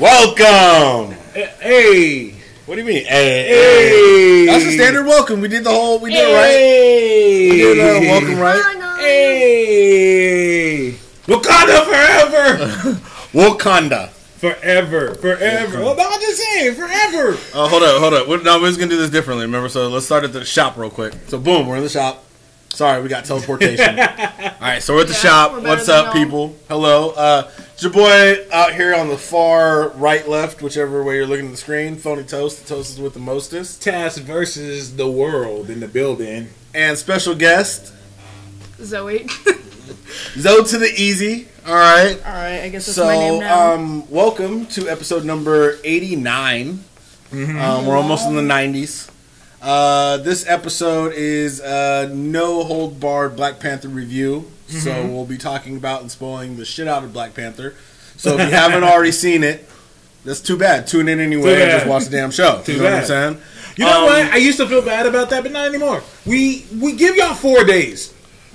Welcome. Hey, What do you mean? Hey, hey, That's a standard welcome. We did the whole. We did Hey, it right. We did uh, welcome right. Hey, Wakanda forever, Wakanda. forever, forever. Well, no, I'm just saying, forever. Oh, hold up, hold up. We're, no, we're just gonna do this differently. Remember, so let's start at the shop real quick. So, boom, we're in the shop. Sorry, we got teleportation. All right, so we're at the Yeah, shop. What's up, y'all. people? Hello. Uh, it's your boy out here on the far right, left, whichever way you're looking at the screen. Phony Toast. The toast is with the mostest. Task versus the world in the building. And special guest, Zoe. Zoe to the Easy. All right. All right, I guess that's my name So, now. um, welcome to episode number 89. Um, we're almost in the 90s. Uh, this episode is a no hold barred Black Panther review. So, we'll be talking about and spoiling the shit out of Black Panther. So, if you haven't already seen it, that's too bad. Tune in anyway and just watch the damn show. Too you know what I'm bad. saying? You know Um, what? I used to feel bad about that, but not anymore. We we give y'all four days.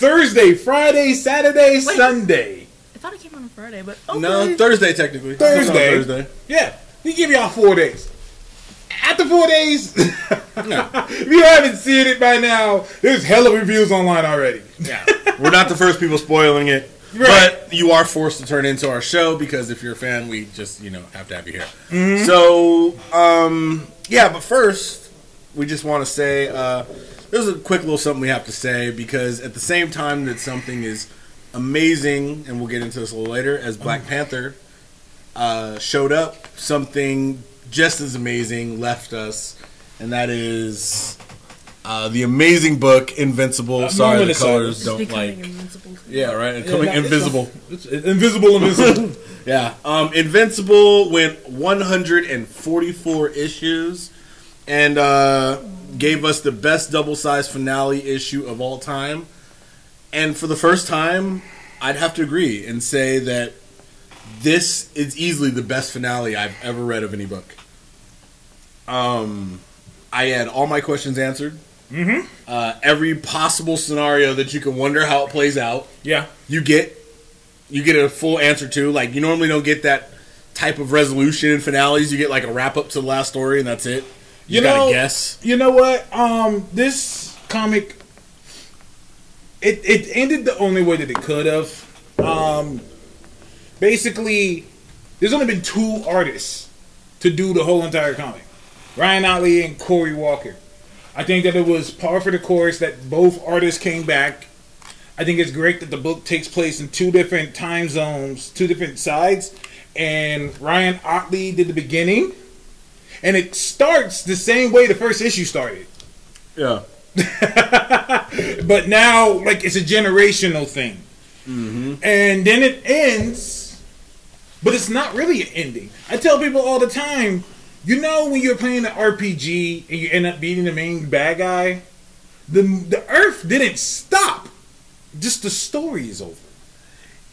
Thursday, Friday, Saturday, Sunday. I thought it came on Friday, but okay. No, Thursday, technically. Thursday. Thursday. Yeah, we give y'all four days. After four days, if you haven't seen it by now, there's hella reviews online already. Yeah. We're not the first people spoiling it. Right. But you are forced to turn into our show because if you're a fan, we just, you know, have to have you here. So, um, yeah, but first, we just want to say uh, there's a quick little something we have to say because at the same time that something is amazing, and we'll get into this a little later, as Black Panther uh, showed up, something just as amazing left us, and that is. Uh, the amazing book Invincible. Sorry, the colors don't like. invincible. Yeah, right. And coming Yeah, no, invisible. It's, it's invisible, invisible. Yeah. Um, Invincible went 144 issues and uh, gave us the best double sized finale issue of all time. And for the first time, I'd have to agree and say that this is easily the best finale I've ever read of any book. Um, I had all my questions answered. mm-hmm. Uh, every possible scenario that you can wonder how it plays out Yeah. you get you get a full answer to. Like you normally don't get that type of resolution in finales. You get like a wrap up to the last story and that's it. You, You gotta guess. You know what? Um, this comic, it it ended the only way that it could have. Um, basically, there's only been two artists to do the whole entire comic: Ryan Ottley and Cory Walker. I think that it was par for the course that both artists came back. I think it's great that the book takes place in two different time zones, two different sides, and Ryan Ottley did the beginning and it starts the same way the first issue started. Yeah. But now, like, it's a generational thing. Mm-hmm. And then it ends, but it's not really an ending. I tell people all the time, you know, when you're playing an RPG and you end up beating the main bad guy, the the Earth didn't stop. Just the story is over.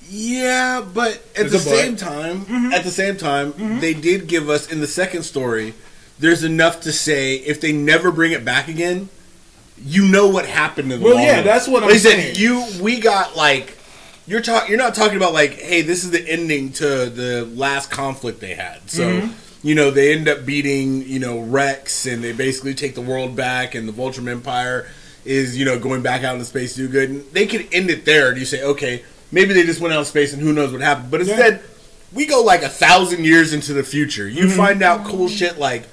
Yeah, but at There's the same time, at the same time, they did give us in the second story. There's enough to say if they never bring it back again, you know what happened in the Well, yeah, that's what I'm Like I said, saying. You we got like you're talking. You're not talking about like, hey, this is the ending to the last conflict they had. So Mm-hmm. You know they end up beating you know Rex, and they basically take the world back, and the Viltrum Empire is you know going back out into space to do good. And they could end it there, and you say, okay, maybe they just went out in space, and who knows what happened. But instead, we go like a thousand years into the future. You Mm-hmm. find out cool shit like.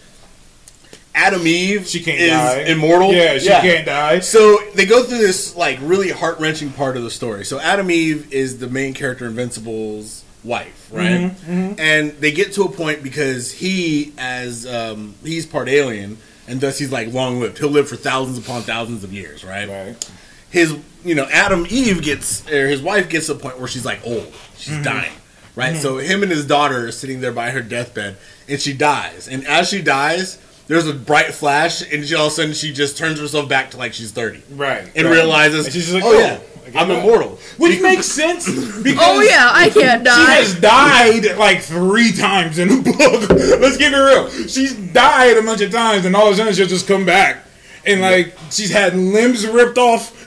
Atom Eve She can't is die. immortal. Yeah, she can't die. So they go through this like really heart wrenching part of the story. So Atom Eve is the main character, Invincible's wife, right? Mm-hmm, And they get to a point because he, as um, he's part alien, and thus he's like long lived. He'll live for thousands upon thousands of years, right? Right. His, you know, Atom Eve gets or his wife gets to a point where she's like old, she's dying, right? So him and his daughter are sitting there by her deathbed, and she dies. And as she dies. There's a bright flash, and she, all of a sudden she just turns herself back to like she's 30 Right. and right. realizes, And she's like, oh, oh, yeah, I'm that." immortal. Which makes sense because Oh yeah, I can't die. She die. has died like three times in the book. Let's keep it real. She's died a bunch of times, and all of a sudden she'll just come back, and like she's had limbs ripped off.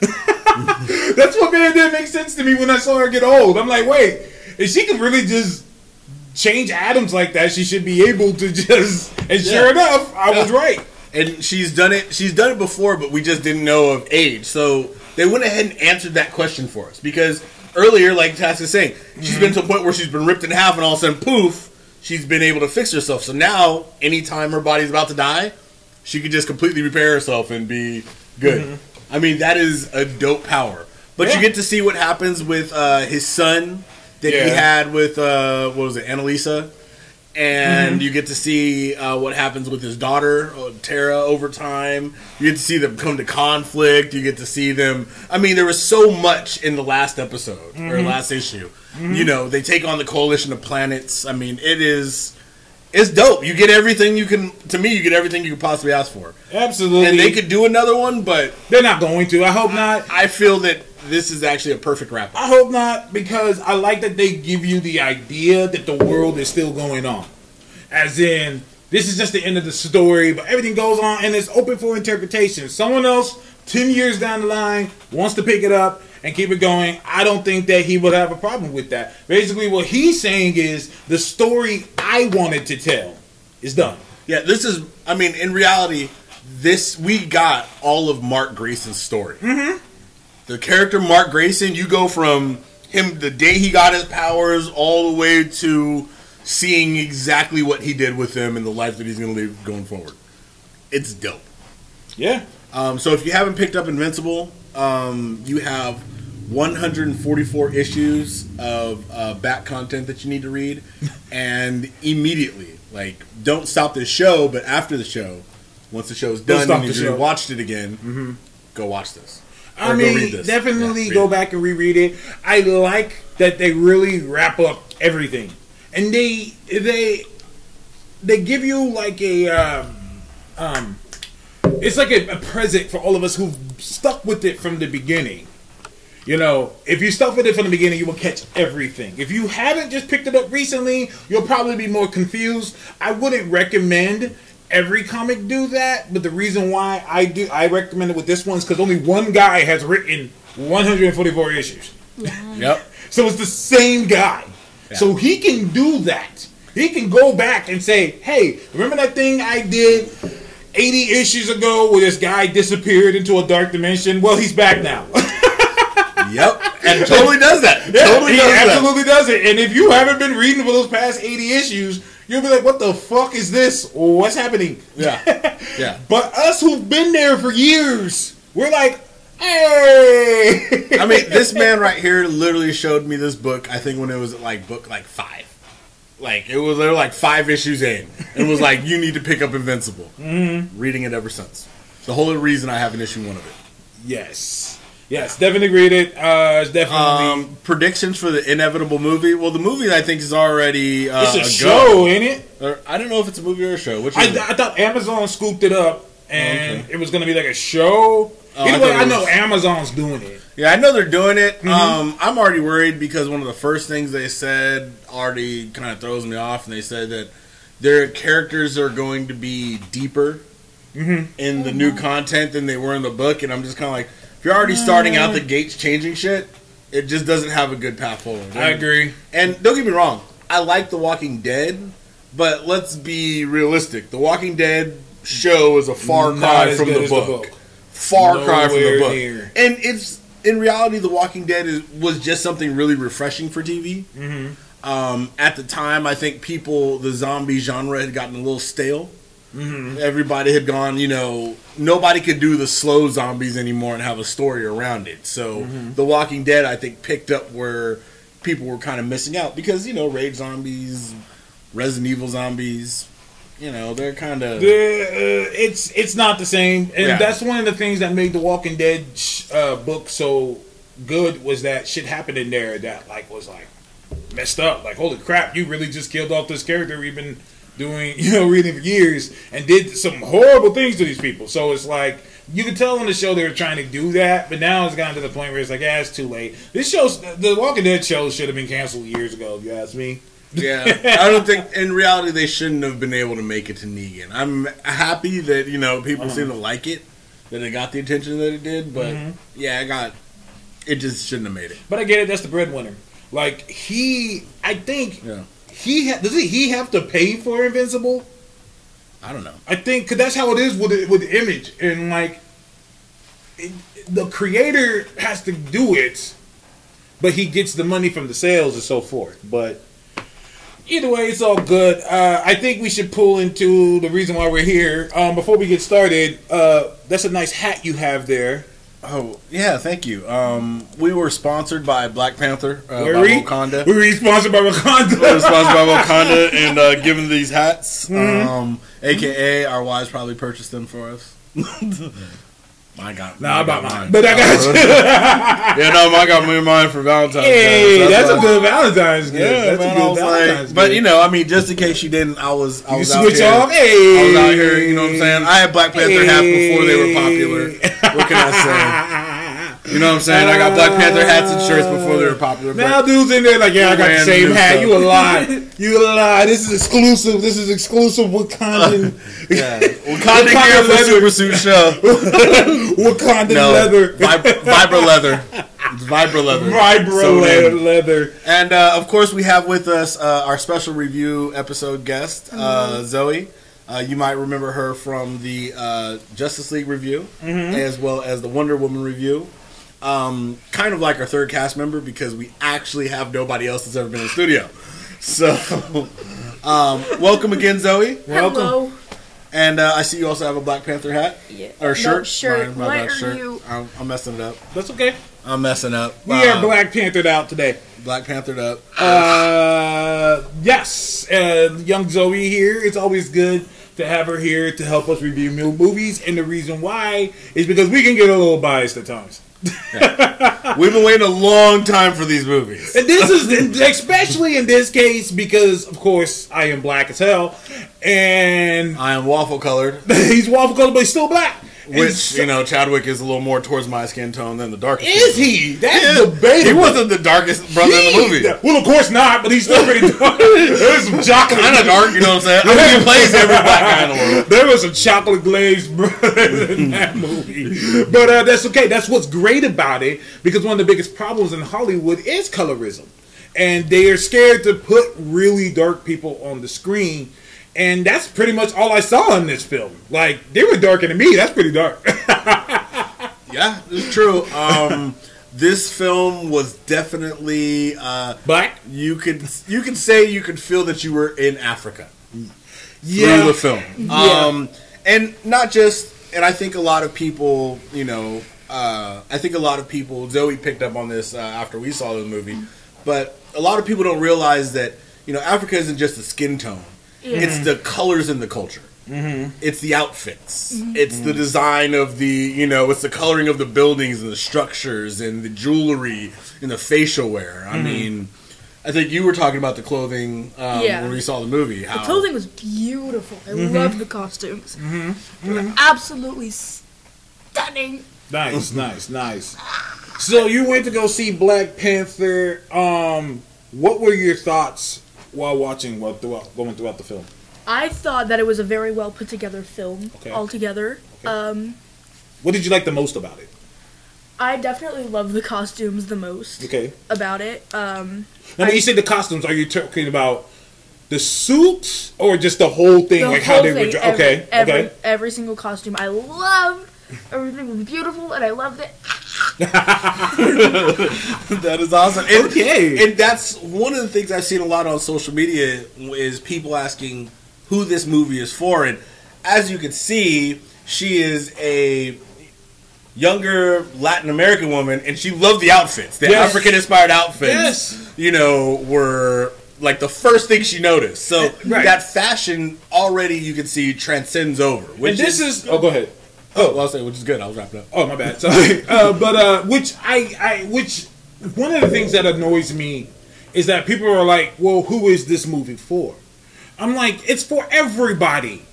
That's what made it didn't make sense to me when I saw her get old. I'm like, wait, if she could really just change atoms like that, she should be able to just. And sure Yeah. enough, I was right. and she's done it. She's done it before, but we just didn't know of age. So they went ahead and answered that question for us because earlier, like Task is saying, she's been to a point where she's been ripped in half, and all of a sudden, poof, she's been able to fix herself. So now, anytime her body's about to die, she could just completely repair herself and be good. I mean, that is a dope power. But Yeah. you get to see what happens with uh, his son that he had with uh, what was it, Annalisa, and you get to see uh, what happens with his daughter uh, Terra over time. You get to see them come to conflict. You get to see them. I mean, there was so much in the last episode or last issue. You know, they take on the coalition of planets. I mean, it is. It's dope. You get everything you can. To me, you get everything you could possibly ask for. Absolutely. And they could do another one, but They're not going to. I hope not. I feel that this is actually a perfect wrap. I hope not because I like that they give you the idea that the world is still going on. As in, this is just the end of the story, but everything goes on and it's open for interpretation. Someone else, 10 years down the line, wants to pick it up and keep it going. I don't think that he would have a problem with that. Basically, what he's saying is the story I wanted to tell is done. Yeah, this is. I mean, in reality, this we got all of Mark Grayson's story. Mm-hmm. The character Mark Grayson, you go from him the day he got his powers all the way to seeing exactly what he did with them and the life that he's going to live going forward. It's dope. Yeah. Um, so if you haven't picked up Invincible, um, you have 144 issues of uh, back content that you need to read, and immediately, like, don't stop the show, but after the show, once the show's Don't done and you've show. watched it again, go watch this. I go mean, definitely Yeah, go it. back and reread it. I like that they really wrap up everything, and they they they give you like a um, um it's like a, a present for all of us who've stuck with it from the beginning. You know, if you stuck with it from the beginning, you will catch everything. If you haven't just picked it up recently, you'll probably be more confused. I wouldn't recommend every comic do that, but the reason why I do I recommend it with this one is because only one guy has written 144 issues. Yep. So it's the same guy. So he can do that. He can go back and say, hey, remember that thing I did 80 issues ago where this guy disappeared into a dark dimension? Well, he's back now. Yep. And totally does that. Yeah, totally he does that. absolutely does it. And if you haven't been reading for those past 80 issues, you'll be like, what the fuck is this? What's happening? Yeah. Yeah. But us who've been there for years, we're like, hey. I mean, this man right here literally showed me this book. I think when it was like book like five, like it was they were like five issues in, and was like, "You need to pick up Invincible." Mm-hmm. Reading it ever since. The whole reason I have an issue one of it. yes. Yes, definitely read it. Uh, it's definitely. Um, predictions for the inevitable movie. Well, the movie I think is already uh, it's a go. show, ain't it? Or, I don't know if it's a movie or a show. Which I. I thought Amazon scooped it up and Okay. it was going to be like a show. Oh, I Either way, thought I know Amazon's doing it. Yeah, I know they're doing it. Mm-hmm. Um, I'm already worried because one of the first things they said already kind of throws me off, and they said that their characters are going to be deeper Mm-hmm. in the new content than they were in the book, and I'm just kind of like, if you're already starting out the gates changing shit, it just doesn't have a good path forward. I agree. And don't get me wrong, I like The Walking Dead, but let's be realistic. The Walking Dead show is a far Not cry as from good the as book. Far cry from the Nowhere book. near. And it's in reality, The Walking Dead is, was just something really refreshing for TV. Mm-hmm. Um, at the time, I think people, the zombie genre had gotten a little stale. Mm-hmm. Everybody had gone, you know, nobody could do the slow zombies anymore and have a story around it. So, Mm-hmm. The Walking Dead, I think, picked up where people were kind of missing out because, you know, Rage zombies, Resident Evil zombies, you know, they're kind of. The, uh, it's it's not the same, and Yeah. that's one of the things that made the Walking Dead sh- uh, book so good was that shit happened in there that like was like messed up. Like holy crap, you really just killed off this character we've been doing, you know, reading for years, and did some horrible things to these people. So it's like you could tell on the show they were trying to do that, but now it's gotten to the point where it's like, yeah, it's too late. This show's the Walking Dead show should have been canceled years ago. If you ask me. Yeah, I don't think in reality they shouldn't have been able to make it to Negan. I'm happy that you know people Uh-huh. seem to like it, that it got the attention that it did. But Mhm. yeah, I got it just shouldn't have made it. But I get it. That's the breadwinner. Like he, I think Yeah. He ha- does he, have to pay for Invincible? I don't know. I think because that's how it is with it, with the Image, and like it, the creator has to do it, but he gets the money from the sales and so forth. But either way, it's all good. Uh, I think we should pull into the reason why we're here. Um, before we get started, uh, that's a nice hat you have there. Oh yeah, thank you. Um, we were sponsored by Black Panther uh, Were by we? Wakanda. We were sponsored by We're Wakanda. sponsored by Wakanda and uh, given these hats, Mm-hmm. um, aka our wives probably purchased them for us. I got Nah, I bought mine, but I got you. yeah, no, I got me mine for Valentine's Hey, Day. so that's a good Valentine's gift. Yeah, that's man, a good Valentine's like, but you know, I mean, just in case you didn't, I was, I you was out switch here. off. Hey, I was out here, you know what I'm saying? I had Black Panther hats before they were popular. What can I say? You know what I'm saying? I got Black Panther hats and shirts before they were popular. Now dudes in there like, yeah, I got the same hat. stuff. You a lie. You a lie. This is exclusive. This is exclusive Wakandan. Yeah. Wakanda Wakanda gear for. Super Suit Show. Wakandan No, leather. Vib- Vibra leather. It's Vibra leather. Vibra So leather. leather. And uh, of course, we have with us uh, our special review episode guest, uh, Zoe. Uh, you might remember her from the uh, Justice League review, as well as the Wonder Woman review. Um, kind of like our third cast member because we actually have nobody else that's ever been in the studio. So, um, welcome again, Zoe. Hello. And uh, I see you also have a Black Panther hat Yeah. or No, shirt. shirt. My- my bad, are shirt. you? I'm, I'm messing it up. That's okay. I'm messing up. We Uh, are Black Panthered out today. Black Panthered up. Uh, yes, uh, young Zoe here. It's always good to have her here to help us review new movies, and the reason why is because we can get a little biased at times. We've been waiting a long time for these movies. And this is especially in this case because, of course, I am black as hell, and I am waffle colored, he's waffle colored, but he's still black. Which so- you know Chadwick is a little more towards my skin tone than the darkest. is he? That's tone. He wasn't the darkest brother in the He- movie. Well, of course not, but he's still pretty dark. There's some chocolate. Kind of dark, you know what I'm saying? I mean, he plays every black guy in the world. There was some chocolate glazed brothers in that movie, but uh, that's okay. That's what's great about it because one of the biggest problems in Hollywood is colorism, and they are scared to put really dark people on the screen. And that's pretty much all I saw in this film. Like they were darker than me. That's pretty dark. Yeah, it's true. Um, this film was definitely uh, Black. you could you could say you could feel that you were in Africa. Yeah. through the film. Um, and not just, and I think a lot of people, you know, uh, I think a lot of people, Zoe picked up on this uh, after we saw the movie, but a lot of people don't realize that, you know, Africa isn't just a skin tone, Yeah. it's the colors in the culture. Mm-hmm. It's the outfits. It's the design of the, you know, it's the coloring of the buildings and the structures and the jewelry and the facial wear. Mm-hmm. I mean, I think you were talking about the clothing um, Yeah. when we saw the movie. How, The clothing was beautiful. I Mm-hmm. loved the costumes. They were absolutely stunning. Nice, nice, nice. So you went to go see Black Panther. Um, what were your thoughts while watching, while throughout, going throughout the film? I thought that it was a very well put together film Okay. altogether. Okay. Um, What did you like the most about it? I definitely love the costumes the most Okay. about it. Um, Now, when I- you say the costumes, are you talking about the suits or just the whole thing, the like whole how they thing, were? every, okay, every, okay. every single costume. I loved. Everything was beautiful, and I loved it. that is awesome. And, Okay. and that's one of the things I've seen a lot on social media is people asking who this movie is for. And as you can see, she is a younger Latin American woman, and she loved the outfits. The Yes. African inspired outfits, Yes. you know, were like the first thing she noticed. So eh, Right. that fashion already you can see transcends over. Which And this is oh, go ahead. Oh, well, I'll say which is good. I was wrapping up. Oh my bad. Sorry. uh, but uh, which I, I which one of the things that annoys me is that people are like, "Well, who is this movie for?" I'm like, "It's for everybody."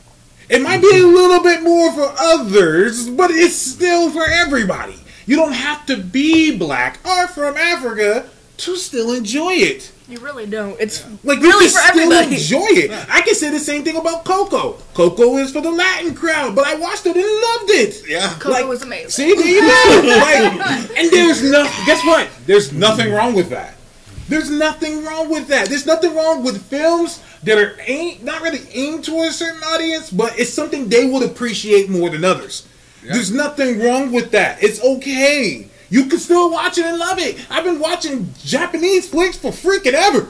It might be a little bit more for others, but it's still for everybody. You don't have to be black or from Africa to still enjoy it. You really don't. It's Like really you for still everybody. enjoy it. I can say the same thing about Coco. Coco is for the Latin crowd, but I watched it and loved it. Yeah. Coco was amazing. See, there you go. Like, and there's no. Guess what? There's nothing wrong with that. There's nothing wrong with that. There's nothing wrong with films that are ain't not really aimed toward a certain audience, but it's something they would appreciate more than others. There's nothing wrong with that. It's okay. You can still watch it and love it. I've been watching Japanese flicks for freaking ever.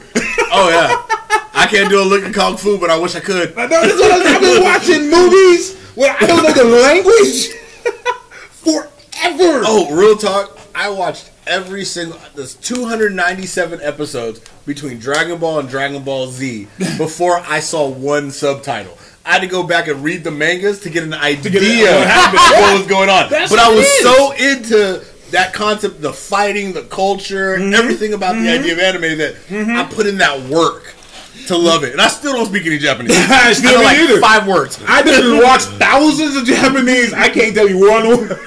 Oh yeah, I can't do a lick of kung fu, but I wish I could. I know this is what I- I've been watching movies where I don't know the language forever. Oh, real talk. I watched every single. There's 297 episodes between Dragon Ball and Dragon Ball Z before I saw one subtitle. I had to go back and read the mangas to get an idea what of what was going on. That's but I was is. so into that concept, the fighting, the culture, Mm-hmm. everything about the idea of anime that I put in that work to love it. And I still don't speak any Japanese. I still don't like either. five words. I didn't watch thousands of Japanese. I can't tell you one word.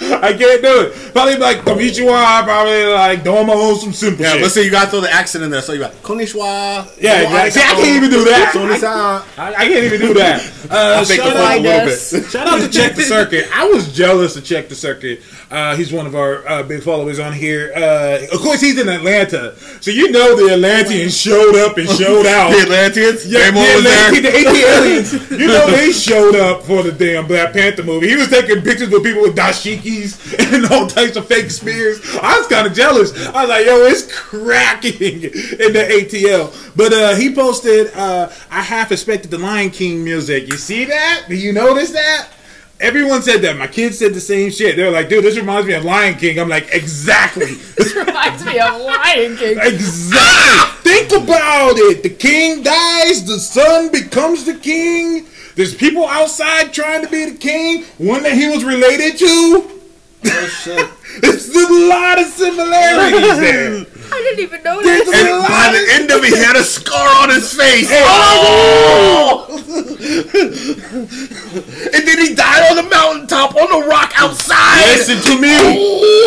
I can't do it. Probably like konnichiwa, probably like domo, some simple Yeah, shit. let's say you gotta throw the accent in there. So you got konnichiwa. Yeah, domo exactly. See, I can't even do that. Konnichiwa. I, I can't even do that. Uh, I'll shout, the out, fun a little bit. shout out to Check the Circuit. I was jealous of Check the Circuit. Uh, he's one of our uh, big followers on here. Uh, of course, he's in Atlanta, so you know the Atlanteans showed up and showed out. The Atlanteans. Yeah, the. Atlanteans, the aliens. You know they showed up for the damn Black Panther movie. He was taking pictures with people with dashikis and all types of fake spears. I was kind of jealous. I was like, yo, it's cracking in the ATL. But uh, he posted, uh, I half expected the Lion King music. You see that? Do you notice that? Everyone said that. My kids said the same shit. They were like, dude, this reminds me of Lion King. I'm like, exactly. This reminds me of Lion King. Exactly. Think about it. The king dies, the son becomes the king. There's people outside trying to be the king, one that he was related to. Oh shit! There's a lot of similarities there. I didn't even know There's this. And by the end of it, he had a scar on his face. Oh! And then he died on the mountaintop on the rock outside. Listen to me.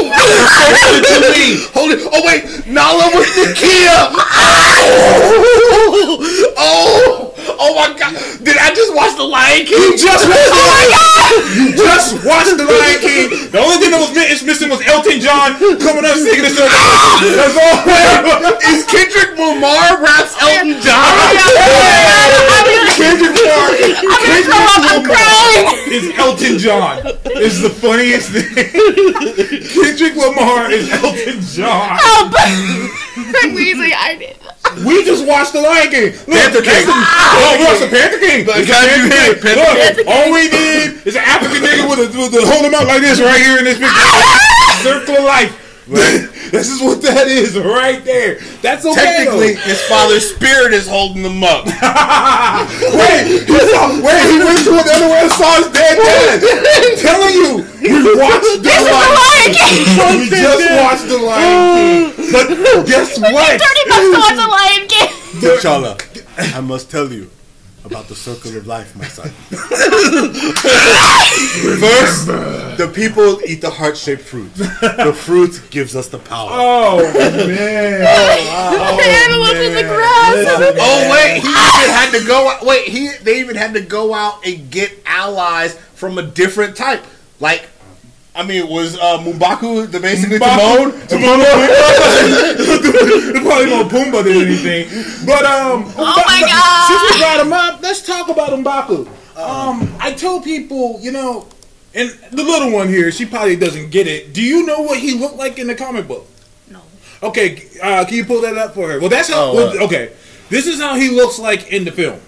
Listen to me. Hold it. Oh wait, Nala was the Kia. Ah! Oh, oh, oh my God! Did I just watch The Lion King? You just oh watched the Lion King. You just watched the Lion King. The only thing that was missing was Elton John coming up singing the song. That's all. Is Kendrick Lamar raps Elton John? Kendrick Lamar. Kendrick Lamar. is Elton John. Is the funniest thing. Kendrick Lamar is Elton John. Help. I'm. I did. We just watched the Lion King. Look, Panther King. the- ah. Oh, we watched the Panther King. The It's the guy you Panther King. Panther Look, all we need is an African nigga with a, with a hold him out like this right here in this picture. Ah. Circle of life. This is what that is right there. That's okay. Technically, though. his father's spirit is holding them up. Wait, he saw, wait, he went to another way and saw his dead dad. I'm telling you, we watched the Lion Lion King. We just watched the Lion King. But guess what? Thirty bucks to watch the Lion King. T'Challa, I must tell you about the circle of life, my son. First, the people eat the heart-shaped fruit. The fruit gives us the power. Oh man. Oh, the animals in the grass. Oh wait, he even had to go. out- Wait, he they even had to go out and get allies from a different type. Like, I mean, was uh, Mumbaku the basically Timon? Timon. Probably more Pumbaa than anything. But um, Oh my God. Since we brought him up, let's talk about Mbaku. Um, I told people, you know, and the little one here, she probably doesn't get it. Do you know what he looked like in the comic book? No. Okay, uh, can you pull that up for her? Well, that's how. Oh, well, uh, okay, this is how he looks like in the film.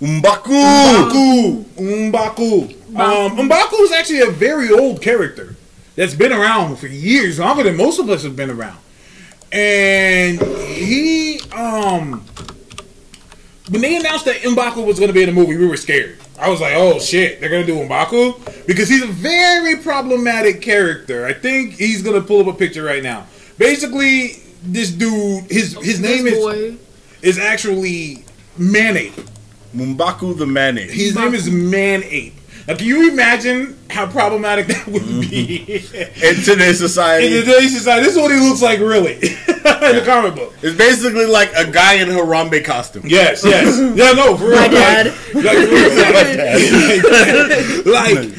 Mbaku. Mbaku. Mbaku. Um, Mbaku is actually a very old character that's been around for years, longer than most of us have been around. And he, um, when they announced that Mbaku was going to be in the movie, we were scared. I was like, oh shit, they're going to do Mbaku? Because he's a very problematic character. I think he's going to pull up a picture right now. Basically, this dude, his his name is is actually Manape. Mumbaku the mayonnaise. His name is Man Ape. Now, can you imagine how problematic that would be In today's society? in today's society? This is what he looks like, really, in the comic book. it's basically like a guy in a Harambe costume. Yes, yes, yeah, no, for real. My dad. Like, like, for real, like, like,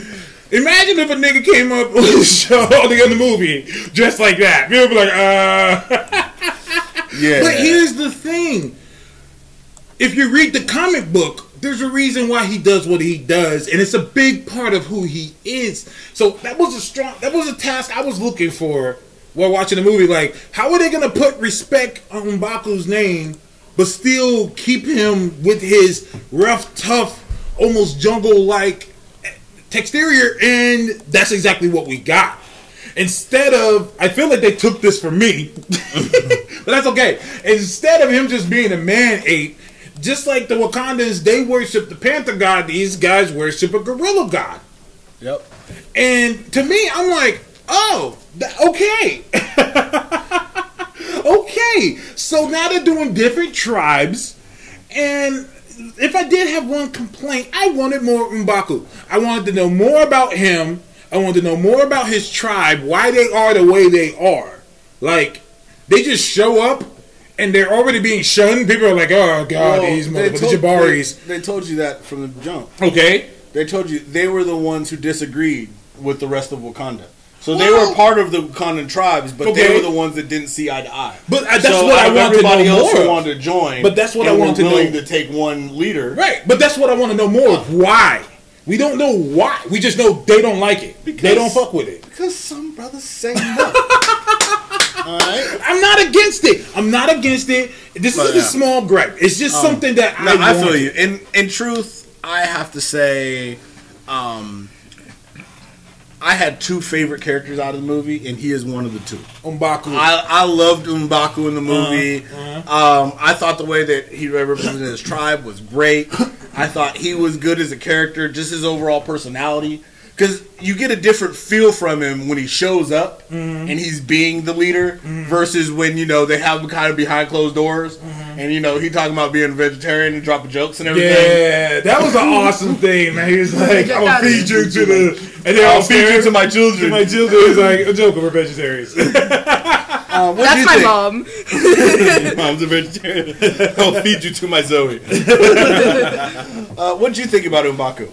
Imagine if a nigga came up on the show, on the movie, dressed like that. People be like, uh. Yeah. But here's the thing: if you read the comic book, there's a reason why he does what he does, and it's a big part of who he is. So that was a strong, that was a task I was looking for while watching the movie. Like, how are they gonna put respect on Mbaku's name, but still keep him with his rough, tough, almost jungle-like exterior? And that's exactly what we got. Instead of, I feel like they took this from me, but that's okay. Instead of him just being a man ape, just like the Wakandans, they worship the panther god. These guys worship a gorilla god. Yep. And to me, I'm like, oh, th- okay. okay. So now they're doing different tribes. And if I did have one complaint, I wanted more Mbaku. I wanted to know more about him. I wanted to know more about his tribe, why they are the way they are. Like, they just show up and they're already being shunned. People are like, oh, God, Well, these motherfuckers, told- Jabaris. They, they told you that from the jump. Okay. They told you they were the ones who disagreed with the rest of Wakanda. So they were part of the Wakandan tribes, but Okay. they were the ones that didn't see eye to eye. But, uh, that's so what I want to everybody know else more who wanted to join. But that's what I want to willing know. to take one leader. Right, but that's what I want to know more of. Why? We don't know why. We just know they don't like it. they don't fuck with it. Because some brothers say no. I'm not against it. I'm not against it. This But, is yeah. a small gripe. It's just something that No, I, I, feel you. In in truth, I have to say, um, I had two favorite characters out of the movie, and he is one of the two. M'Baku. I, I loved M'Baku in the movie. Uh-huh, Um, I thought the way that he represented his tribe was great. I thought he was good as a character, just his overall personality. Because you get a different feel from him when he shows up Mm-hmm. and he's being the leader versus when, you know, they have him kind of behind closed doors and, you know, he talking about being a vegetarian and dropping jokes and everything. yeah, that was an awesome thing, man. He was like, "I'm gonna feed you to the," and then I'll I'll feed you to my children. my children. He's like, "A joke, we're vegetarians." Uh, That's you my think? mom. Mom's a vegetarian. I'll feed you to my Zoe. uh, what did you think about M'Baku?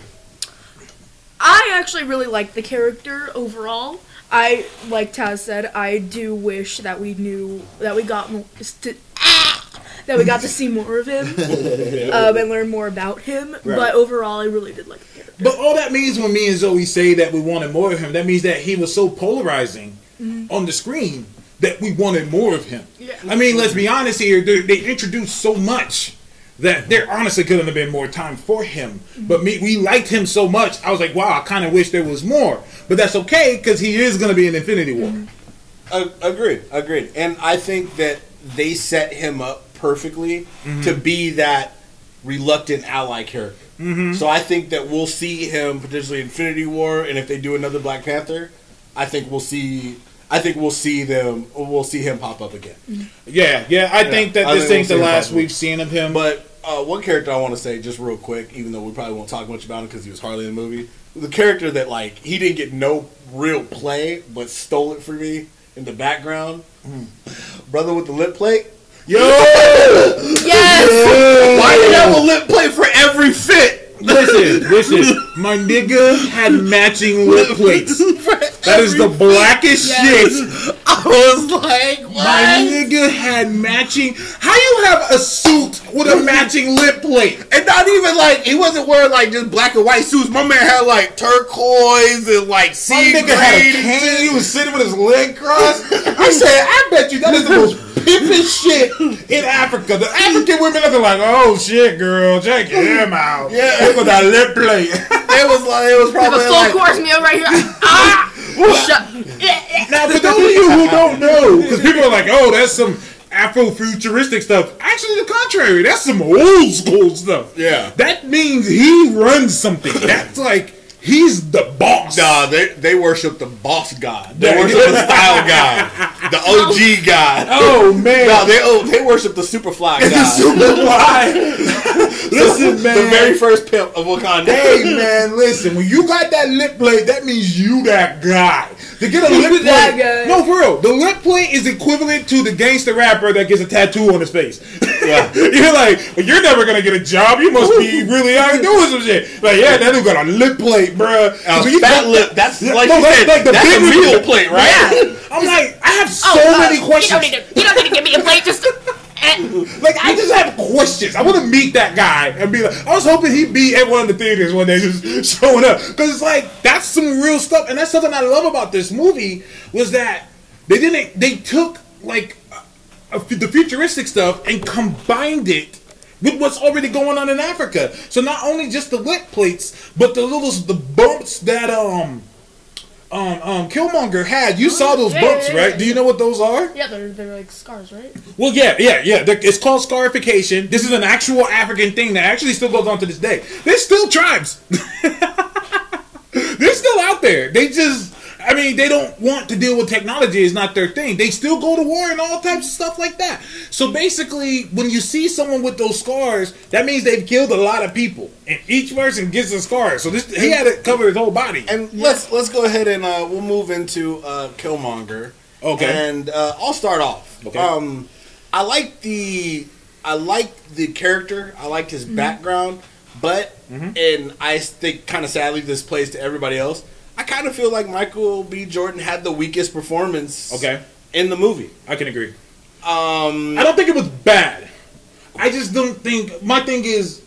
I actually really like the character overall. I, like Taz said, I do wish that we knew that we got more, st- that we got to see more of him um, and learn more about him. But overall, I really did like the character. But all that means when me and Zoe say that we wanted more of him, that means that he was so polarizing on the screen that we wanted more of him. Yeah. I mean, let's be honest here. They, they introduced so much that there honestly couldn't have been more time for him. But me, we liked him so much. I was like, wow, I kind of wish there was more. But that's okay because he is going to be in Infinity War. Uh, agreed, agreed. And I think that they set him up perfectly to be that reluctant ally character. So I think that we'll see him potentially Infinity War, and if they do another Black Panther, I think we'll see. I think we'll see them. We'll see him pop up again. Yeah, yeah. I think that I this think ain't we'll the last we've seen of him. But uh, one character I want to say just real quick, even though we probably won't talk much about him because he was hardly in the movie. The character that like he didn't get no real play, but stole it for me in the background. Brother with the lip plate. Yo, Yes! Why did you have a lip plate for every fit? Listen, listen. My nigga had matching lip plates. That is the blackest Yes. shit. I was like, My nigga had matching. How you have a suit with a matching lip plate? And not even like he wasn't wearing like just black and white suits. My man had like turquoise and like sea. My sea nigga had a cane. He was sitting with his leg crossed. I said, I bet you that is the most pimpin' shit in Africa. The African women are like, oh shit, girl, check him out. Yeah. it was a lip plate. It was like it was The probably full like course meal right here. Ah! Shut. Now, for those of you who don't know, because people are like, oh, that's some Afro-futuristic stuff. Actually, the contrary. That's some old school stuff. Yeah. That means he runs something. That's like, he's the boss. Nah, they they worship the boss god. They worship the style god, the OG god. Oh, man. No, they oh, they worship the Superfly god. Why? Listen, man. The very first pimp of Wakanda. Hey man, listen. When you got that lip plate, that means you that guy. To get a lip plate, that guy. no, for real. The lip plate is equivalent to the gangster rapper that gets a tattoo on his face. Yeah. you're like, well, you're never gonna get a job. You must be really out doing some shit. Like, yeah, that dude got a lip plate, bruh. A you fat got- lip. That's like no, you that's said. like the that's a big meal plate, right? Yeah. I'm like, I have so Oh, uh, many You questions. don't need to. You don't need to give me a plate. Just. Like I just have questions. I want to meet that guy and be like, I was hoping he'd be at one of the theaters when they just showing up because it's like that's some real stuff, and that's something I love about this movie was that they didn't. They took like a, a- the futuristic stuff and combined it. With what's already going on in Africa, so not only just the lip plates, but the little the bumps that um um um Killmonger had. You saw those yeah, bumps, yeah, yeah, right? Do you know what those are? Yeah, they're they're like scars, right? Well, yeah, yeah, yeah. They're- It's called scarification. This is an actual African thing that actually still goes on to this day. There's still tribes. They're still out there. They just, I mean, they don't want to deal with technology. It's not their thing. They still go to war and all types of stuff like that. So basically, when you see someone with those scars, that means they've killed a lot of people, and each person gets a scar. So this, he had to cover his whole body. And let's let's go ahead and uh, we'll move into uh, Killmonger. Okay. And uh, I'll start off. Okay. Um, I like the I like the character. I liked his background, but Mm-hmm. and I think kind of sadly this plays to everybody else. I kind of feel like Michael B. Jordan had the weakest performance. Okay. In the movie. I can agree. Um, I don't think it was bad. I just don't think. My thing is,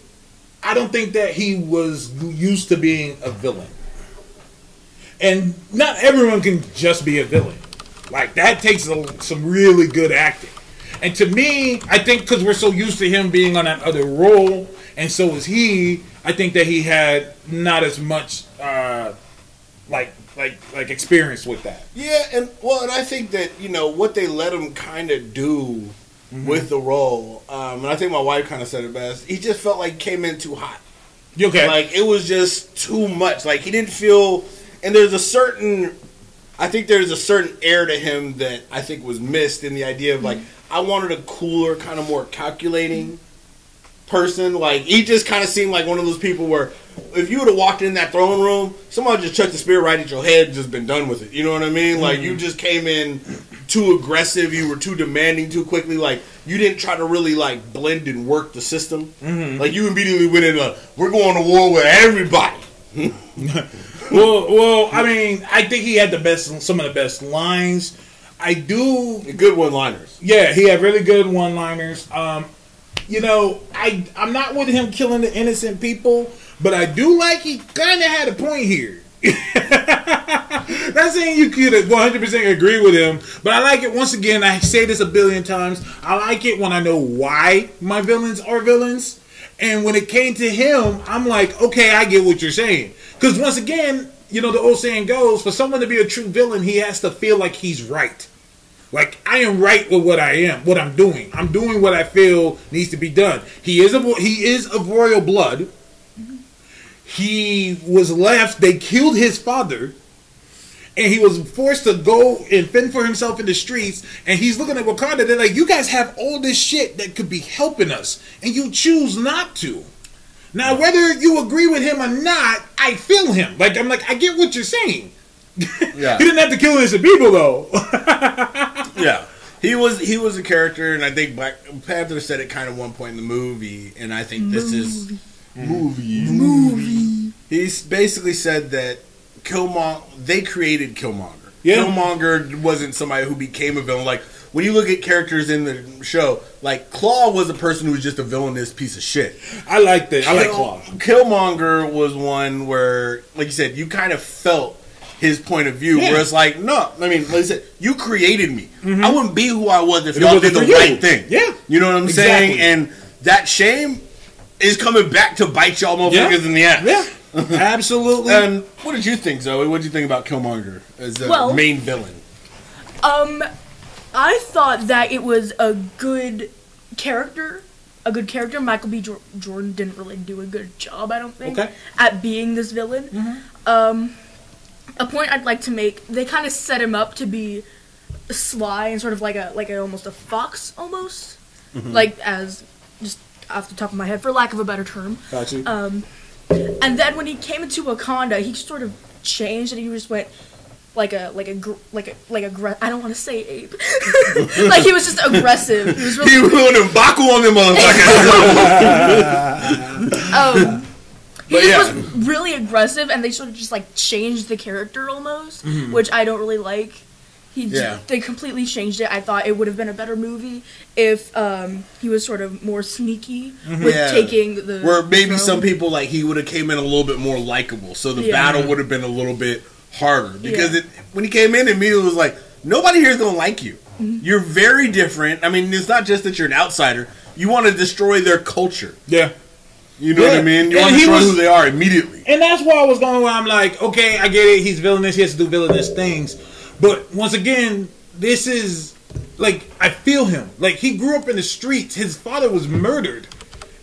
I don't think that he was used to being a villain. And not everyone can just be a villain. Like that takes a, some really good acting. And to me, I think because we're so used to him being on that other role, and so is he. I think that he had not as much uh, like like like experience with that. Yeah, and well, and I think that you know what they let him kind of do Mm-hmm. with the role, um, and I think my wife kind of said it best. He just felt like he came in too hot. You okay? Like it was just too much. Like he didn't feel, and there's a certain, I think there's a certain air to him that I think was missed in the idea of like I wanted a cooler, kind of more calculating person. Like he just kind of seemed like one of those people where if you would have walked in that throne room, someone just chucked the spear right at your head, just been done with it. You know what I mean? Like you mm-hmm. just came in too aggressive, you were too demanding too quickly. Like you didn't try to really like blend and work the system. Mm-hmm. Like you immediately went in. A, We're going to war with everybody. well, well, I mean, I think he had the best, some of the best lines. I do, Good one-liners. yeah, he had really good one-liners. Um, you know, I I'm not with him killing the innocent people, but I do like he kind of had a point here. Not saying you could 100% agree with him, but I like it. Once again, I say this a billion times. I like it when I know why my villains are villains. And when it came to him, I'm like, okay, I get what you're saying. Because once again, you know, the old saying goes for someone to be a true villain, he has to feel like he's right. Like I am right with what I am, what I'm doing. I'm doing what I feel needs to be done. He is a he is of royal blood. He was left. They killed his father, and he was forced to go and fend for himself in the streets. And he's looking at Wakanda. They're like, "You guys have all this shit that could be helping us, and you choose not to." Now, whether you agree with him or not, I feel him. Like I'm like, I get what you're saying. Yeah. He didn't have to kill innocent people though. Yeah. He was he was a character, and I think Black Panther said it kind of one point in the movie, and I think this is movie movie. He's basically said that Killmonger they created Killmonger. Yeah. Killmonger wasn't somebody who became a villain. Like when you look at characters in the show, like Claw was a person who was just a villainous piece of shit. I like that. I like Claw. Killmonger was one where, like you said, you kind of felt his point of view. Yeah. Where it's like, no, I mean, like I said, you created me. Mm-hmm. I wouldn't be who I was if If y'all did the for you. right thing. Yeah. you know what I'm Exactly. saying. And that shame is coming back to bite y'all motherfuckers in the ass. Yeah, absolutely. And what did you think, Zoe? What did you think about Killmonger as the Well- main villain? Um, I thought that it was a good character, a good character. Michael B. Jor- Jordan didn't really do a good job, I don't think, Okay. at being this villain. Um, a point I'd like to make: they kind of set him up to be sly and sort of like a like a almost a fox almost, like as just off the top of my head, for lack of a better term. Got you. Um, and then when he came into Wakanda, he sort of changed, and he just went like a like a gr- like a like a gre- I don't want to say ape. like he was just aggressive. He was He really went M'Baku on them motherfuckers. um, he But just yeah. was really aggressive, and they sort of just like changed the character almost, which I don't really like. He j-. Yeah. they completely changed it. I thought it would have been a better movie if um, he was sort of more sneaky with Mm-hmm. Yeah. taking the. Where maybe throne. some people like he would have came in a little bit more likable, so the Yeah. battle would have been a little bit harder. Because Yeah. it, when he came in, immediately was like, nobody here is gonna like you. Mm-hmm. You're very different. I mean, it's not just that you're an outsider. You want to destroy their culture. yeah. You know what I mean? You And want to he destroy was- who they are immediately. And that's why I was going where I'm like, okay, I get it. He's villainous. He has to do villainous things. But once again, this is like I feel him. Like he grew up in the streets. His father was murdered,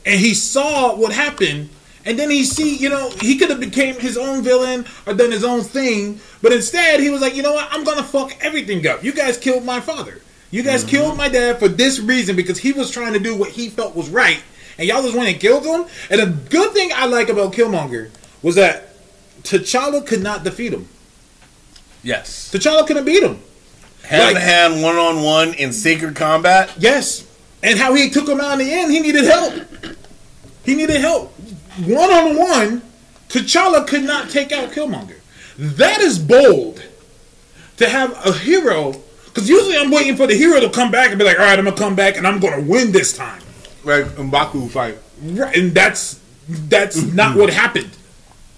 and he saw what happened. And then he see, you know, he could have became his own villain or done his own thing, but instead he was like, you know what? I'm gonna fuck everything up. You guys killed my father. You guys mm-hmm. killed my dad for this reason because he was trying to do what he felt was right, and y'all just went and killed him. And the good thing I like about Killmonger was that T'Challa could not defeat him. Yes. T'Challa couldn't beat him. Hand Like- to hand, one on one in sacred combat. Yes. And how he took him out in the end, he needed help. He needed help. One on one, T'Challa could not take out Killmonger. That is bold to have a hero. Because usually I'm waiting for the hero to come back and be like, all right, I'm going to come back and I'm going to win this time. Right, M'Baku fight. Right. And that's that's not what happened.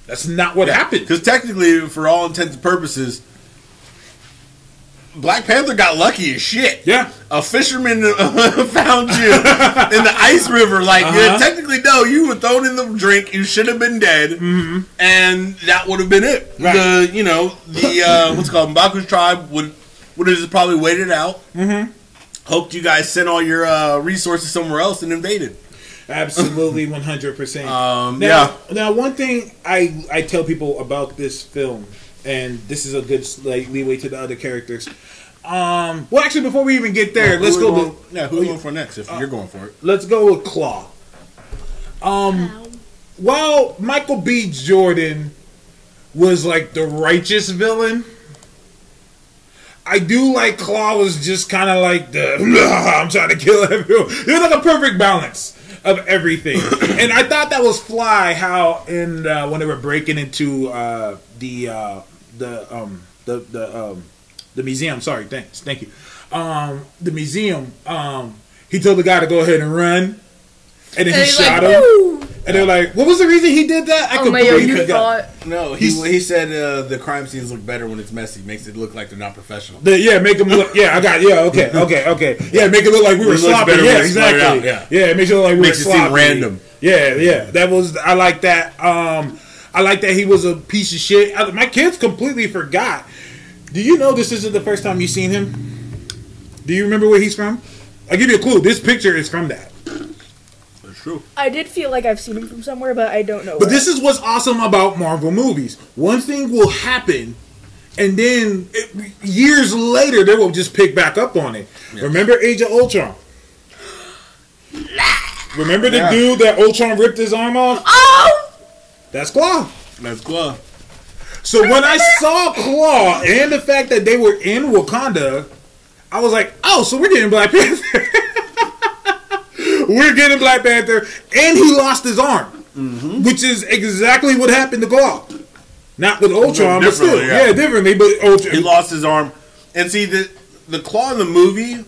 That's not what happened. Because technically, for all intents and purposes, Black Panther got lucky as shit. Yeah. A fisherman found you in the ice river. Like, yeah, Uh-huh. technically, no, you were thrown in the drink. You should have been dead. And that would have been it. Mm-hmm. Right. The, you know, the, uh, what's called, M'Baku's tribe would would have just probably waited out. Mm-hmm. Hoped you guys sent all your uh, resources somewhere else and invaded. Absolutely, one hundred percent. Um, Now, now, one thing I I tell people about this film, and this is a good like leeway to the other characters. Um, well, actually, before we even get there, let's go. going- To, yeah, who are we going for next if you're going for it? let's go with Claw. Um, while Michael B. Jordan was like the righteous villain, I do like Claw was just kind of like the I'm trying to kill everyone. It was like a perfect balance of everything, and I thought that was fly how in uh, when they were breaking into uh, the uh, the um the the um the museum. Sorry, thanks, thank you. Um, the museum. Um, he told the guy to go ahead and run, and then And he shot like, him. "Woo!" And they're like, "What was the reason he did that?" I Oh my completely you forgot. thought. No, he He's- he said uh, the crime scenes look better when it's messy. Makes it look like they're not professional. The- yeah, make him look. Yeah, I got. Yeah, okay, okay, okay. Yeah, make it look like we were It looks sloppy. better Yeah, exactly. out, yeah. yeah, it makes it look like we Makes were it seem random. Yeah, yeah. That was. I like that. Um, I like that he was a piece of shit. I, my kids completely forgot. Do you know this isn't the first time you've seen him? Do you remember where he's from? I'll give you a clue. This picture is from that. That's true. I did feel like I've seen him from somewhere, but I don't know. But where. this is what's awesome about Marvel movies. One thing will happen, and then it, years later they will just pick back up on it. Remember Age of Ultron? Remember the Yeah. dude that Ultron ripped his arm off? Oh! That's Claw. That's Claw. So when I saw Claw and the fact that they were in Wakanda, I was like, oh, so we're getting Black Panther. we're getting Black Panther, and he lost his arm, mm-hmm. which is exactly what happened to Claw. Not with Ultron, but still, Differently, yeah. yeah. differently. But Ultron, He lost his arm, and see the the claw in the movie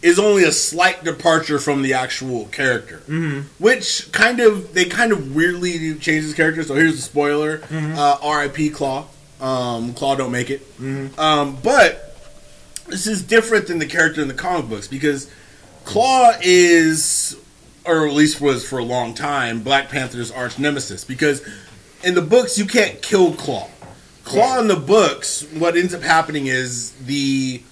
is only a slight departure from the actual character, mm-hmm. which kind of they kind of weirdly changed his character. So here's the spoiler: uh, R.I.P. Claw. Um, Claw don't make it. Um, but this is different than the character in the comic books because Claw is, or at least was for a long time, Black Panther's arch nemesis. Because in the books, you can't kill Claw. Claw in the books, what ends up happening is the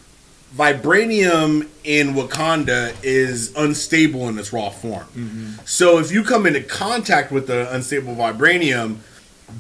vibranium in Wakanda is unstable in its raw form. So if you come into contact with the unstable vibranium,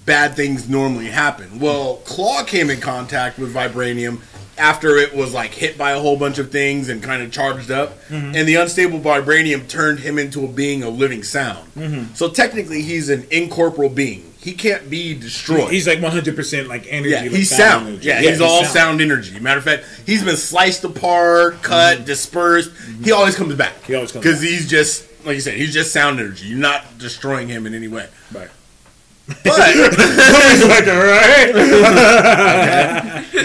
bad things normally happen. Well, Claw came in contact with vibranium after it was like hit by a whole bunch of things and kind of charged up, mm-hmm. and the unstable vibranium turned him into a being of living sound. Mm-hmm. So technically, he's an incorporeal being. He can't be destroyed. He's like 100% like energy. yeah, like he's sound. energy. Yeah, he's all sound. energy. Matter of fact, he's been sliced apart, cut, mm-hmm. dispersed. Mm-hmm. He always comes back. He always comes because he's just like you said. He's just sound energy. You're not destroying him in any way. Right. But like.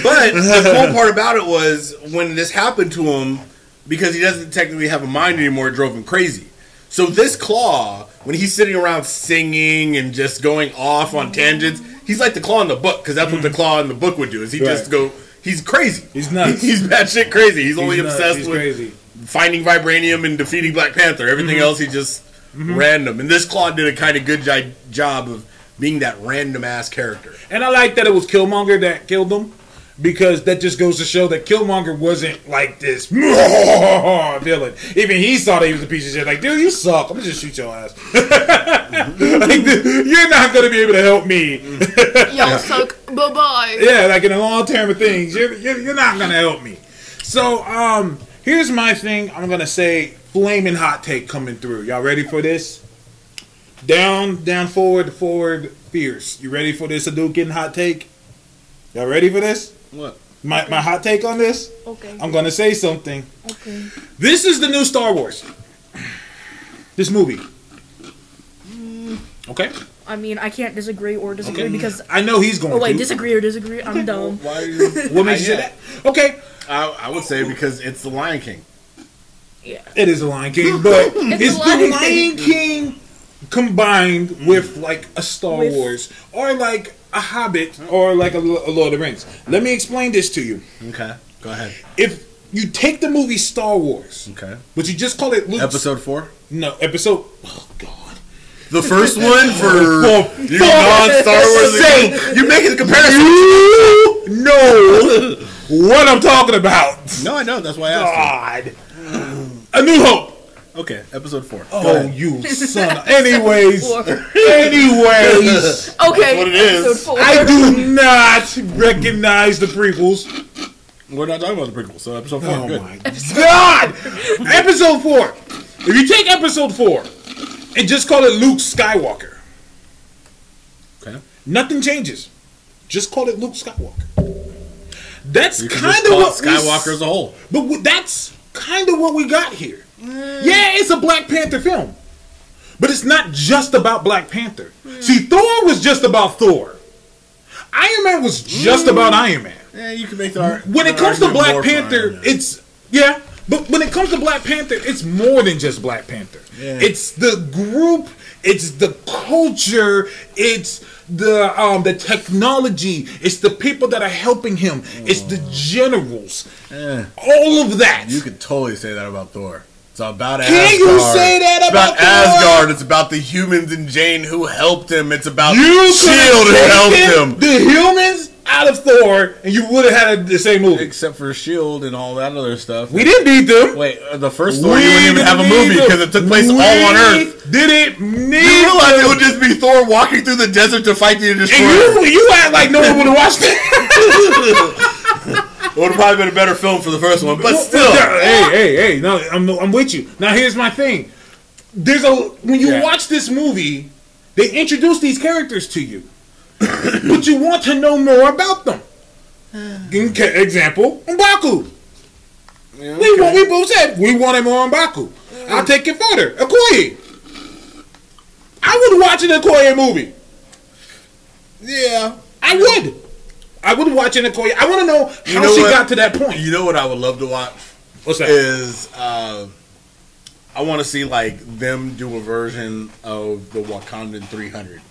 But the cool part about it was when this happened to him, because he doesn't technically have a mind anymore, it drove him crazy. So this claw, when he's sitting around singing and just going off on tangents, he's like the claw in the book because that's what the claw in the book would do. Is he just Mm. Go? He's crazy. He's nuts. He's batshit crazy. He's, only nuts. obsessed He's with crazy. finding vibranium and defeating Black Panther. Everything Mm-hmm. else, he just random. And this claw did a kind of good job of being that random ass character. And I like that it was Killmonger that killed him because that just goes to show that Killmonger wasn't like this villain. Even he saw that he was a piece of shit. Like, dude, you suck. I'm gonna just shoot your ass. like, dude, you're not gonna be able to help me. Y'all suck. Bye bye. yeah, like in the long term of things, you're, you're you're not gonna help me. So, um, here's my thing. I'm gonna say flaming hot take coming through. Y'all ready for this? Down, down, forward, forward, fierce. You ready for this Hadouken hot take? Y'all ready for this? What? My my hot take on this? Okay. I'm gonna say something. Okay. This is the new Star Wars. This movie. Mm. Okay. I mean, I can't disagree or disagree Okay. because. I know he's going Oh wait, to. disagree or disagree? I'm dumb. Why are you? What makes you say that? Okay. I, I would say because it's the Lion King. Yeah. It is a Lion King, but It's it's, a the Lion Lion King combined with like a Star With- Wars or like a Hobbit or like a, a Lord of the Rings. Let me explain this to you. Okay, go ahead. If you take the movie Star Wars, Okay, but you just call it Luke's, episode four, no episode. Oh God. the first one for For you non-Star Wars. sake. You making the comparison? You know what I'm talking about. No, I know. That's why I asked. God. A New Hope. You. Okay, episode four. Oh, ahead. you son. of- Anyways, Four. anyways, Okay. what it is. four. I do not recognize the prequels. We're not talking about the prequels, so episode four. Oh good. my god! episode four. If you take episode four and just call it Luke Skywalker, Okay. nothing changes. Just call it Luke Skywalker. That's kind of what it Skywalker as a whole. But w- that's kind of what we got here. Yeah, it's a Black Panther film. But it's not just about Black Panther. See, Thor was just about Thor. Iron Man was just about Iron Man. Yeah, you can make the ar- When it comes to Black Panther, it's yeah. But when it comes to Black Panther, it's more than just Black Panther. Yeah. It's the group, it's the culture, it's the um the technology, it's the people that are helping him, it's the generals. Eh, All of that. you could totally say that about Thor. It's about Can Asgard. you say that It's about? Asgard? It's about the humans and Jane who helped him. It's about You Shield who helped him. The humans out of Thor, and you would have had the same movie. Except for Shield and all that other stuff. We didn't beat them. Wait, uh, the first Thor, you wouldn't even have a movie because it took place We all on Earth. Didn't need You realize them. it would just be Thor walking through the desert to fight the And Destroyer. you, you act like no one would have watched it. It would have probably been a better film for the first one, but still. hey, hey, hey! No, I'm, I'm with you. Now here's my thing. There's a when you Yeah. watch this movie, they introduce these characters to you, but you want to know more about them. Okay, example, M'Baku. We want, we both said we wanted more M'Baku. I'll take it further. Okoye. I would watch an Okoye movie. Yeah. I would. I would watch an Okoye. I want to know how You know she what? got to that point. You know what I would love to watch What's that? is uh, I want to see like them do a version of the Wakandan 300.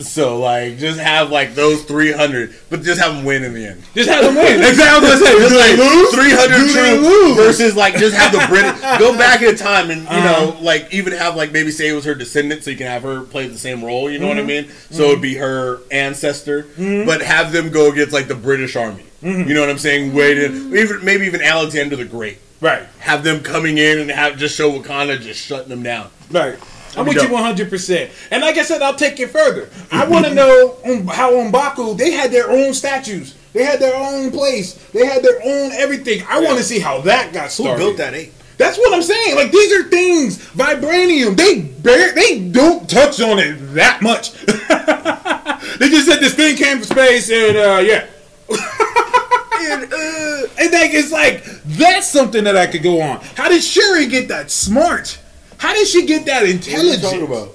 So like just have like those 300, but just have them win in the end. Just have them win. Exactly what I say. Just like lose? 300 Do they true lose? versus like just have the British go back in time and you Uh-huh. know like even have like maybe say it was her descendant so you can have her play the same role. You know what I Mm-hmm. mean? So it'd be her ancestor, but have them go against like the British Army. Mm-hmm. You know what I'm saying? Wait, even maybe even Alexander the Great. Right. Have them coming in and have just show Wakanda just shutting them down. Right. I'm with you 100. percent And like I said, I'll take it further. I want to know how on Baku they had their own statues They had their own place. They had their own everything. I want to see how that got Who built that ape? That's what I'm saying. Like these are things. Vibranium. They bear, They don't touch on it that much. they just said this thing came from space and uh, yeah. and, uh, and like it's like that's something that I could go on. How did Shuri get that smart? How did she get that What are you talking about?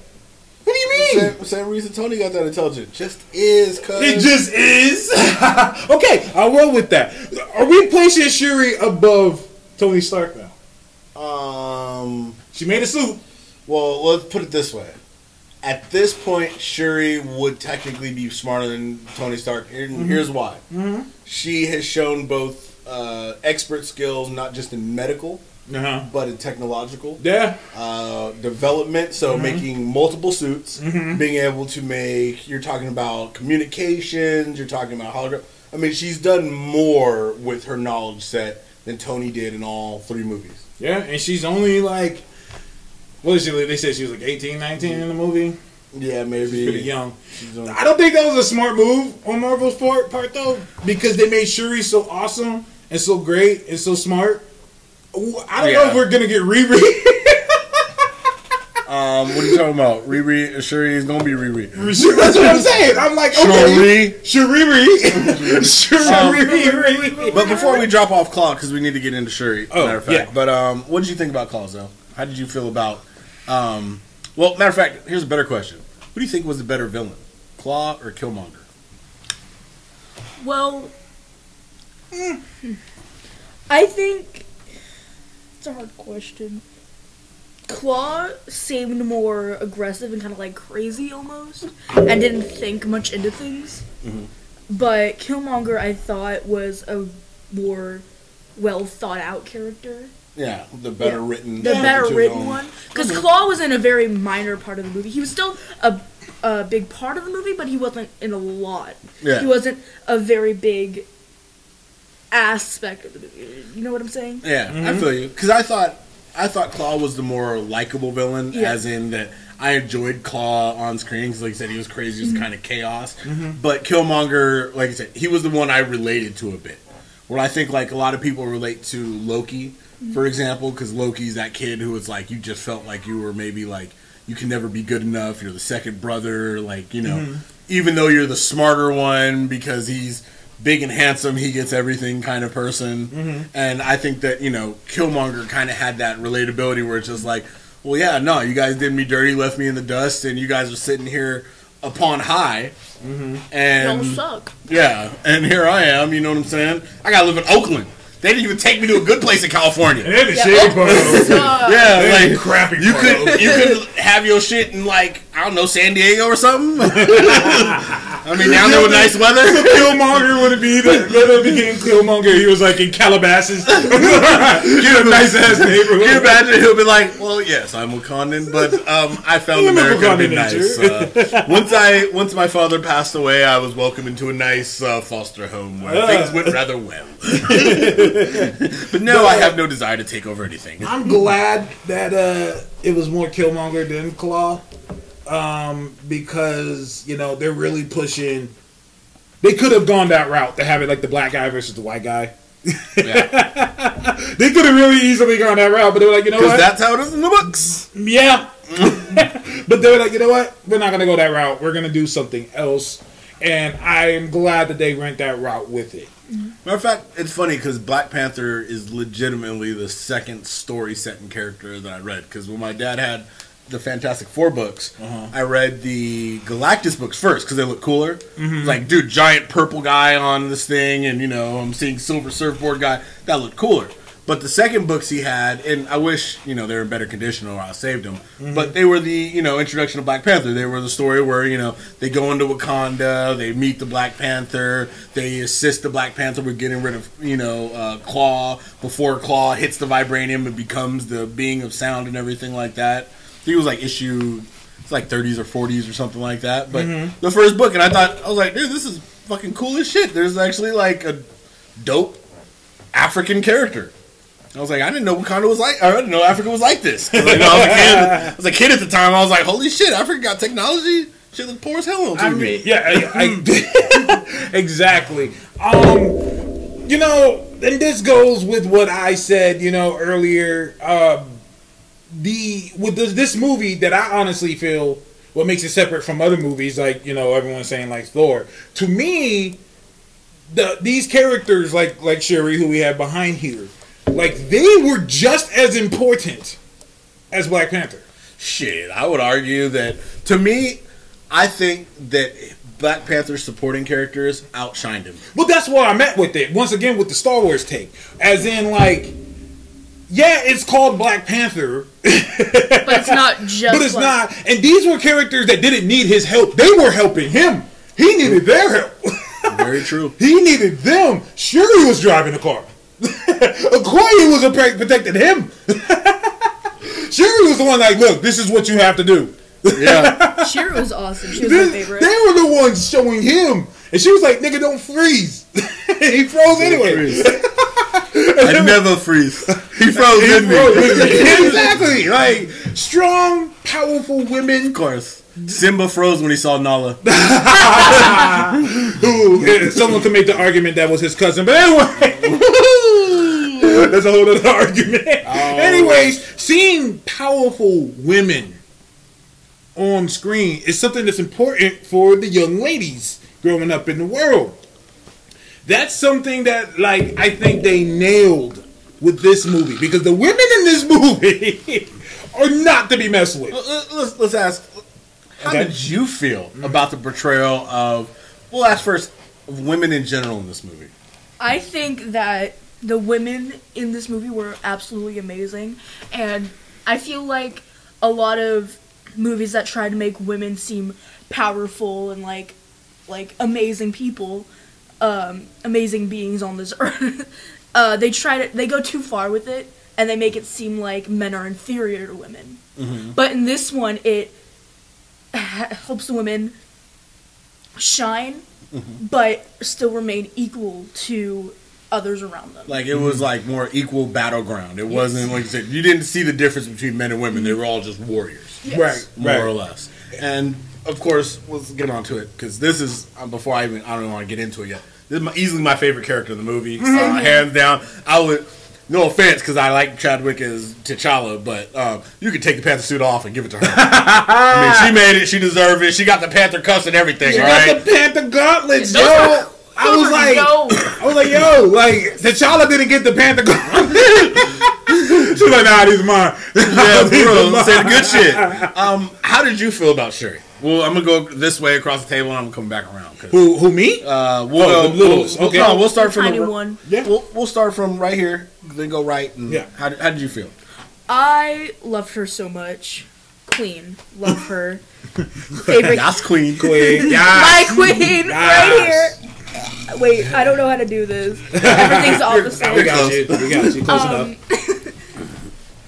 What do you mean? Same, same reason Tony got that intelligent. Just is, cuz. It just is. okay, I'll roll with that. Are we placing Shuri above Tony Stark now? Um. She made a suit. Well, let's put it this way. At this point, Shuri would technically be smarter than Tony Stark. And here's why. She has shown both uh, expert skills, not just in medical, Uh huh. but in technological Yeah. uh, development. So making multiple suits, being able to make. You're talking about communications. You're talking about hologram. I mean, she's done more with her knowledge set than Tony did in all three movies. Yeah, and she's only like, what is she? They said she was like 18, 19 in the movie. Yeah, maybe. Pretty young. She's I don't think that was a smart move on Marvel's part, part though, because they made Shuri so awesome and so great and so smart. Ooh, I don't know if we're gonna get Riri. Um, what are you talking about? Riri, Shuri is gonna be Riri. That's what I'm saying. I'm like, okay, Shuri. Shuri, Shuri. But before we drop off Claw, because we need to get into Shuri, Oh, matter of fact. yeah. But um, what did you think about Claw, though? How did you feel about? Um, well, matter of fact, here's a better question: Who do you think was the better villain, Claw or Killmonger? Well, I think it's a hard question. Claw seemed more aggressive and kind of like crazy almost, and didn't think much into things. Mm-hmm. But Killmonger, I thought, was a more well thought out character, Yeah, the better Yeah. written, the better written one. Because Claw was in a very minor part of the movie. He was still a a big part of the movie, but he wasn't in a lot. Yeah. He wasn't a very big aspect of the movie. You know what I'm saying? Yeah, I mm-hmm. feel you. Because I thought I thought Claw was the more likable villain, Yeah. as in that I enjoyed Claw on screen because, like I said, he was crazy, he was kind of chaos. Mm-hmm. But Killmonger, like I said, he was the one I related to a bit. Where I think like a lot of people relate to Loki, mm-hmm. for example, because Loki's that kid who was like you just felt like you were maybe like you can never be good enough. You're the second brother, like you know, even though you're the smarter one because he's big and handsome, he gets everything kind of person. Mm-hmm. And I think that you know Killmonger kind of had that relatability where it's just like, well, yeah, no, you guys did me dirty, left me in the dust, and you guys are sitting here upon high. Mm-hmm. And Y'all suck. yeah, and here I am. You know what I'm saying? I gotta live in Oakland. They didn't even take me to a good place in California. And the Yeah, shade bottle. suck. Yeah, Hey, like crappy you bottle. could you could have your shit in like I don't know San Diego or something. I mean down there with nice weather. Killmonger would be the that became Killmonger. He was like in Calabasas, get a nice ass neighborhood. Can you imagine? He'll be like, "Well, yes, I'm Wakandan, but um, I found I'm America to be nice." Uh, once I once my father passed away, I was welcomed into a nice uh, foster home where Ah. things went rather well. but no, I have no desire to take over anything. I'm glad that uh, it was more Killmonger than Claw, um, because you know they're really pushing. They could have gone that route to have it like the black guy versus the white guy. Yeah. They could have really easily gone that route, but they were like, you know Because what? that's how it is in the books. Yeah. but they were like, you know what? We're not gonna go that route. We're gonna do something else. And I am glad that they went that route with it. Matter of fact, it's funny because Black Panther is legitimately the second story setting character that I read. Because when my dad had the Fantastic Four books, uh-huh. I read the Galactus books first because they look cooler. Mm-hmm. Like, dude, giant purple guy on this thing, and you know, I'm seeing Silver Surfboard guy. That looked cooler. But the second books he had, and I wish you know they were in better condition or I saved them. Mm-hmm. But they were the you know introduction of Black Panther. They were the story where you know they go into Wakanda, they meet the Black Panther, they assist the Black Panther with getting rid of you know uh, Claw before Claw hits the vibranium and becomes the being of sound and everything like that. I it was like issue, it's like 30s or 40s or something like that. But the first book, and I thought I was like, dude, this is fucking cool as shit. There's actually like a dope African character. I was like, I didn't know Wakanda was like, I didn't know Africa was like this. 'Cause, like, I, was a kid, I was a kid at the time. I was like, holy shit, Africa got technology. Shit look poor as hell on TV. I mean, yeah, I, exactly. Um, you know, and this goes with what I said, you know, earlier. Um, the with this, this movie that I honestly feel what makes it separate from other movies, like you know, everyone's saying like Thor. To me, the these characters like like Shuri, who we have behind here, like they were just as important as Black Panther. Shit, I would argue that to me, I think that Black Panther's supporting characters outshined him. But that's where I'm at with it. Once again, with the Star Wars take, as in like, yeah, it's called Black Panther, but it's not just. but it's like- not. And these were characters that didn't need his help; they were helping him. He needed their help. Very true. he needed them. Shuri was driving the car. Okoye was a protecting him. Shuri was the one like, look, this is what you have to do. Yeah, Shuri was awesome. She was my favorite. They were the ones showing him. And she was like, nigga, don't freeze. he froze anyway. freeze. I never freeze. He froze He in me. froze with me. exactly. Like, strong, powerful women Of course, Simba froze when he saw Nala. who someone could make the argument that was his cousin. But anyway. That's a whole other argument. Oh. Anyways, seeing powerful women on screen is something that's important for the young ladies growing up in the world. That's something that, like, I think they nailed with this movie because the women in this movie are not to be messed with. Let- Let's, let's ask. How Okay. did you feel about the portrayal of? We'll ask first of women in general in this movie. I think that the women in this movie were absolutely amazing, and I feel like a lot of movies that try to make women seem powerful and like like amazing people, um, amazing beings on this earth, uh, they try to they go too far with it and they make it seem like men are inferior to women. But in this one, it helps the women shine, but still remain equal to others around them. Like it was like more equal battleground. It wasn't like you said. You didn't see the difference between men and women. They were all just warriors, Yes. Right, more right. or less. And of course, let's get on to it because this is um, before I even I don't even want to get into it yet. This is my, easily my favorite character in the movie, uh, hands down. I would. No offense, because I like Chadwick as T'Challa, but um, you could take the Panther suit off and give it to her. I mean, she made it. She deserved it. She got the Panther cuss and everything. You all got right. the Panther gauntlets, yo. are- I was like, dope. I was like, yo, like T'Challa didn't get the Panther gauntlet. She's like, nah, these are mine. Yeah, bro, mine. say the good shit. Um, how did you feel about Shuri? Well, I'm gonna go this way across the table, and I'm gonna come back around. Who, who me? uh, we'll Oh, go. the littles, we'll, okay. no, we'll start from Tiny the, one. Yeah. We'll, we'll start from right here, then go right. And Yeah. How, did- how did you feel? I loved her so much. Queen, love her. Favorite, That's Queen. Queen. my Yes. queen, right here. Wait, I don't know how to do this. Everything's all the same. We got you. We got you. Close Um, enough.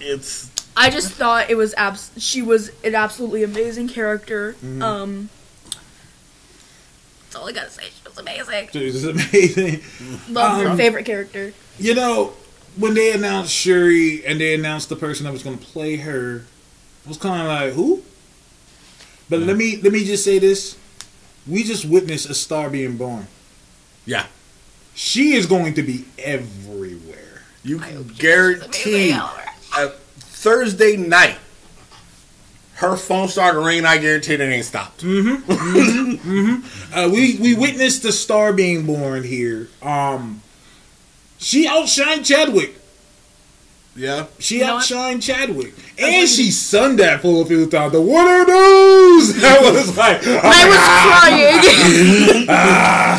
It's I just thought it was abs. She was an absolutely amazing character. Mm-hmm. Um, that's all I gotta say. She was amazing. This is amazing. Love her Um, favorite character. You know, when they announced Shuri and they announced the person that was going to play her, I was kind of like, who? But let me let me just say this: we just witnessed a star being born. yeah. She is going to be everywhere. You can guarantee amazing. Thursday night. Her phone started ringing. I guarantee it ain't stopped. Uh, we we witnessed the star being born here. Um, she outshined Chadwick. Yeah. She You know what? outshined Chadwick, and she sunned that fool a few times. The what are those? That was like I was crying.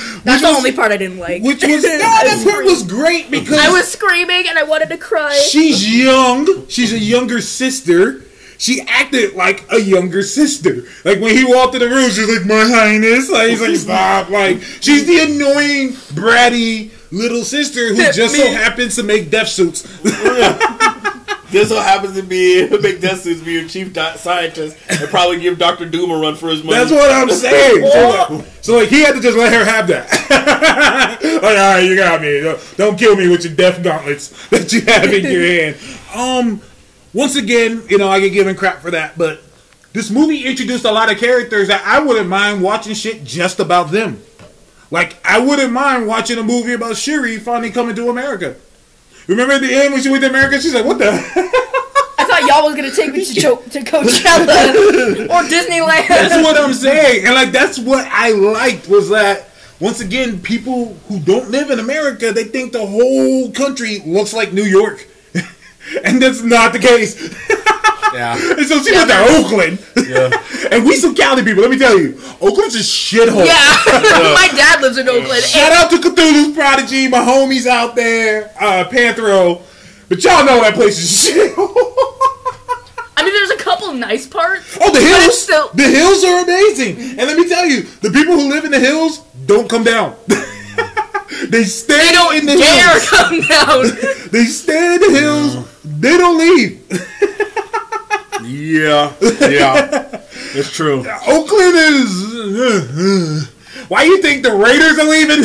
That's the only part I didn't like. which was no, that part was great because I was screaming and I wanted to cry. she's young. She's a younger sister. She acted like a younger sister. Like when he walked in the room, she's like, "My highness." Like he's like, "Stop!" Like she's the annoying, bratty little sister who just so happens to make death suits. This so happens to be Big Suits be your chief di- scientist and probably give Doctor Doom a run for his money. That's what I'm saying. So like, so like, he had to just let her have that. like, all right, you got me. Don't- Don't kill me with your death gauntlets that you have in your hand. Um, once again, you know, I get given crap for that, but this movie introduced a lot of characters that I wouldn't mind watching shit just about them. Like I wouldn't mind watching a movie about Shuri finally coming to America. Remember at the end when she went to America? She's like, "What the?" I thought y'all was gonna take me to, jo- to Coachella or Disneyland. That's what I'm saying, and like that's what I liked was that once again, people who don't live in America they think the whole country looks like New York, and that's not the case. Yeah. And so she went to Oakland, Yeah. and we some Cali people. Let me tell you, Oakland's a shithole. Yeah, my dad lives in Oakland. Shout out to Cthulhu's Prodigy, my homies out there, uh, Panthro. But y'all know that place is shit. oh, I mean, there's a couple nice parts. Oh, the hills, still- the hills are amazing. And let me tell you, the people who live in the hills don't come down. they stay They don't in the dare hills. come down. They stay in the hills. They don't leave. Yeah. Yeah. It's true. Oakland is. why you think the Raiders are leaving?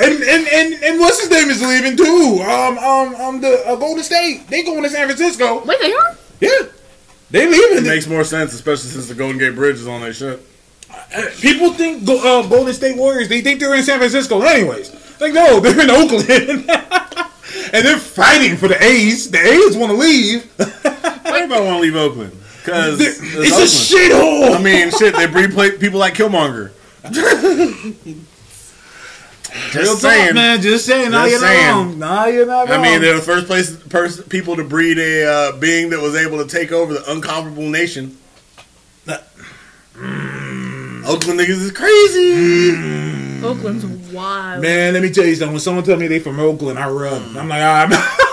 and, and and and what's his name is leaving too? Um um um the uh, Golden State. They going to San Francisco. Wait, they are? Yeah, they It leaving. makes more sense, especially since the Golden Gate Bridge is on that shit. People think uh, Golden State Warriors. They think they're in San Francisco. Anyways, like no, they're in Oakland. And they're fighting for the A's. The A's want to leave. Everybody want to leave Oakland because It's a shithole. I mean, shit, they breed play, people like Killmonger. Just talk, saying. man. Just saying. Nah, you're saying. not wrong. Nah, you're not wrong. I mean, they're the first place pers- people to breed a uh, being that was able to take over the uncomparable nation. Oakland niggas is crazy. Oakland's wild. Man, let me tell you something. When someone tell me they from Oakland, I run. I'm like, I'm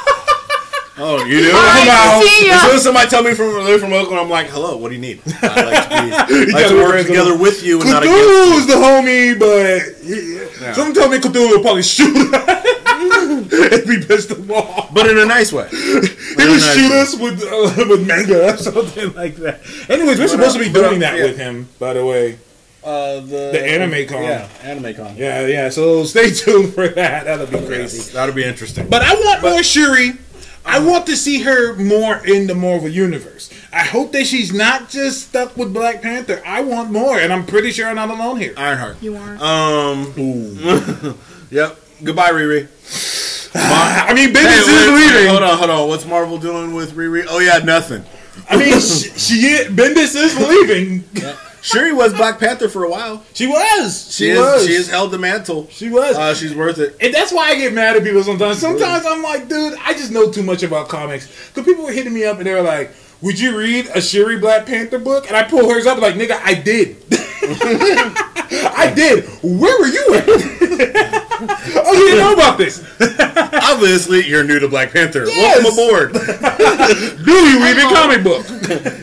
Oh, you do? Hi, Wow. see ya. As soon as somebody tell me from they're from Oakland, I'm like, hello, what do you need? I like to, be, like gotta work together with- with you and not against Cthulhu you. the homie, but he, someone tell me Cthulhu will probably shoot if we pissed him off. But in a nice way. He would shoot us with uh, with manga or something like that. Anyways, we're supposed to be but, uh, doing that yeah. with him, by the way. Uh, the, The anime con. Yeah, anime con. Yeah, yeah. So stay tuned for that. That'll be crazy. Yes, that'll be interesting. But I want more Shuri. I want to see her more in the Marvel universe. I hope that she's not just stuck with Black Panther. I want more, and I'm pretty sure I'm not alone here. Ironheart. You are. Um. yep. Goodbye, Riri. I mean, Hey, Bendis is wait, wait, leaving. hold on, hold on. What's Marvel doing with Riri? Oh yeah, nothing. I mean, she, she Bendis is leaving. Shuri was Black Panther for a while. She was. She, She, is, was. she has held the mantle. She was. Uh, she's worth it. and that's why I get mad at people sometimes. Sometimes I'm like, dude, I just know too much about comics. Because people were hitting me up and they were like, would you read a Shuri Black Panther book? And I pull hers up like, nigga, I did. I did. Where were you at? oh, you didn't know about this. Obviously, you're new to Black Panther. Yes. Welcome aboard. Do you read a comic book?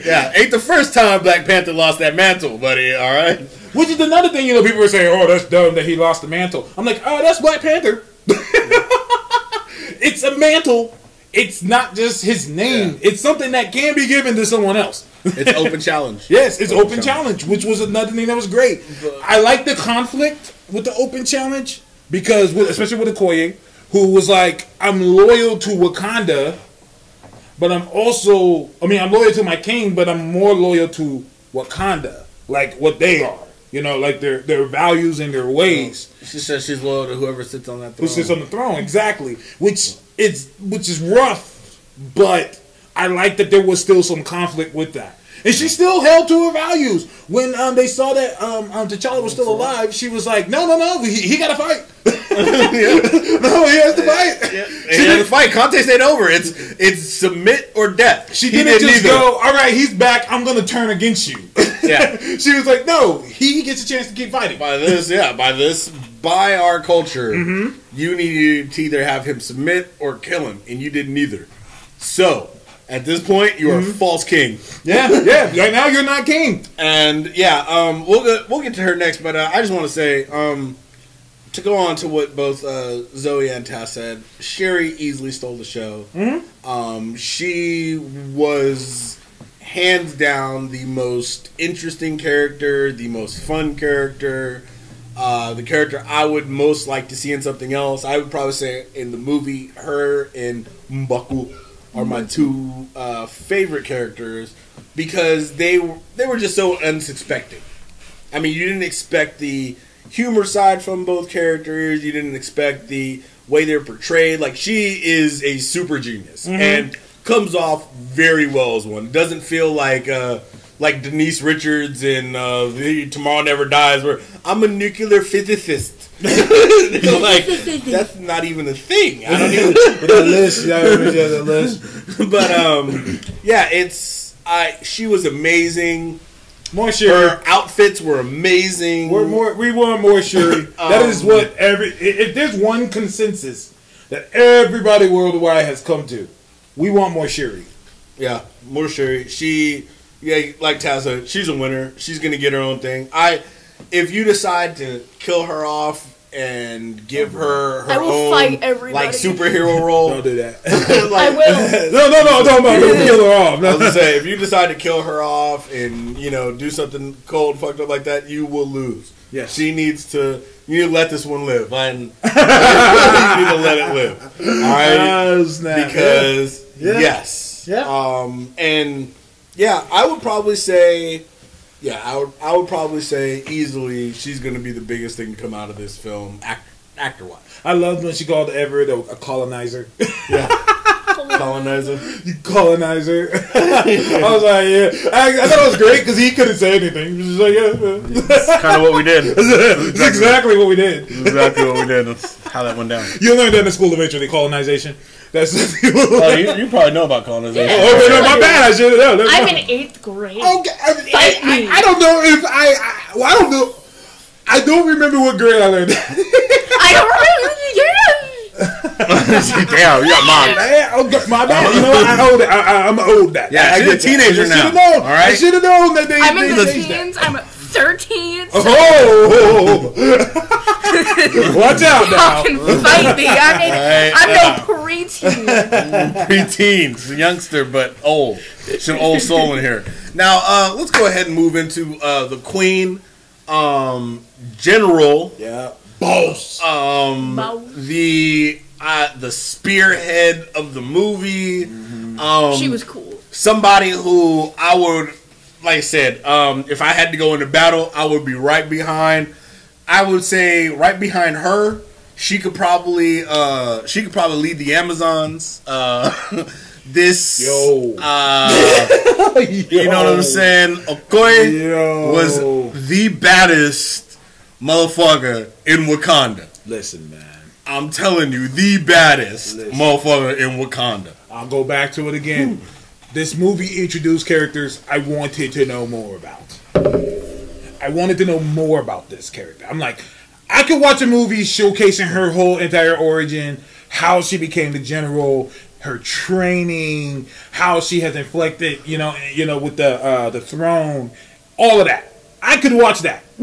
yeah, ain't the first time Black Panther lost that mantle, buddy. All right. Which is another thing, you know, people were saying, oh, that's dumb that he lost the mantle. I'm like, oh, that's Black Panther. it's a mantle. It's not just his name. It's something that can be given to someone else. It's open challenge. Yes, it's open, Open challenge. which was another thing that was great. I like the conflict with the open challenge because, with, especially with Okoye, who was like, "I'm loyal to Wakanda, but I'm also, I mean, I'm loyal to my king, but I'm more loyal to Wakanda, like what they are, you know, like their their values and their ways." She says she's loyal to whoever sits on that throne. who sits on the throne exactly which is which is rough but i like that there was still some conflict with that and she still held to her values when um, they saw that um, um, T'Challa was still alive. She was like, "No, no, no, he, he got to fight. no, he has to fight." Yeah, and in the fight, Conte's ain't over. It's it's submit or death. She He didn't did just neither. go, "All right, he's back. I'm gonna turn against you." Yeah. she was like, "No, he gets a chance to keep fighting." By this, yeah, by this, by our culture, Mm-hmm. you needed to either have him submit or kill him, and you didn't either. So, at this point, you are Mm-hmm. a false king. Yeah, yeah. Right now, you're not king. And yeah, um, we'll get, we'll get to her next, but uh, I just want to say um, to go on to what both uh, Zoe and Taz said. Shuri easily stole the show. Um, she was hands down the most interesting character, the most fun character. Uh, the character I would most like to see in something else, I would probably say in the movie, her in M'Baku. Are my two uh, favorite characters because they were they were just so unsuspecting. I mean, you didn't expect the humor side from both characters. You didn't expect the way they're portrayed. Like she is a super genius and comes off very well as one. Doesn't feel like uh, like Denise Richards in uh, the Tomorrow Never Dies, where I'm a nuclear physicist. Like that's not even a thing. I don't even. With that list, yeah, yeah, that list. but um, yeah, it's I. She was amazing. More Shuri. Her outfits were amazing. We're more. We want more Shuri. that is Um, what every. If there's one consensus that everybody worldwide has come to, we want more Shuri. Yeah, more Shuri. She, yeah, like Taz said, she's a winner. She's gonna get her own thing. I, if you decide to kill her off and give her her I will own fight everybody. like superhero role, Don't do that. I will. no, no, no. I'm talking about don't kill her off. I was No. gonna say, if you decide to kill her off and you know do something cold, fucked up like that, you will lose. Yes. she needs to. You need to let this one live, and you need to let it live. All right, Oh, snap. because Yeah. yes, Yeah. um, and yeah, I would probably say, yeah, I would, I would probably say easily she's going to be the biggest thing to come out of this film, act, actor wise. I loved when she called Everett a, a colonizer. Yeah. colonizer. you colonizer. I was like, yeah. I, I thought it was great because he couldn't say anything. He was just like, yeah. That's kind of what we did. That's exactly what we did. exactly what we did. That's how that went down. You learned that in the school eventually, colonization. That's. Oh, you, you probably know about colonization. Oh, okay, no, my bad. I should have known. I'm in eighth grade. Okay, I, Fight I, me. I, I don't know if I, I. Well, I don't know. I don't remember what grade I learned that. I don't remember. Yeah. Damn, you got mom. Man, okay, my bad. Oh, oh, you know? I old. I, I, I'm old that. Yeah, I, she's get a teenager I should've now, Known. all right? I should have known that they. I'm in they the changed that. teens. I'm 13. So Oh, watch out now. y'all can fight me. I mean, Right. I'm no preteen. Preteens, youngster, but old. She's an old soul in here. Now, uh, let's go ahead and move into uh, the Queen, um, General, Yeah, boss. um, Bow. the uh, the spearhead of the movie. Um, She was cool. somebody who I would, like I said, um, if I had to go into battle, I would be right behind. I would say right behind her. She could probably, uh, she could probably lead the Amazons. Uh, this, Yo. uh, you know what I'm saying? Okoye Yo. was the baddest motherfucker in Wakanda. Listen, man. I'm telling you, the baddest Listen. motherfucker in Wakanda. I'll go back to it again. This movie introduced characters I wanted to know more about. I wanted to know more about this character. I'm like, I could watch a movie showcasing her whole entire origin, how she became the general, her training, how she has inflected, you know, you know, with the uh, the throne, all of that. I could watch that.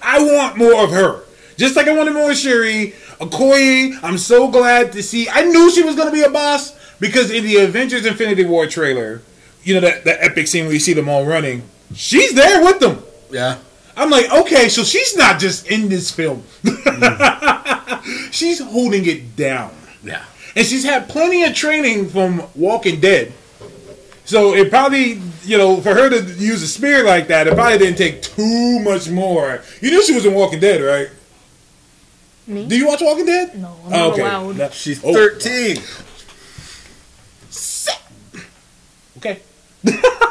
I want more of her. Just like I wanted more of Shuri, Okoye. I'm so glad to see. I knew she was going to be a boss because in the Avengers Infinity War trailer, you know that that epic scene where you see them all running, she's there with them. Yeah. I'm like, okay, so she's not just in this film. Mm-hmm. she's holding it down. Yeah. And she's had plenty of training from Walking Dead. So it probably, you know, for her to use a spear like that, it probably didn't take too much more. You knew she was in Walking Dead, right? Me? Do you watch Walking Dead? No, I'm oh, not allowed. No. She's Oh, 13. Okay. I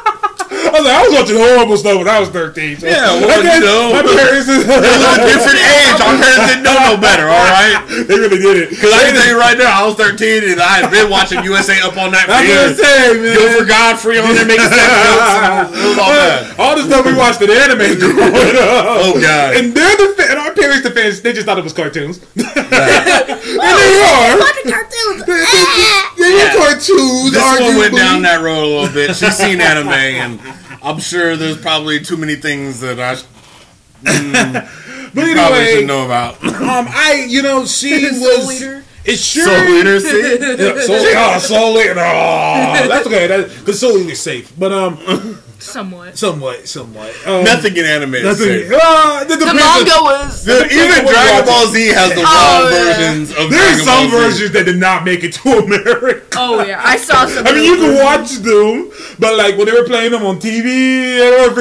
was like, I was watching horrible stuff when I was 13. So Yeah, well, I guess you know. my parents is, Different age. Our parents didn't know no better, all right? they really did it. Because I can tell you right now, I was 13 and I had been watching USA Up All Night for I was gonna years. say, man. Go for Godfrey on there making sex jokes. and It was all bad. All the stuff we watched in anime growing up. Oh, God. And they're the and our parents' defense, they just thought it was cartoons. and they are. Fucking cartoons. They were cartoons. This one went down that road a little bit. She's seen anime, and I'm sure there's probably too many things that I sh- But probably anyway, should know about. um, I you know she Soul was. Eater. It's sure. Soul Eater, see? Yeah, soul, oh, soul eater. Oh, that's okay. That, Cause soul eater's safe. But um, Somewhat. somewhat, somewhat. Um, Nothing in anime. Nothing. safe. Uh, the, The depends manga was. The- even Dragon Ball Z has the Oh, wrong yeah. versions of. There's Dragon some Ball Z. versions that did not make it to America. Oh yeah, I saw some. I mean, you can can watch them, but like when they were playing them on TV, I don't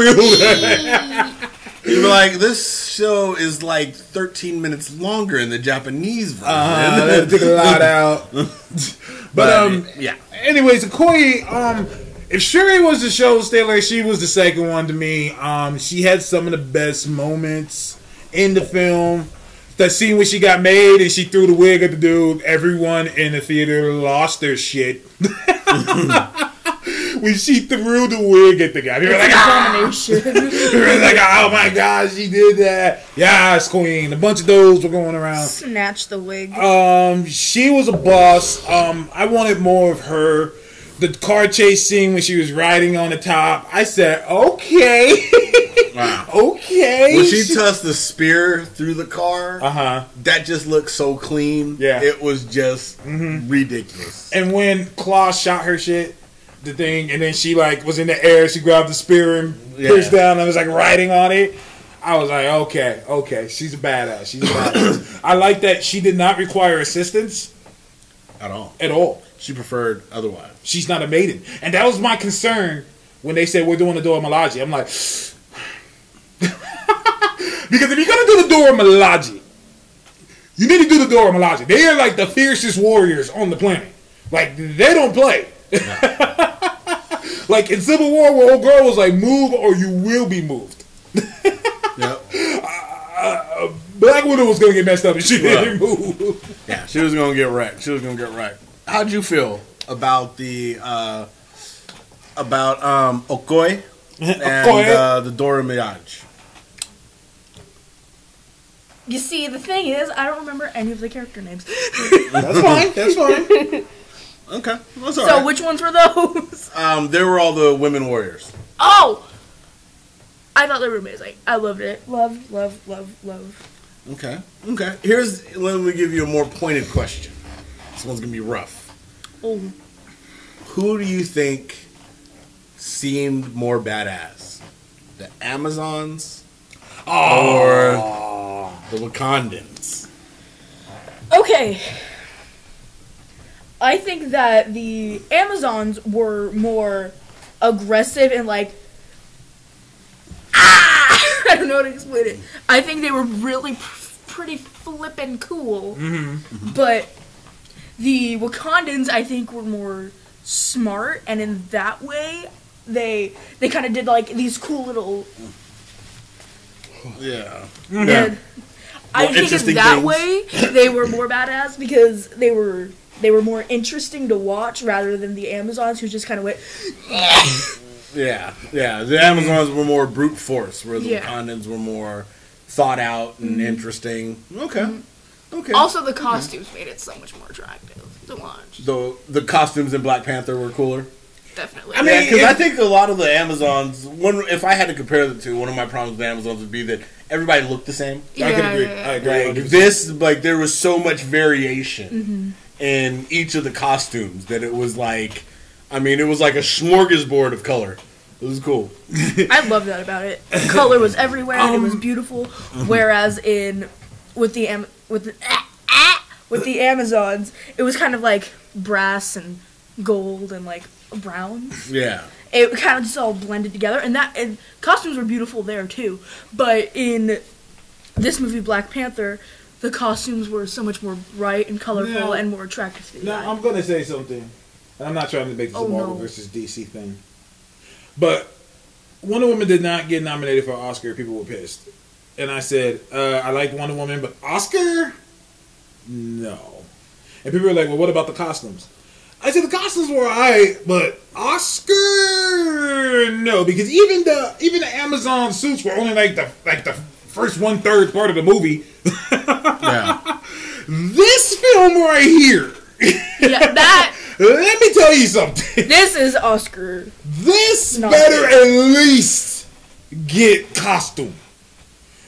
You'd be like, this show is like 13 minutes longer in the Japanese version. uh, that took a lot out. But um, yeah. anyways, Koi, um, if Shuri was the show stealer, she was the second one to me. Um, she had some of the best moments in the film. That scene when she got made and she threw the wig at the dude, everyone in the theater lost their shit. when she threw the wig at the guy, they were like, ah! They were like, oh my god, she did that. Yes, queen. A bunch of those were going around. Snatch the wig. Um, she was a boss. Um, I wanted more of her. The car chase scene when she was riding on the top, I said, okay, Wow. okay. When she tossed the spear through the car, uh huh. that just looked so clean. Yeah. It was just ridiculous. And when Claw shot her shit, the thing, and then she like was in the air, she grabbed the spear and Yeah. pushed down and was like riding on it. I was like, okay, okay, she's a badass. She's a badass. I like that she did not require assistance At all. at all. She preferred otherwise. She's not a maiden. And that was my concern when they said we're doing the Dora Milaje. I'm like, because if you're gonna do the Dora Milaje, you need to do the Dora Milaje. They are like the fiercest warriors on the planet. Like they don't play. like in Civil War, where old girl was like, "Move or you will be moved." Yep. Uh, Black Widow was gonna get messed up and she Right. didn't move. Yeah, she was gonna get wrecked. She was gonna get wrecked. How'd you feel about the uh about um Okoi and Okoye. Uh, the Dora Milaje? You see, the thing is, I don't remember any of the character names. That's fine. That's fine. Okay, that's so alright. which ones were those? um, they were all the women warriors. Oh, I thought they were amazing. I loved it. Love, love, love, love. Okay, okay. Here's let me give you a more pointed question. This one's gonna be rough. Oh, Who do you think seemed more badass, the Amazons or the Wakandans? okay. I think that the Amazons were more aggressive and like. Ah! I don't know how to explain it. I think they were really pr- pretty flippin' cool. But the Wakandans, I think, were more smart, and in that way, they they kind of did like these cool little. Yeah. And I More think in that things. way they were more badass because they were they were more interesting to watch rather than the Amazons who just kind of went. Yeah, yeah. The Amazons were more brute force, where the Yeah. Wakandans were more thought out and mm-hmm. interesting. Okay, mm-hmm. Okay. Also, the costumes made it so much more attractive to watch. the the costumes in Black Panther were cooler. Definitely. I mean, because if- I think a lot of the Amazons. One, if I had to compare the two, one of my problems with the Amazons would be that everybody looked the same. Yeah, I can agree. yeah, yeah. I agree. Like this, like there was so much variation in each of the costumes that it was like, I mean, it was like a smorgasbord of color. It was cool. I love that about it. Color was everywhere and it was Um, beautiful. Whereas in with the Am- with the ah, ah, with the Amazons, it was kind of like brass and gold and like brown. Yeah, It kind of just all blended together, and that and costumes were beautiful there too. But in this movie, Black Panther, the costumes were so much more bright and colorful Now- and more attractive to the Now eye. I'm gonna say something. And I'm not trying to make this Oh, a Marvel no. versus DC thing. But Wonder Woman did not get nominated for an Oscar. People were pissed. And I said, uh, I like Wonder Woman, but Oscar? No. And people were like, well, what about the costumes? I said the costumes were alright, but Oscar no, because even the even the Amazon suits were only like the like the first one third part of the movie. yeah. This film right here yeah, that Let me tell you something. this is Oscar. This No. better at least get costume.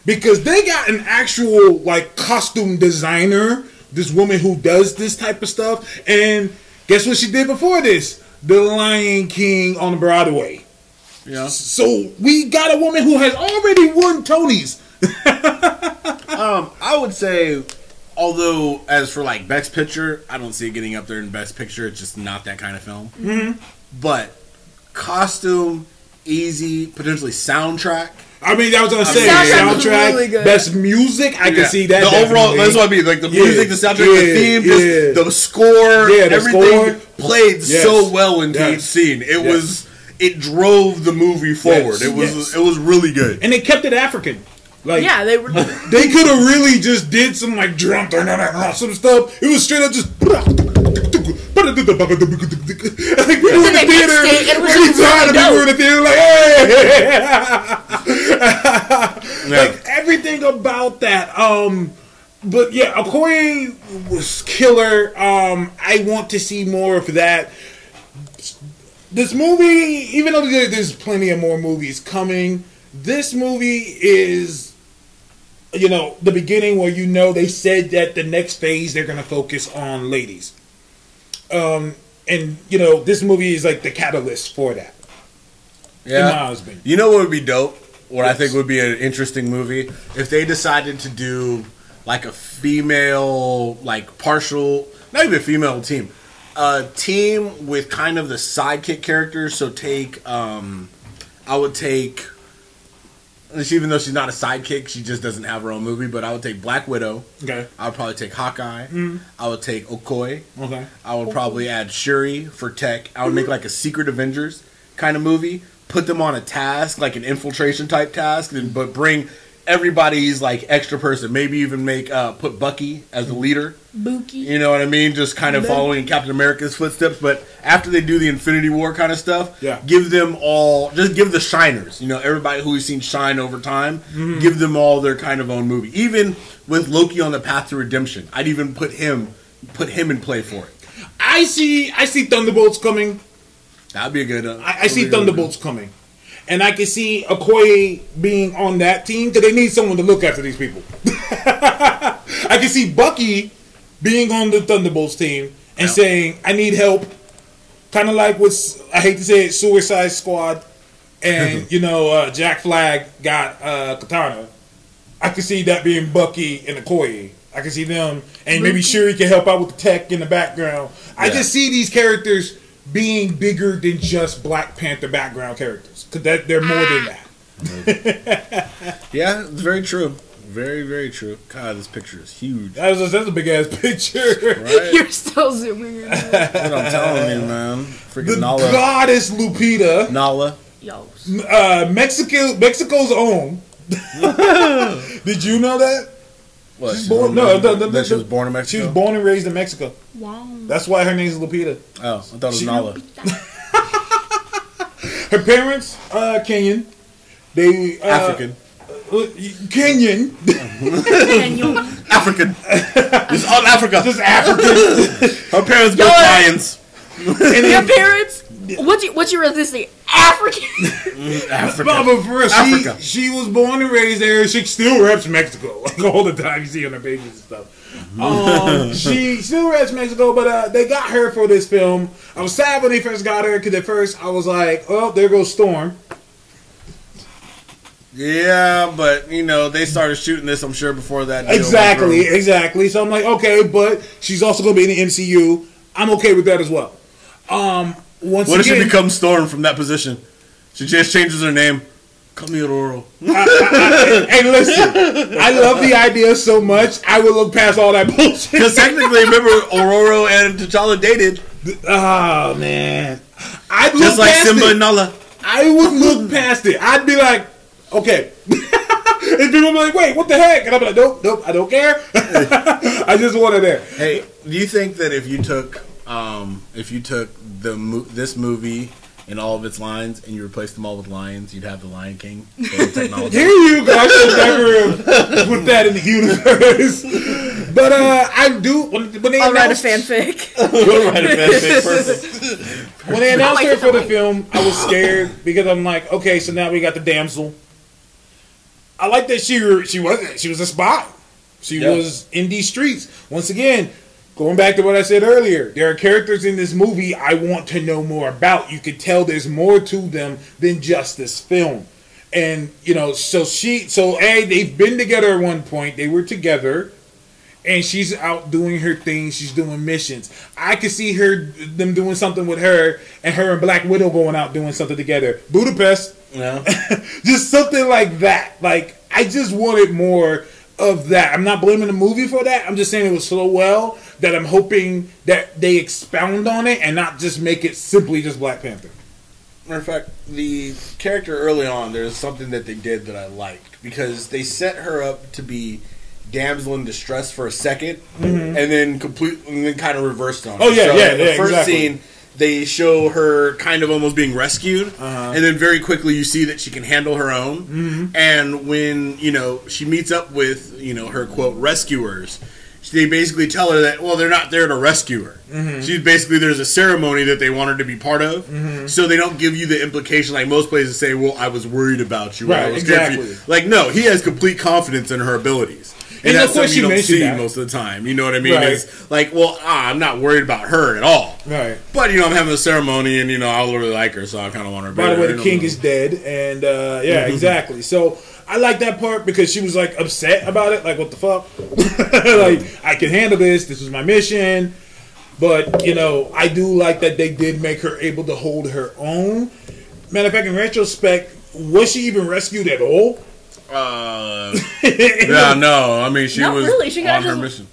Because they got an actual like costume designer, this woman who does this type of stuff, and guess what she did before this? The Lion King on Broadway. Know, So we got a woman who has already won Tonys. um, I would say, although as for like best picture, I don't see it getting up there in best picture. It's just not that kind of film. Mm-hmm. But costume, easy, potentially soundtrack. I mean, that was gonna I say mean, soundtrack soundtrack, really good. best music. I can see that. The overall, that's what I mean. Like the Yeah, music, the soundtrack, yeah, the theme, yeah. just the score, Yeah, the everything score. played Yes. so well into Yes. each scene. It Yes. was, it drove the movie forward. Yes. It was, Yes. it was really good. and they kept it African. Like, Yeah, they were. they could have really just did some like drum, some stuff. It was straight up just. Like we were in the theater. mixed it, and it was every time we were in the theater, like, hey, like everything about that. Um, but yeah, Okoye was killer. Um, I want to see more of that. This movie, even though there's plenty of more movies coming, this movie is, you know, the beginning where you know they said that the next phase they're going to focus on ladies. Um, and you know, this movie is like the catalyst for that. Yeah. In my opinion. You know what would be dope? What I think would be an interesting movie if they decided to do like a female, like partial, not even a female team, a team with kind of the sidekick characters. So take, um, I would take, even though she's not a sidekick, she just doesn't have her own movie. But I would take Black Widow. Okay. I would probably take Hawkeye. Mm-hmm. I would take Okoye. Okay. I would probably add Shuri for tech. I would make mm-hmm. like a Secret Avengers kind of movie. Put them on a task, like an infiltration type task, and but bring everybody's like extra person. Maybe even make uh, put Bucky as the leader. Buki. You know what I mean? Just kind of following Captain America's footsteps. But after they do the Infinity War kind of stuff, Yeah. give them all. Just give the shiners. You know, everybody who we've seen shine over time. Mm-hmm. Give them all their kind of own movie. Even with Loki on the path to redemption, I'd even put him put him in play for it. I see. I see Thunderbolts coming. That'd be a good. Uh, I, I see that'd be a good Thunderbolts coming, and I can see Okoye being on that team because they need someone to look after these people. I can see Bucky being on the Thunderbolts team and Yeah. saying, "I need help," kind of like with I hate to say it, Suicide Squad, and you know uh, Jack Flag got uh, Katana. I can see that being Bucky and Okoye. I can see them, and maybe Shuri can help out with the tech in the background. I just see these characters being bigger than just Black Panther background characters because that they're more than that. Yeah, it's very true. Very, very true. God, this picture is huge. That's a, that's a big ass picture. Right? You're still zooming in. That's what I'm telling you, man. The Freaking Nala. goddess Lupita, Nala. Yo. uh, Mexico, Mexico's own. Did you know that? What? She's born. No, the, the, that she was born in Mexico. She was born and raised in Mexico. Wow. That's why her name's Lupita. Oh, I thought it was She- Nala. Her parents, uh, Kenyan. They uh, African. uh, Kenyan, Daniel. African. it's all Africa. just African. Her parents both Yo, Lions. and Your then, parents? What's your, what's your ethnicity? African. Africa. but, but for real, Africa. she, she was born and raised there. She still reps Mexico like all the time. You see on her pages and stuff. Um, she still reps Mexico, but uh, they got her for this film. I was sad when they first got her because at first I was like, "Oh, there goes Storm." Yeah, but you know they started shooting this. I'm sure before that. Exactly, exactly. So I'm like, okay, but she's also going to be in the MCU. I'm okay with that as well. Um, once What if she becomes Storm from that position? She just changes her name. Call me Ororo. hey, listen, I love the idea so much. I will look past all that bullshit. Because technically, remember, Ororo and T'Challa dated, Oh man, I'd look just like past Simba it. and Nala. I would look past it. I'd be like, okay. and people be like, wait, what the heck? And I'd be like, nope, nope, I don't care. I just want it there. Hey, do you think that if you took, um, if you took the mo- this movie and all of its lines and you replaced them all with lions, you'd have the Lion King total technology? Here you go. I should never have put that in the universe. But uh, I do when, when they I'll write a announced fanfic. You'll write a fanfic, perfect. when they announced like her it for the way. film, I was scared because I'm like, okay, so now we got the damsel. I like that she she was she was a spy. She Yeah. was in these streets. Once again, going back to what I said earlier, there are characters in this movie I want to know more about. You could tell there's more to them than just this film. And, you know, so she, so A, they've been together at one point. They were together. And she's out doing her thing. She's doing missions. I could see her, them doing something with her, and her and Black Widow going out doing something together. Budapest, Yeah. just something like that. Like I just wanted more of that. I'm not blaming the movie for that. I'm just saying it was so well that I'm hoping that they expound on it and not just make it simply just Black Panther. Matter of fact, the character early on, there's something that they did that I liked because they set her up to be damsel in distress for a 2nd and then complete, and then kind of reversed on. Mm-hmm. Oh, yeah, yeah, the yeah, first exactly. scene, they show her kind of almost being rescued, Uh-huh. and then very quickly you see that she can handle her own. Mm-hmm. And when you know she meets up with you know her quote rescuers. They basically tell her that well they're not there to rescue her. Mm-hmm. She's basically there's a ceremony that they want her to be part of, Mm-hmm. so they don't give you the implication like most places say. Well, I was worried about you. Right, was scared you." exactly. Like no, he has complete confidence in her abilities, and, And of that's course something you don't see that. most of the time. You know what I mean? Right. It's like well, ah, I'm not worried about her at all. Right. But you know, I'm having a ceremony, and you know, I really like her, so I kind of want her. By the way, the know. king is dead, and uh, yeah, exactly. So I like that part because she was like upset about it, like what the fuck, like I can handle this. This was my mission, but you know I do like that they did make her able to hold her own. Matter of fact, in retrospect, was she even rescued at all? Uh, yeah, no. I mean, she Not was really, she got on her just- mission.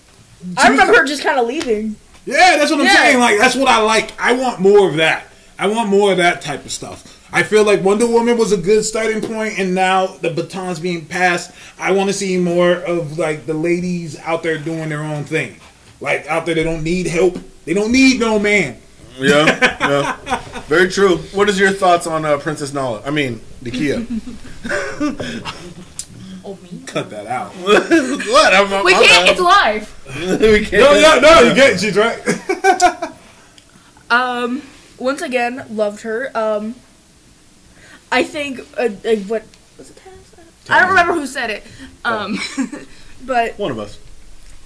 I remember her just kind of leaving. Yeah, that's what I'm Yeah. saying. Like that's what I like. I want more of that. I want more of that type of stuff. I feel like Wonder Woman was a good starting point, and now the baton's being passed. I want to see more of like the ladies out there doing their own thing, like out there they don't need help. They don't need no man. Yeah, yeah. Very true. What is your thoughts on uh, Princess Nala? I mean, Nakia. Oh me. Cut that out. what? I'm, I'm, We I'm can't. out. It's live. we can't. No, no, no. You get she's right. Um, once again, loved her. Um, I think uh, uh, what was it? Taz? I don't remember who said it. Um, but One of us.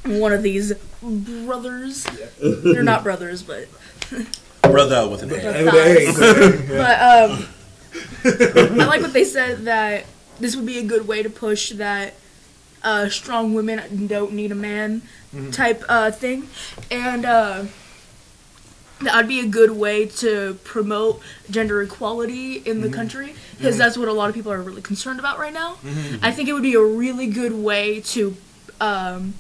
one of these brothers. They're not brothers, but Brother with an A. Hey, but um, I like what they said that this would be a good way to push that uh, strong women don't need a man type uh, thing, and uh, that would be a good way to promote gender equality in the country because that's what a lot of people are really concerned about right now. I think it would be a really good way to um,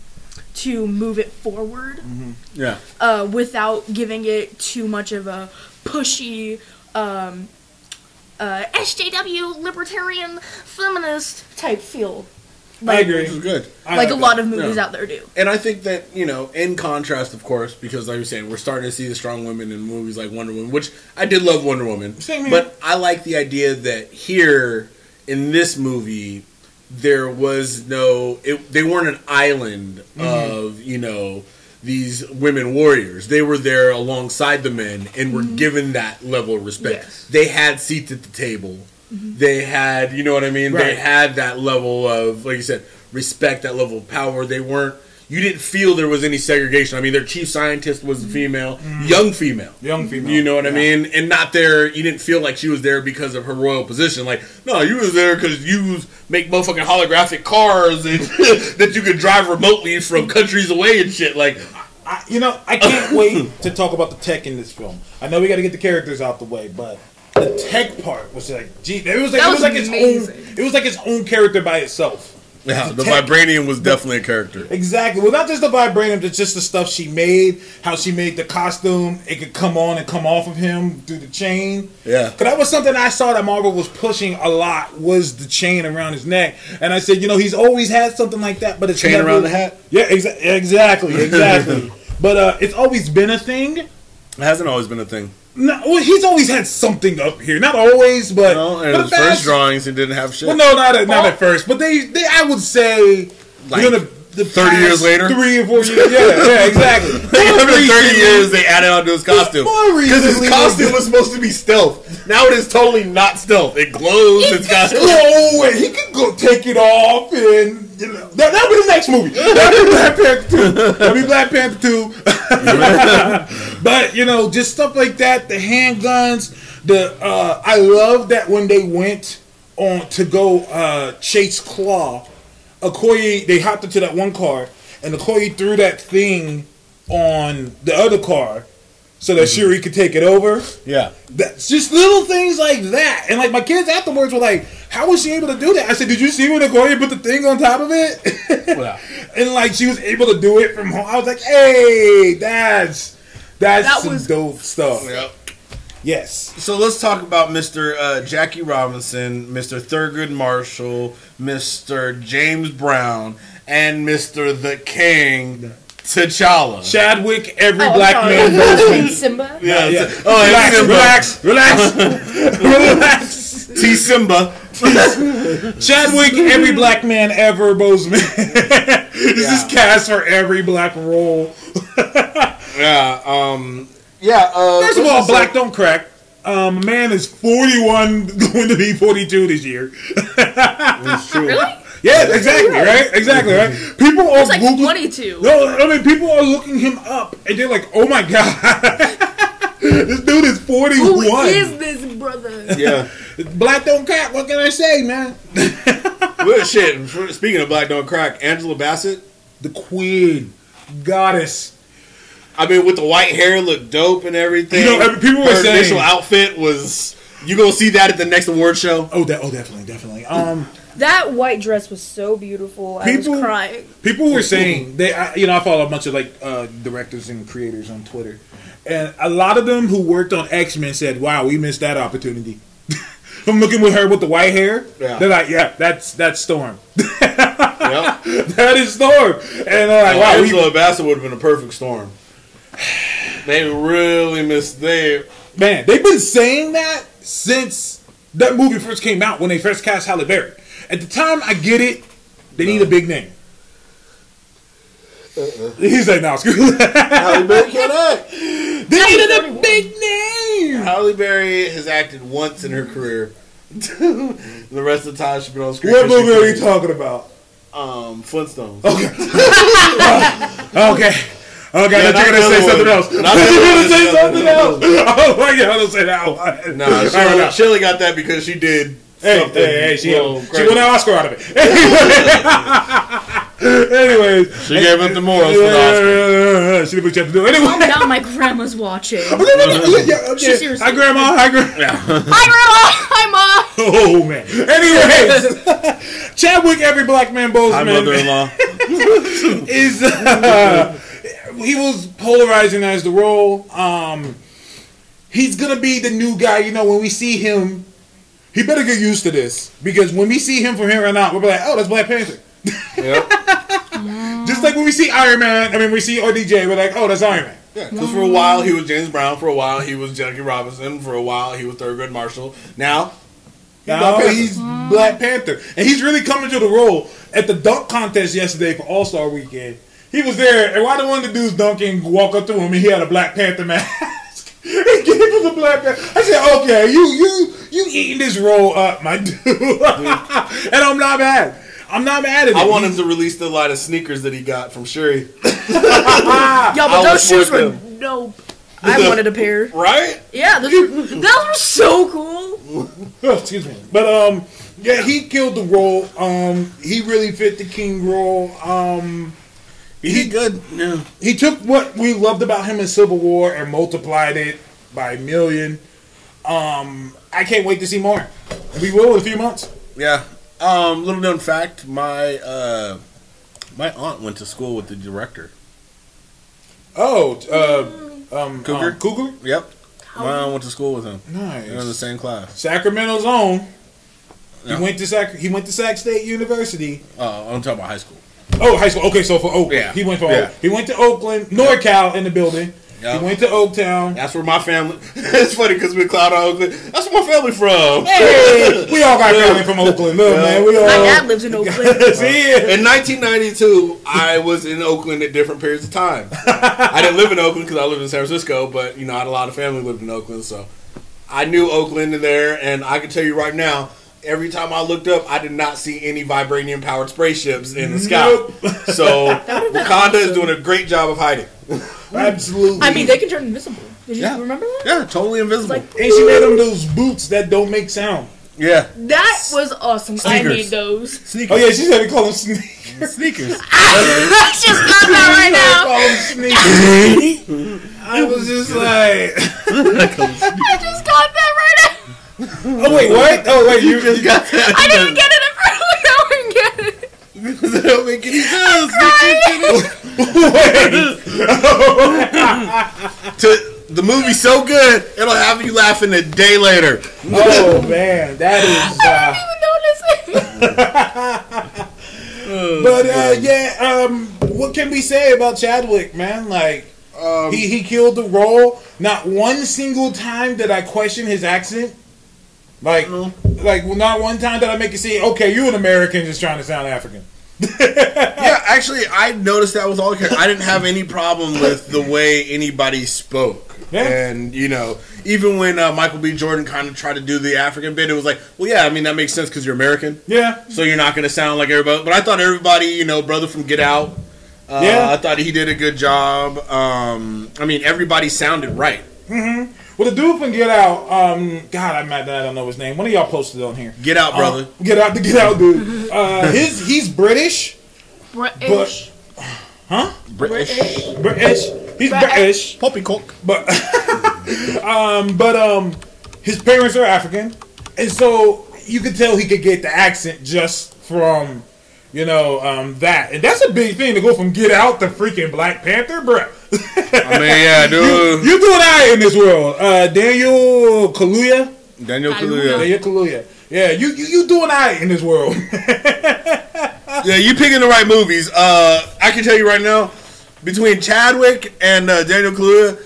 to move it forward Yeah. uh, without giving it too much of a pushy um, uh, SJW libertarian feminist type feel. I Like, is agree. good. I like a that. lot of movies Yeah. out there do. And I think that, you know, in contrast, of course, because like you're saying, we're starting to see the strong women in movies like Wonder Woman, which I did love Wonder Woman. Same here. But I like the idea that here in this movie, there was no, it, they weren't an island Mm-hmm. of, you know, these women warriors. They were there alongside the men and were mm-hmm. given that level of respect. Yes. They had seats at the table. Mm-hmm. They had, you know what I mean? They had that level of, like you said, respect, that level of power. They weren't, you didn't feel there was any segregation. I mean, their chief scientist was a female, mm-hmm. young female. Young female. You know what I mean? And not there, you didn't feel like she was there because of her royal position. Like, no, you was there because you make motherfucking holographic cars and that you could drive remotely from countries away and shit. Like, I, you know, I can't wait to talk about the tech in this film. I know we got to get the characters out the way, but the tech part was like, gee, it was like That it was was like its own. It was like its own character by itself. Yeah, the tech- vibranium was definitely a character. Exactly. Well, not just the vibranium, but just the stuff she made. How she made the costume. It could come on and come off of him through the chain. Yeah. Cause that was something I saw that Marvel was pushing a lot was the chain around his neck, and I said, you know, he's always had something like that, but it's Chain never- around the hat? Yeah, exa- exactly, exactly. but uh, it's always been a thing. It hasn't always been a thing. No, well, he's always had something up here. Not always, but, No, in but his first drawings, he didn't have shit. Well, no, not at, not at first, but they, they I would say, Like, you know, the, the 30 years later? three or four years, yeah, yeah, exactly. After 30 years, they added on to his costume. Because his costume was supposed to be stealth. Now it is totally not stealth. It glows. It's got. Oh, and he could go take it off and that, that'll be the next movie. That'll be Black Panther 2. That'll be Black Panther 2. but, you know, just stuff like that, the handguns, the uh I love that when they went on to go uh chase Claw, Okoye they hopped into that one car and Okoye threw that thing on the other car so that Shuri could take it over. Yeah. That's just little things like that. And like my kids afterwards were like, How was she able to do that? I said, Did you see when Okoye put the thing on top of it? Yeah. and like she was able to do it from home. I was like, Hey, that's that's That some was- dope stuff. Yep. Yes. So let's talk about Mr. Uh, Jackie Robinson, Mr. Thurgood Marshall, Mr. James Brown, and Mr. The King T'Challa. Chadwick, every Oh, black sorry. man Boseman. Simba. yeah. Yeah. it's- Oh, relax, it's Simba. relax, relax, relax. T Simba. Chadwick, every black man ever, Boseman. this is Yeah. cast for every black role. Yeah. Um. Yeah. Uh, First of let's all, just black say- don't crack. Um, a man is 41, going to be 42 this year. It's true. Really? Yeah, exactly, right? Exactly, right? People are It's like Google- 22. No, I mean, people are looking him up, and they're like, "Oh my god, this dude is Who 41." is this brother? Yeah. Black don't crack. What can I say, man? well, shit. Speaking of black don't crack, Angela Bassett. the queen, goddess. I mean, with the white hair, looked dope and everything. You know, people were Her saying- initial outfit was. You gonna see that at the next award show? Oh, that. Oh, definitely, definitely. Um, That white dress was so beautiful. I People- was crying. people were saying they. I, you know, I follow a bunch of like uh, directors and creators on Twitter, and a lot of them who worked on X Men said, "Wow, we missed that opportunity." From looking with her with the white hair, Yeah. they're like, "Yeah, that's that's Storm. Yep. that is Storm." And they're like, Wow, "Wow, we, Angela Bassett would have been a perfect storm. They really missed they Man, they've been saying that since that movie first came out when they first cast Halle Berry. At the time, I get it. They need a big name. He's like, no, screw that. Halle Berry can't act. They needed a big name. Halle Berry has acted once in her career. the rest of the time she's been on screen. What movie are you talking about? Um, Flintstones. Okay. okay. Okay, Yeah, I thought you were gonna say something else. one. I Not thought you were gonna say something else. Oh my god, I don't say that one. No, I don't Shirley, know. Shirley got that because she did Hey, something. hey, hey, she, little she won an Oscar out of it. Anyways. She gave it to Morris for the Oscar. Yeah, she did what you have to do. Anyway. Now my grandma's watching. Yeah, yeah, yeah, okay. seriously- Hi, Grandma. Hi, Grandma. Hi, grandma. Hi, mom. Oh, man. Anyways, Chadwick, every black man, Hi, Boseman, mother-in-law. is uh, he was polarizing as the role. Um, he's gonna be the new guy. You know, when we see him, he better get used to this because when we see him from here on out, we'll be like, oh, that's Black Panther. yep. Just like when we see Iron Man, I mean, we see RDJ, we're like, oh, that's Iron Man. Yeah, because for a while he was James Brown. For a while he was Jackie Robinson. For a while he was Thurgood Marshall. Now, Now he's Black Panther, and he's really coming to the role at the dunk contest yesterday for All Star Weekend. He was there, and why did one of the dudes dunking walk up to him and he had a Black Panther mask? he gave him a Black Panther. I said, "Okay, you you you eating this role up, my dude," and I'm not mad. I'm not mad at it. I want him to release the line of sneakers that he got from Shuri. Yo, but those shoes were them. dope. I wanted a pair. Right? Yeah, those were, those were so cool. Oh, excuse me. But um, yeah, he killed the role. Um, he really fit the king role. Um. He good. Yeah. he took what we loved about him in Civil War and multiplied it by a million. Um, I can't wait to see more. We will in a few months. Yeah. Um, little known fact, my uh my aunt went to school with the director. Oh, uh, um, Coogler? um, Coogler, Yep. My aunt went to school with him. They were in the same class. Sacramento's own. Yeah. He went to Sac. He went to Sac State University. Uh, I'm talking about high school. Oh, high school. Okay, so for Oakland, Yeah. he went for. Yeah. He went to Oakland, NorCal in the building. Yeah. He went to Oaktown. That's where my family. it's funny because we cloud on Oakland. That's where my family from. Hey, we all got family from Oakland. Look, Yeah. man, we all. My dad lives in Oakland. See. In 1992, I was in Oakland at different periods of time. I didn't live in Oakland because I lived in San Francisco, but you know, I had a lot of family lived in Oakland, so I knew Oakland in there, and I can tell you right now, every time I looked up, I did not see any vibranium powered spaceships in the sky. Nope. So been Wakanda is doing a great job of hiding. Absolutely. I mean, they can turn invisible. Did you Yeah. remember that? Yeah, totally invisible. Like and she made them those boots that don't make sound. yeah, that was awesome. I Sneakers. need those. sneakers. Oh yeah, she said we call them sneakers. sneakers. I just got that right now. Call them sneakers. I was just like, I just got that right now. oh wait, what? Oh wait, you just got that. I didn't get it at first. Now I get it. that don't make any sense. to the movie's so good, it'll have you laughing a day later. Oh man, that is. Uh, I didn't even notice it. but uh, yeah, um, what can we say about Chadwick, man? Like, Um, he he killed the role. Not one single time did I question his accent. Like, like not one time did I make it see. Okay, you an American just trying to sound African. yeah, actually, I noticed that with all the characters. I didn't have any problem with the way anybody spoke. Yeah. And, you know, even when uh, Michael B. Jordan kind of tried to do the African bit, it was like, well, yeah, I mean, that makes sense because you're American. Yeah, So you're not going to sound like everybody. But I thought everybody, you know, brother from Get Out, uh, Yeah. I thought he did a good job. Um, I mean, everybody sounded right. Well, the dude from Get Out. Um, God, I'm mad that I don't know his name. One of y'all posted on here. Get Out, brother. Uh, get out, the Get Out dude. Uh, his he's British, British. huh? British. British. He's British. British. Poppycock. but um, but um, his parents are African, and so you could tell he could get the accent just from you know um, that, and that's a big thing to go from Get Out to freaking Black Panther, bro. I mean, yeah, dude. you doing alright in this world, uh, Daniel Kaluuya. Daniel Kaluuya. Kaluuya. Daniel Kaluuya. Yeah, you you, you doing alright in this world. Yeah, you picking the right movies. Uh, I can tell you right now, between Chadwick and uh, Daniel Kaluuya,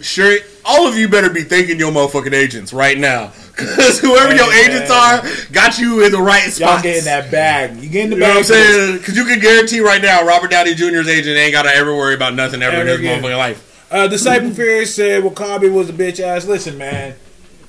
sure, all of you better be thanking your motherfucking agents right now, because whoever your agents man. are got you in the right Y'all spot. getting that bag. You getting the You know bag. what I'm saying? Because you can guarantee right now, Robert Downey Jr.'s agent ain't got to ever worry about nothing ever, in his motherfucking life. Uh, Disciple Fear said W'Kabi was a bitch ass. Listen, man.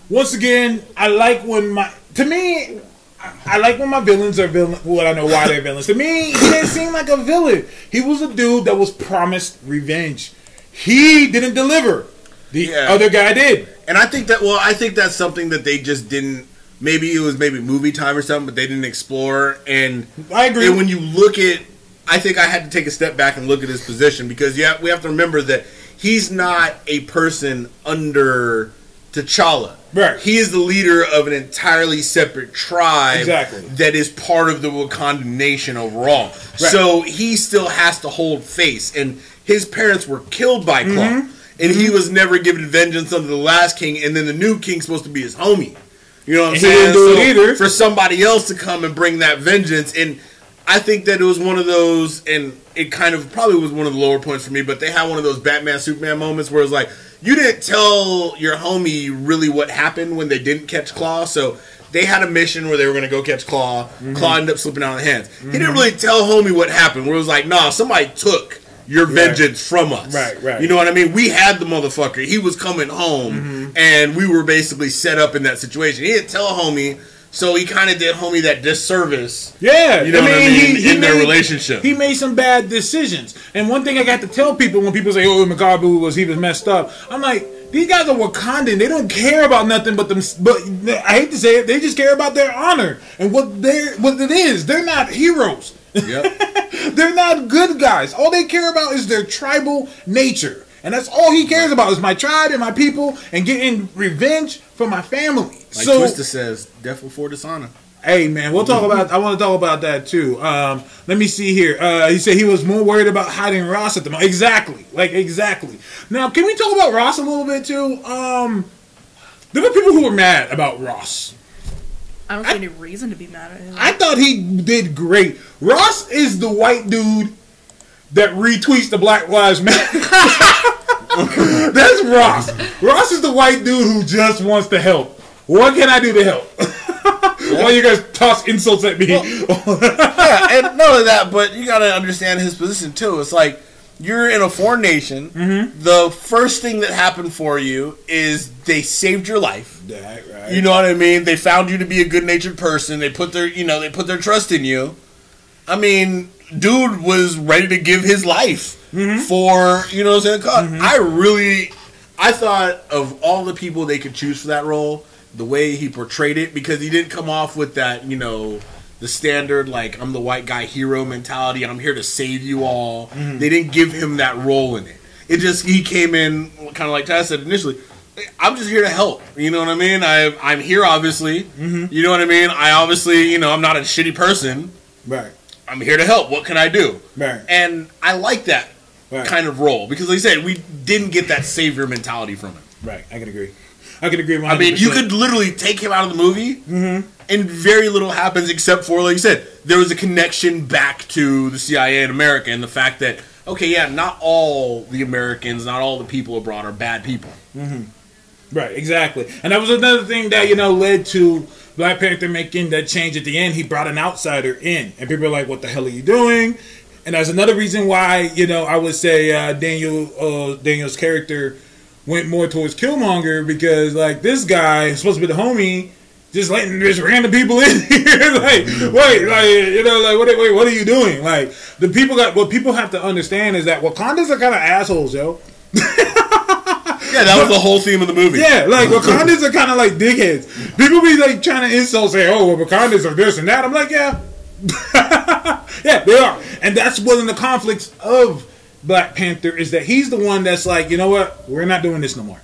Once again, I like when my to me, I, I like when my villains are villain. Well, I know why they're villains. To me, he didn't seem like a villain. He was a dude that was promised revenge. He didn't deliver. The Yeah. other guy did. And I think that, well, I think that's something that they just didn't. Maybe it was maybe movie time or something, but they didn't explore. And I agree. And when you look at, I think I had to take a step back and look at his position because yeah, we have to remember that he's not a person under T'Challa. Right. He is the leader of an entirely separate tribe Exactly. that is part of the Wakanda nation overall. Right. So he still has to hold face, and his parents were killed by Claw, Mm-hmm. And he was never given vengeance under the last king, and then the new king's supposed to be his homie. You know what I'm he saying? didn't do it either. For somebody else to come and bring that vengeance, and I think that it was one of those, and it kind of probably was one of the lower points for me. But they had one of those Batman Superman moments where it's like you didn't tell your homie really what happened when they didn't catch Claw, so. They had a mission where they were going to go catch Claw. Mm-hmm. Claw ended up slipping out of the hands. He didn't really tell homie what happened. Where it was like, nah, somebody took your vengeance from us. Right, right. You know what I mean? We had the motherfucker. He was coming home, Mm-hmm. and we were basically set up in that situation. He didn't tell homie, so he kind of did homie that disservice. Yeah, You know what I mean? In their relationship. He made some bad decisions. And one thing I got to tell people when people say, "Oh, Makabu was he was messed up," I'm like, these guys are Wakandan. They don't care about nothing but them. But I hate to say it, they just care about their honor and what they what it is. They're not heroes. Yep. They're not good guys. All they care about is their tribal nature. And that's all he cares about is my tribe and my people and getting revenge for my family. like so Twista says, death before dishonor. Hey man, we'll talk about. I want to talk about that too. Um, let me see here. Uh, he said he was more worried about hiding Ross at the moment. Exactly, like exactly. Now, can we talk about Ross a little bit too? Um, there were people who were mad about Ross. I don't see any reason to be mad at him. I thought he did great. Ross is the white dude that retweets the Black Lives Matter. That's Ross. Ross is the white dude who just wants to help. What can I do to help? While you guys toss insults at me. yeah, and not only that, but you got to understand his position too. It's like you're in a foreign nation. Mm-hmm. The first thing that happened for you is they saved your life. That, right. You know what I mean? They found you to be a good natured person. They put their, you know, they put their trust in you. I mean, dude was ready to give his life Mm-hmm. for, you know what I'm saying? cause I really, I thought of all the people they could choose for that role, the way he portrayed it, because he didn't come off with that, you know, the standard, like, I'm the white guy hero mentality, I'm here to save you all. Mm-hmm. They didn't give him that role in it. It just, he came in, kind of like Taz said initially, I'm just here to help. You know what I mean? I, I'm here, obviously. Mm-hmm. You know what I mean? I obviously, you know, I'm not a shitty person. right. I'm here to help. What can I do? Right. And I like that Right. kind of role because, like I said, we didn't get that savior mentality from him. Right. I can agree. I can agree. 100%. I mean, you could literally take him out of the movie, Mm-hmm. And very little happens except for, like you said, there was a connection back to the CIA in America and the fact that, okay, yeah, not all the Americans, not all the people abroad are bad people. Right, exactly. And that was another thing that, you know, led to Black Panther making that change at the end. He brought an outsider in. And people are like, what the hell are you doing? And that's another reason why, you know, I would say uh, Daniel uh, Daniel's character went more towards Killmonger because, like, this guy is supposed to be the homie, just letting just random people in here. like, wait, like, you know, like, what, wait, what are you doing? Like, the people got, what people have to understand is that Wakandas are kind of assholes, yo. Yeah, that was the whole theme of the movie. Yeah, like Wakandans are kind of like dickheads. People be like trying to insult, say, "Oh, well, Wakandans are this and that." I'm like, yeah, yeah, they are, and that's one of the conflicts of Black Panther is that he's the one that's like, you know what, we're not doing this no more.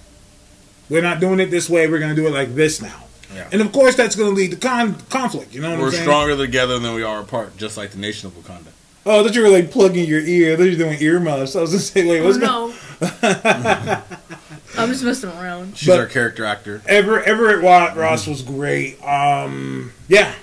We're not doing it this way. We're gonna do it like this now. Yeah. And of course, that's gonna lead to con- conflict. You know what We're I'm saying? stronger together than we are apart, just like the nation of Wakanda. Oh, that you were like plugging your ear. That you were doing earmuffs. I was gonna say, wait, Oh, what's going? no. I'm just messing around. She's But- our character actor. Ever Everett Watt Ross was great. Um, yeah,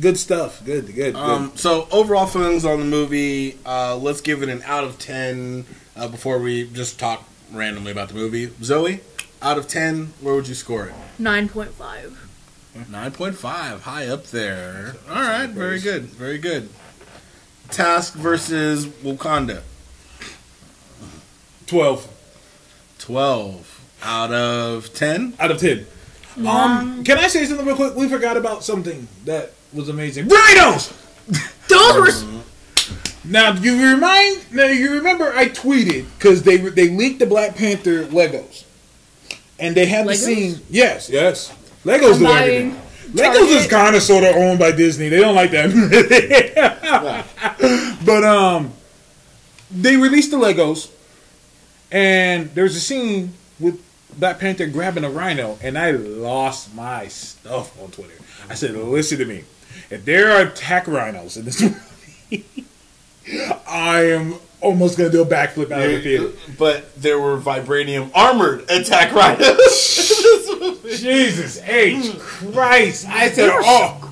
good stuff. Good, good, good. Um, so overall feelings on the movie, uh, let's give it an out of ten uh, before we just talk randomly about the movie. Zoe, out of ten, where would you score it? 9.5. Nine point five, high up there. All right, very good, very good. Task versus Wakanda, 12. 12 out of ten. out of ten. Um, can I say something real quick? We forgot about something that was amazing. Rhinos. Those were. Now you remind. Now you remember I tweeted because they they leaked the Black Panther Legos, and they had the Legos? scene. Yes, yes. Legos I'm do buying everything. Legos is kind of sort of owned by Disney. They don't like that. but um, they released the Legos, and there's a scene with Black Panther grabbing a rhino, and I lost my stuff on Twitter. I said, "Listen to me. If there are attack rhinos in this movie, I am almost gonna do a backflip out of the theater." But there were vibranium armored attack rhinos. Jesus H Christ! I said, "Oh,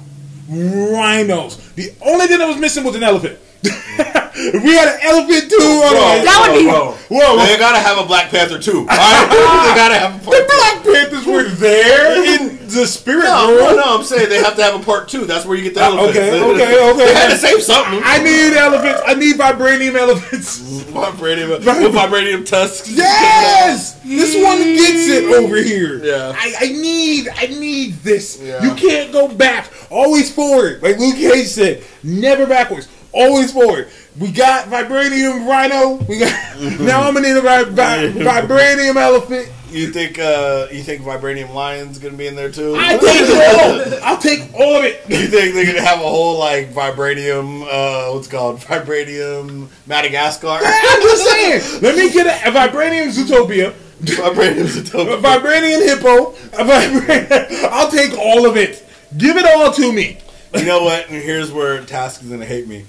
rhinos." The only thing that was missing was an elephant. If we had an elephant too, otherwise- That would be- whoa, whoa, whoa. They gotta have a Black Panther too. All right? they gotta have a The part two. Black Panthers were there in the spirit No, world. no, no, I'm saying they have to have a part two. That's where you get the Uh, elephants. okay, okay, okay. They had to save something. I need elephants. I need vibranium elephants. vibranium, with vibranium tusks. Yes, this one gets it over here. Yeah. I, I need, I need this. Yeah. You can't go back. Always forward, like Luke Cage said. Never backwards. Always forward. We got vibranium rhino. We got now. I'm gonna need a vi- vi- vibranium elephant. You think uh, you think vibranium lion's gonna be in there too? I take it all. I'll take all of it. You think they're gonna have a whole like vibranium? Uh, what's it called vibranium Madagascar? I'm just saying. Let me get a, a vibranium Zootopia. vibranium A Zootopia. vibranium hippo. A vibra- I'll take all of it. Give it all to me. You know what? And here's where Task is gonna hate me.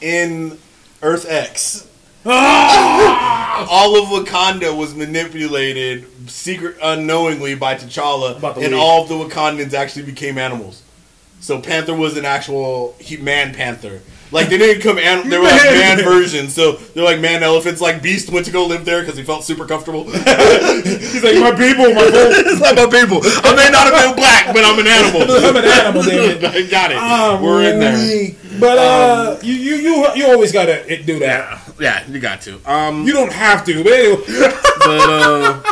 In Earth X, Ah! all of Wakanda was manipulated secret unknowingly by T'Challa, and all of the Wakandans actually became animals. So Panther was an actual he, man panther. Like they didn't come an, they were like Man. versions. So they're like man elephants. Like Beast went to go live there because he felt super comfortable. He's like, my people, my folk. it's like my people. I may not have been black, but I'm an animal. I'm an animal, damn it. I got it. Ah, We're in there. But uh, you, you you you always gotta do that. Yeah, you got to. Um, You don't have to, but anyway. but uh,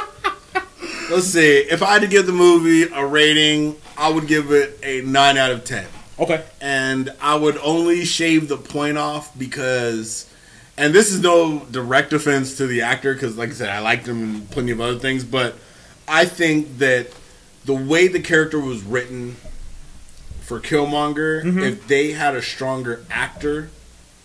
let's see. If I had to give the movie a rating, I would give it a nine out of ten. okay. and I would only shave the point off because, and this is no direct offense to the actor because, like I said, I liked him in plenty of other things, but I think that the way the character was written for Killmonger, Mm-hmm. if they had a stronger actor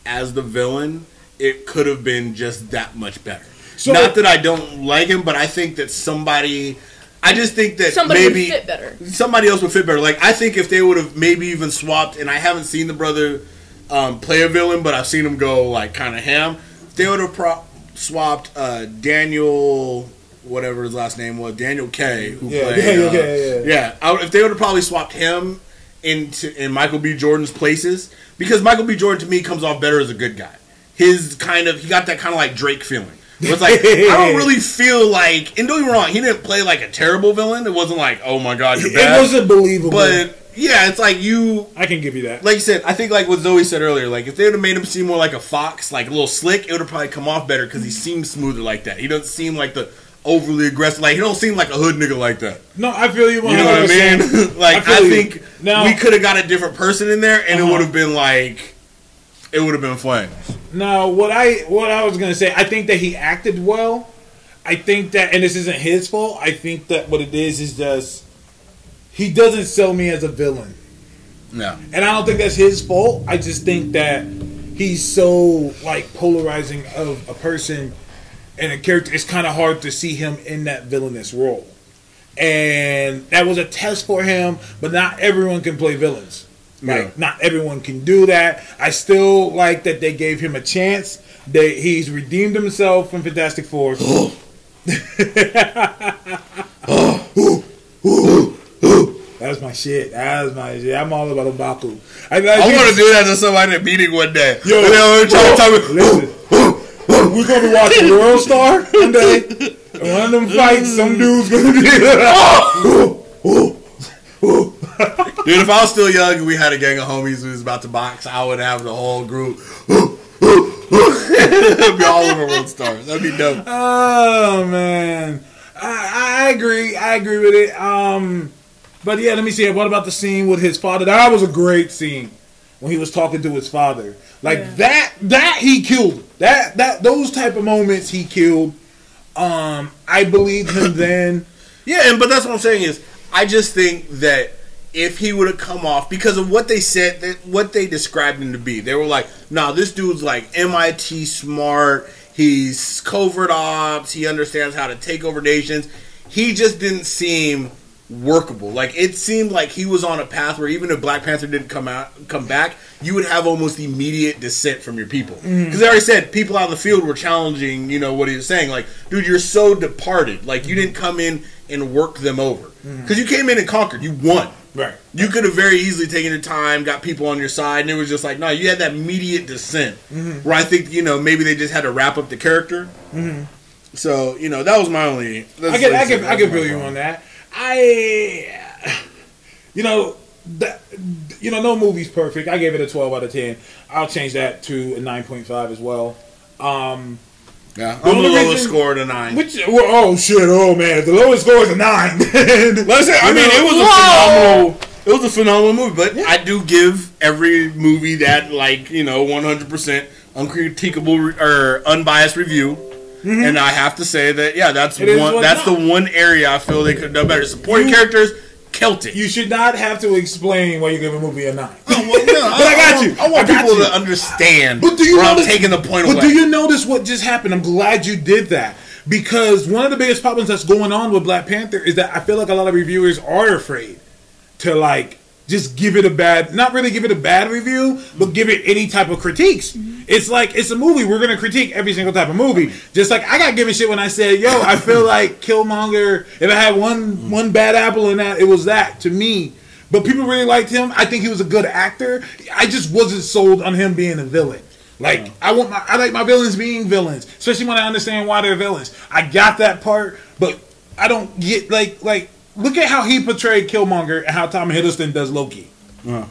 as the villain, it could have been just that much better. So- Not that I don't like him, but I think that somebody. I just think that Somebody maybe would fit better. somebody else would fit better. Like I think if they would have maybe even swapped, and I haven't seen the brother um, play a villain, but I've seen him go like kind of ham. They would have pro- swapped uh, Daniel, whatever his last name was, Daniel K, who Yeah, played, Daniel uh, K, yeah. yeah. I if they would have probably swapped him into in Michael B. Jordan's places, because Michael B. Jordan to me comes off better as a good guy. His kind of he got that kind of like Drake feeling. It's like I don't really feel like, and don't get me wrong, he didn't play like a terrible villain. It wasn't like, oh my god, you're It bad. wasn't believable. But yeah, it's like you, I can give you that. like you said. I think like what Zoe said earlier. Like if they would have made him seem more like a fox, like a little slick, it would have probably come off better because he seems smoother like that. He doesn't seem like the overly aggressive. Like he don't seem like a hood nigga like that. no, I feel you. 100%. You know what I mean? like I I, think Now- we could have got a different person in there, and it Uh-huh. would have been like, it would have been flames. Now, what I what I was gonna say, I think that he acted well. I think that, and this isn't his fault. I think that what it is is just he doesn't sell me as a villain, No, and I don't think that's his fault. I just think that he's so like polarizing of a person and a character. It's kind of hard to see him in that villainous role, and that was a test for him. But not everyone can play villains. Like Yeah. not everyone can do that. I still like that they gave him a chance. That he's redeemed himself from Fantastic Four. That's my shit. That's my shit. I'm all about M'Baku. I, I want to do that to somebody at a meeting one day. Yo, and they'll try to tell me, Listen, we're gonna be watching World Star one day. And one of them fights, some dude's gonna be. Dude, if I was still young and we had a gang of homies who was about to box, I would have the whole group. It'd be all over World Stars. That'd be dope. Oh man, I, I agree. I agree with it. Um, but yeah, let me see. What about the scene with his father? That was a great scene when he was talking to his father. Like Yeah. that. That he killed. That that those type of moments he killed. Um, I believed him then. Yeah, and but that's what I'm saying is, I just think that if he would have come off because of what they said, that what they described him to be, they were like, "Nah, this dude's like MIT smart. He's covert ops. He understands how to take over nations." He just didn't seem workable. Like it seemed like he was on a path where even if Black Panther didn't come out, come back, you would have almost immediate dissent from your people. Mm. Because they already said people out in the field were challenging, you know, what he was saying. Like, dude, you're so departed. Like you mm-hmm. didn't come in and work them over. Mm-hmm. Because you came in and conquered. You won. Right. You could have very easily taken your time, got people on your side, and it was just like, no, you had that immediate dissent. Mm-hmm. Where I think, you know, maybe they just had to wrap up the character. So, you know, that was my only. I can I can I can feel you on that. I, you know, that you know, no movie's perfect. I gave it a twelve out of ten. I'll change that to a nine point five as well. Um, Yeah, The I'm the lowest reason- score to nine. which well, oh shit, oh man, if the lowest score is a nine. then- Listen, I You mean, know, it was a phenomenal. It was a phenomenal movie, but I do give every movie that like you know 100 percent uncritiquable re- or unbiased review, and I have to say that yeah, that's Mm-hmm. It one. That's no. the one area I feel they could have done better. Supporting characters, Celtic. You should not have to explain why you give a movie a nine. Oh, well, no, But I got want- you. I want I people you. to understand. But do you where I'm taking the point But away? do you notice what just happened? I'm glad you did that because one of the biggest problems that's going on with Black Panther is that I feel like a lot of reviewers are afraid to like just give it a bad, not really give it a bad review, but give it any type of critiques. Mm-hmm. It's like it's a movie. We're gonna critique every single type of movie. Just like I got given shit when I said, "Yo, I feel like Killmonger. If I had one one bad apple in that, it was that to me." But people really liked him. I think he was a good actor. I just wasn't sold on him being a villain. Like I want my I like my villains being villains, especially when I understand why they're villains. I got that part, but I don't get like like look at how he portrayed Killmonger and how Tom Hiddleston does Loki. Uh-huh.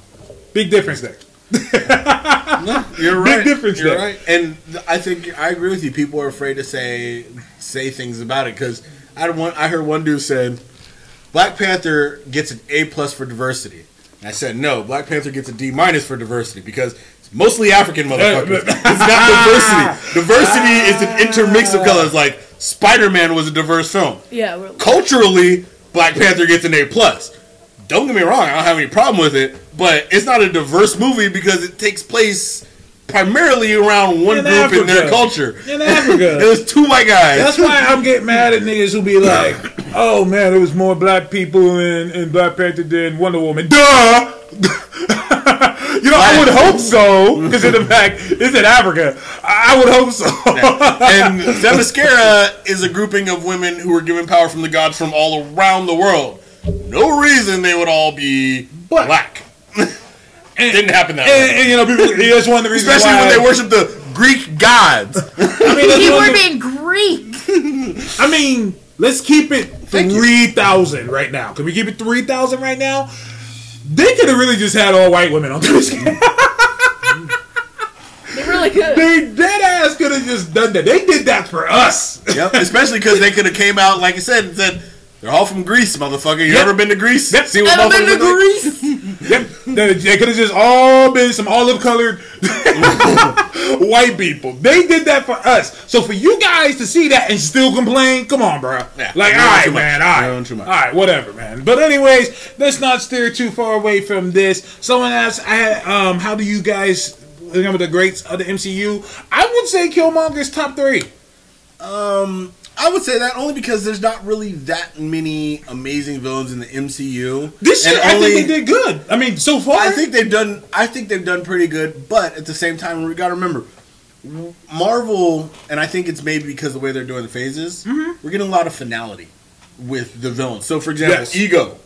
Big difference there. No, you're right. Big difference You're there. right. And I think I agree with you. People are afraid to say say things about it because I had one. I heard one dude said Black Panther gets an A plus for diversity. And I said no. Black Panther gets a D minus for diversity because it's mostly African motherfuckers. it's not diversity. Diversity is an intermix of colors. Like Spider Man was a diverse film. Yeah, we're, Culturally, Black Panther gets an A plus. Don't get me wrong, I don't have any problem with it, but it's not a diverse movie because it takes place primarily around one In group in their culture. In Africa. it was two white guys. That's why I'm getting mad at niggas who be like, "Oh man, there was more black people in, in Black Panther than Wonder Woman." Duh. you know, I would hope so because in the fact it's in Africa. I I would hope so. and Themyscira is a grouping of women who were given power from the gods from all around the world. No reason they would all be But- black. And- Didn't happen that and, way. and, you know, people, that's one of the reasons Especially why when they worship the Greek gods. I mean, that's you one were being Greek. I mean, let's keep it three thousand right now. Can we keep it three thousand right now? They could have really just had all white women on this. They really could. they dead ass could have just done that. They did that for us. Yep, especially because they could have came out like I said and said they're all from Greece, motherfucker. You Yep. ever been to Greece? Yep. See what Ever been to look like? Yep. They, they could have just all been some olive colored white people. They did that for us. So for you guys to see that and still complain, come on, bro. Yeah, like, all right, man, all right, doing too much. all right, whatever, man. But anyways, let's not steer too far away from this. Someone asked, I um, how do you guys remember the greats of the MCU? I would say Killmonger's top three. Um, I would say that only because there's not really that many amazing villains in the MCU. This year, I only- think they did good. I mean, so far, I think they've done. I think they've done pretty good, but at the same time, we got to remember, Marvel, and I think it's maybe because of the way they're doing the phases. Mm-hmm. We're getting a lot of finality with the villains. So, for example, Yes. Ego,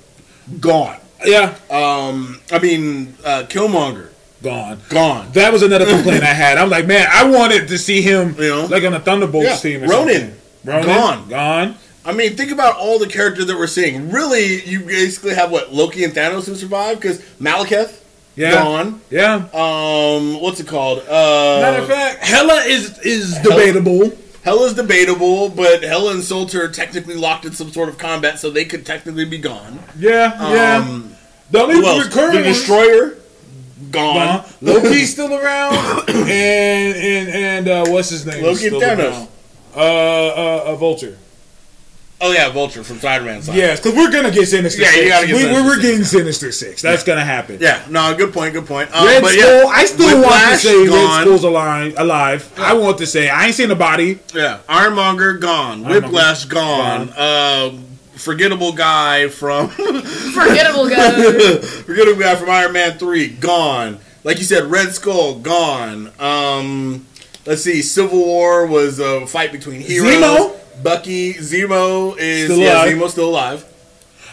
gone. yeah, Um, I mean, uh, Killmonger, gone. gone. That was another complaint I had. I'm like, man, I wanted to see him You know? like on the Thunderbolts Yeah, team. Or Ronan. something. Ronan, Gone. gone. I mean, think about all the characters that we're seeing. Really, you basically have what Loki and Thanos who survived because Malekith Yeah, gone. yeah. Um, what's it called? Uh, Matter of fact, Hela is is debatable. Hela's debatable, but Hella and Surtur are technically locked in some sort of combat, so they could technically be gone. Yeah, yeah. Um, The only recurring The Destroyer, gone. Uh, Loki's still around, and and and uh, what's his name? Loki and Thanos. around. Uh, uh, uh, Vulture. Oh yeah, Vulture from Spider-Man. Yes, because we're gonna get Sinister Yeah, Six. you gotta get we, Sinister we're Six, getting yeah. Sinister Six. That's gonna happen. Yeah, no, good point, good point. Um, Red but Skull. yeah, I still want to Whiplash, say Red. Skull's alive. Alive. I want to say I ain't seen the body. Yeah, Ironmonger gone. Whiplash gone. Um, forgettable guy from Forgettable guy. forgettable guy from Iron Man three gone. Like you said, Red Skull gone. Um, let's see, Civil War was a fight between heroes. Zemo? Bucky, Zemo is Still yeah, alive. Zemo's still alive.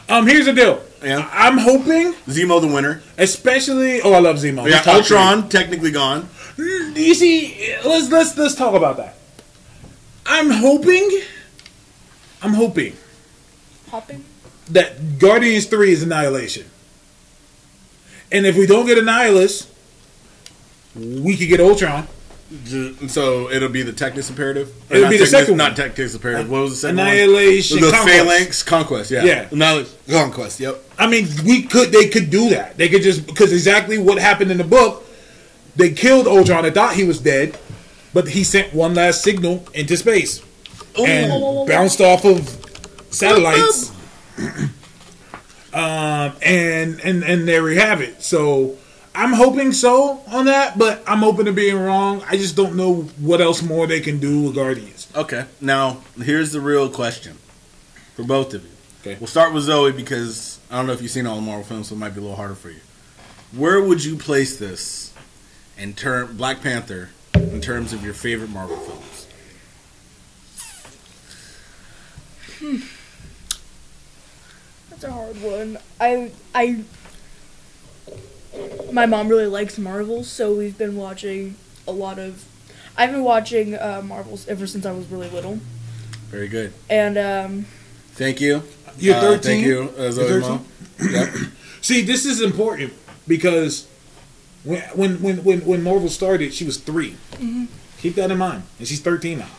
Um, here's the deal. Yeah, I'm hoping, Zemo the winner. especially. Oh, I love Zemo. Yeah, He's top Ultron technically gone. You see, let's let's let's talk about that. I'm hoping. I'm hoping Hopping. that Guardians Three is Annihilation, and if we don't get Annihilus, we could get Ultron. Ju- So it'll be the Technis imperative. Or It'll be the Technis- second one. Not Technis imperative. What was the second one? Annihilation. The Conquest. Phalanx Conquest. Yeah. Yeah. Annihilation Conquest. Yep. I mean, we could. They could do that. They could just because exactly what happened in the book. They killed Ultron. They thought he was dead, but he sent one last signal into space and bounced off of satellites. um, and and and there we have it. So I'm hoping so on that, but I'm open to being wrong. I just don't know what else more they can do with Guardians. Okay. Now here's the real question for both of you. Okay. We'll start with Zoe because I don't know if you've seen all the Marvel films, so it might be a little harder for you. Where would you place this in term Black Panther in terms of your favorite Marvel films? Hmm. That's a hard one. I I my mom really likes Marvel, so we've been watching a lot of. I've been watching uh, Marvels ever since I was really little, Very good. and um, Thank you. You're Uh, 13. thank you, uh, Zoe You're Mom. 13? Yep. See, this is important because When when when when, when Marvel started, she was 3 Keep that in mind, and she's thirteen now.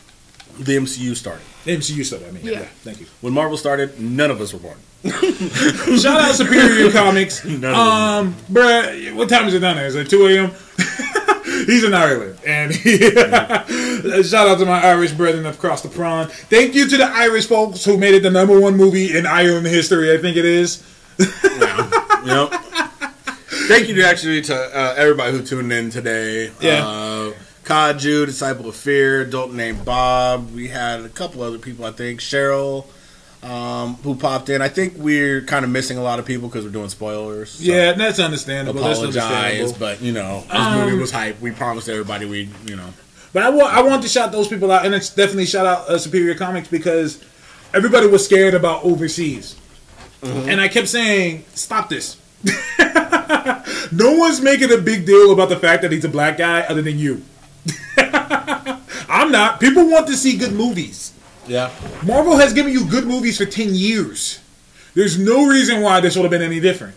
The MCU started. The MCU started. I mean, yeah. Yeah. Thank you. When Marvel started, none of us were born. Shout out to Superior Comics. None. Um, bruh, what time is it down there? Is it two a.m.? He's in Ireland, and shout out to my Irish brethren across the pond. Thank you to the Irish folks who made it the number one movie in Ireland history. I think it is. You know. Thank you to actually to uh, everybody who tuned in today. Yeah. Uh, Kaju, Disciple of Fear, adult named Bob. We had a couple other people, I think. Cheryl, um, who popped in. I think we're kind of missing a lot of people because we're doing spoilers. so Yeah, that's understandable. That's Apologize, understandable. but you know, this Um, movie was hype. We promised everybody we, you know, But I want I want to shout those people out, and it's definitely shout out uh, Superior Comics because everybody was scared about overseas, and I kept saying, "Stop this." no one's making a big deal about the fact that he's a black guy other than you. I'm not. People want to see good movies. Yeah. Marvel has given you good movies for 10 years. There's no reason why this would have been any different.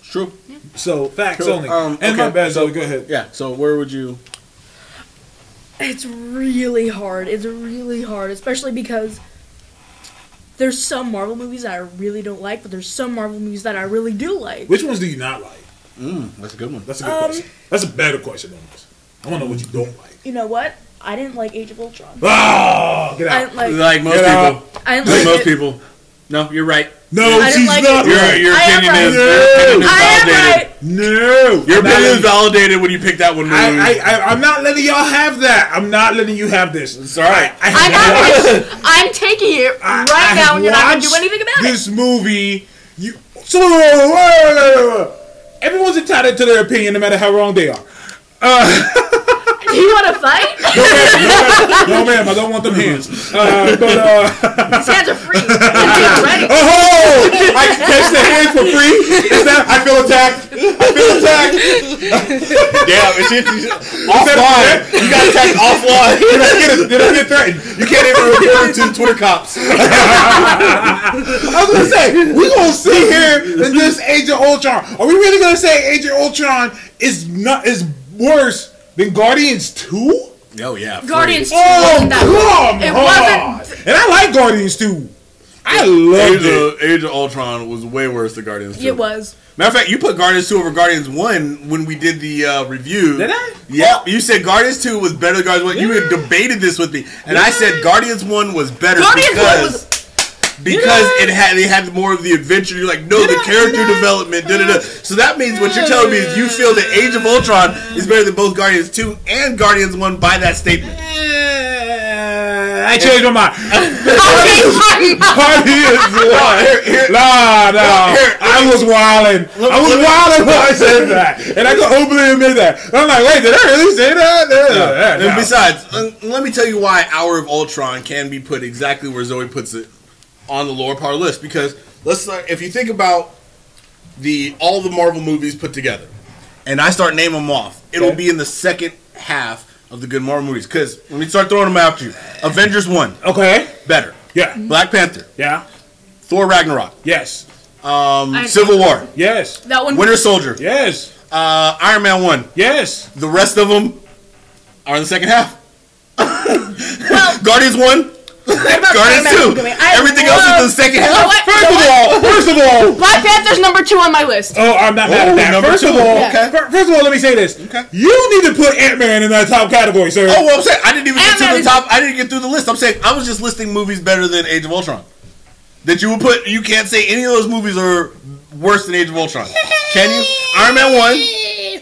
It's true. So, facts Cool. only. Um, and my bad, so- Zoe, go ahead. Yeah. So where would you? It's really hard. It's really hard, especially because there's some Marvel movies that I really don't like, but there's some Marvel movies that I really do like. Which ones do you not like? Mm, that's a good one. That's a good Um, question. That's a better question than this. I want to know what you don't like. You know what? I didn't like Age of Ultron. Ah, get I out. didn't like. Like most Get out. people. I didn't Like like most people. No, you're right. No, I didn't she's like not. Your right. your I am opinion is right. your opinion is I am validated. right. No, Your I'm opinion is letting- validated when you pick that one. I, movie. I, I, I'm not letting y'all have that. I'm not letting you have this. it's all right. I, I'm it. I'm taking it right I now, and you're not gonna do anything about it. This movie, you. So, everyone's entitled to their opinion, no matter how wrong they are. Do you want to fight? No, ma'am, I don't want them hands. Uh, but uh, These hands are free. Already. oh, I can catch the hands for free. Is that? I feel attacked. I feel attacked. Damn, it's just, offline. You got attacked offline. Did I get, a, did I get threatened? You can't even refer to Twitter cops. I was gonna say we gonna sit here and this Age of Ultron. Are we really gonna say Age of Ultron is not is worse than Guardians Two? Oh yeah, free. Guardians 2 Oh wasn't that come It on! wasn't- And I like Guardians Two. I Age loved it. of, Age of Ultron was way worse than Guardians 2. It was. Matter of fact, you put Guardians 2 over Guardians 1 when we did the uh, review. Did I? Yep. You said Guardians 2 was better than Guardians 1. You had debated this with me. And I said Guardians 1 was better Guardians 1 because, was- because I? it had they had more of the adventure. You're like, no, Did the character I? development, da da da. So that means what you're telling me is you feel that Age of Ultron is better than both Guardians 2 and Guardians 1 by that statement. Eh, I changed my mind. Guardians One. here- here- Nah, nah. here, I was wilding. I was wilding when I said that, and I can openly admit that. I'm like, wait, did I really say that? Yeah, yeah, And besides, uh, let me tell you why Hour of Ultron can be put exactly where Zoe puts it on the lower part of the list. Because let's start, if you think about the all the Marvel movies put together, and I start naming them off, it'll Okay. be in the second half of the good Marvel movies. Because let me start throwing them out to you: Avengers one, okay. better; Yeah. Black Panther, Yeah. Thor Ragnarok, Yes. um, Civil War, Yes. That one. Winter Soldier, Yes. uh, Iron Man one. Yes. The rest of them are in the second half. Well, Guardians one. What about Guardians 2. Homecoming? I Everything else is the second You know half. what? First You of all, first of all, Black Panther's number two on my list. oh, I'm not mad at that. number First two. of all, Okay. first of all, let me say this. Okay. You need to put Ant Man in that top category, sir. Oh, well, I'm saying I didn't even get to the top. I didn't get through the list. I'm saying I was just listing movies better than Age of Ultron. That you would put. You can't say any of those movies are worse than Age of Ultron. Can you? Iron Man one.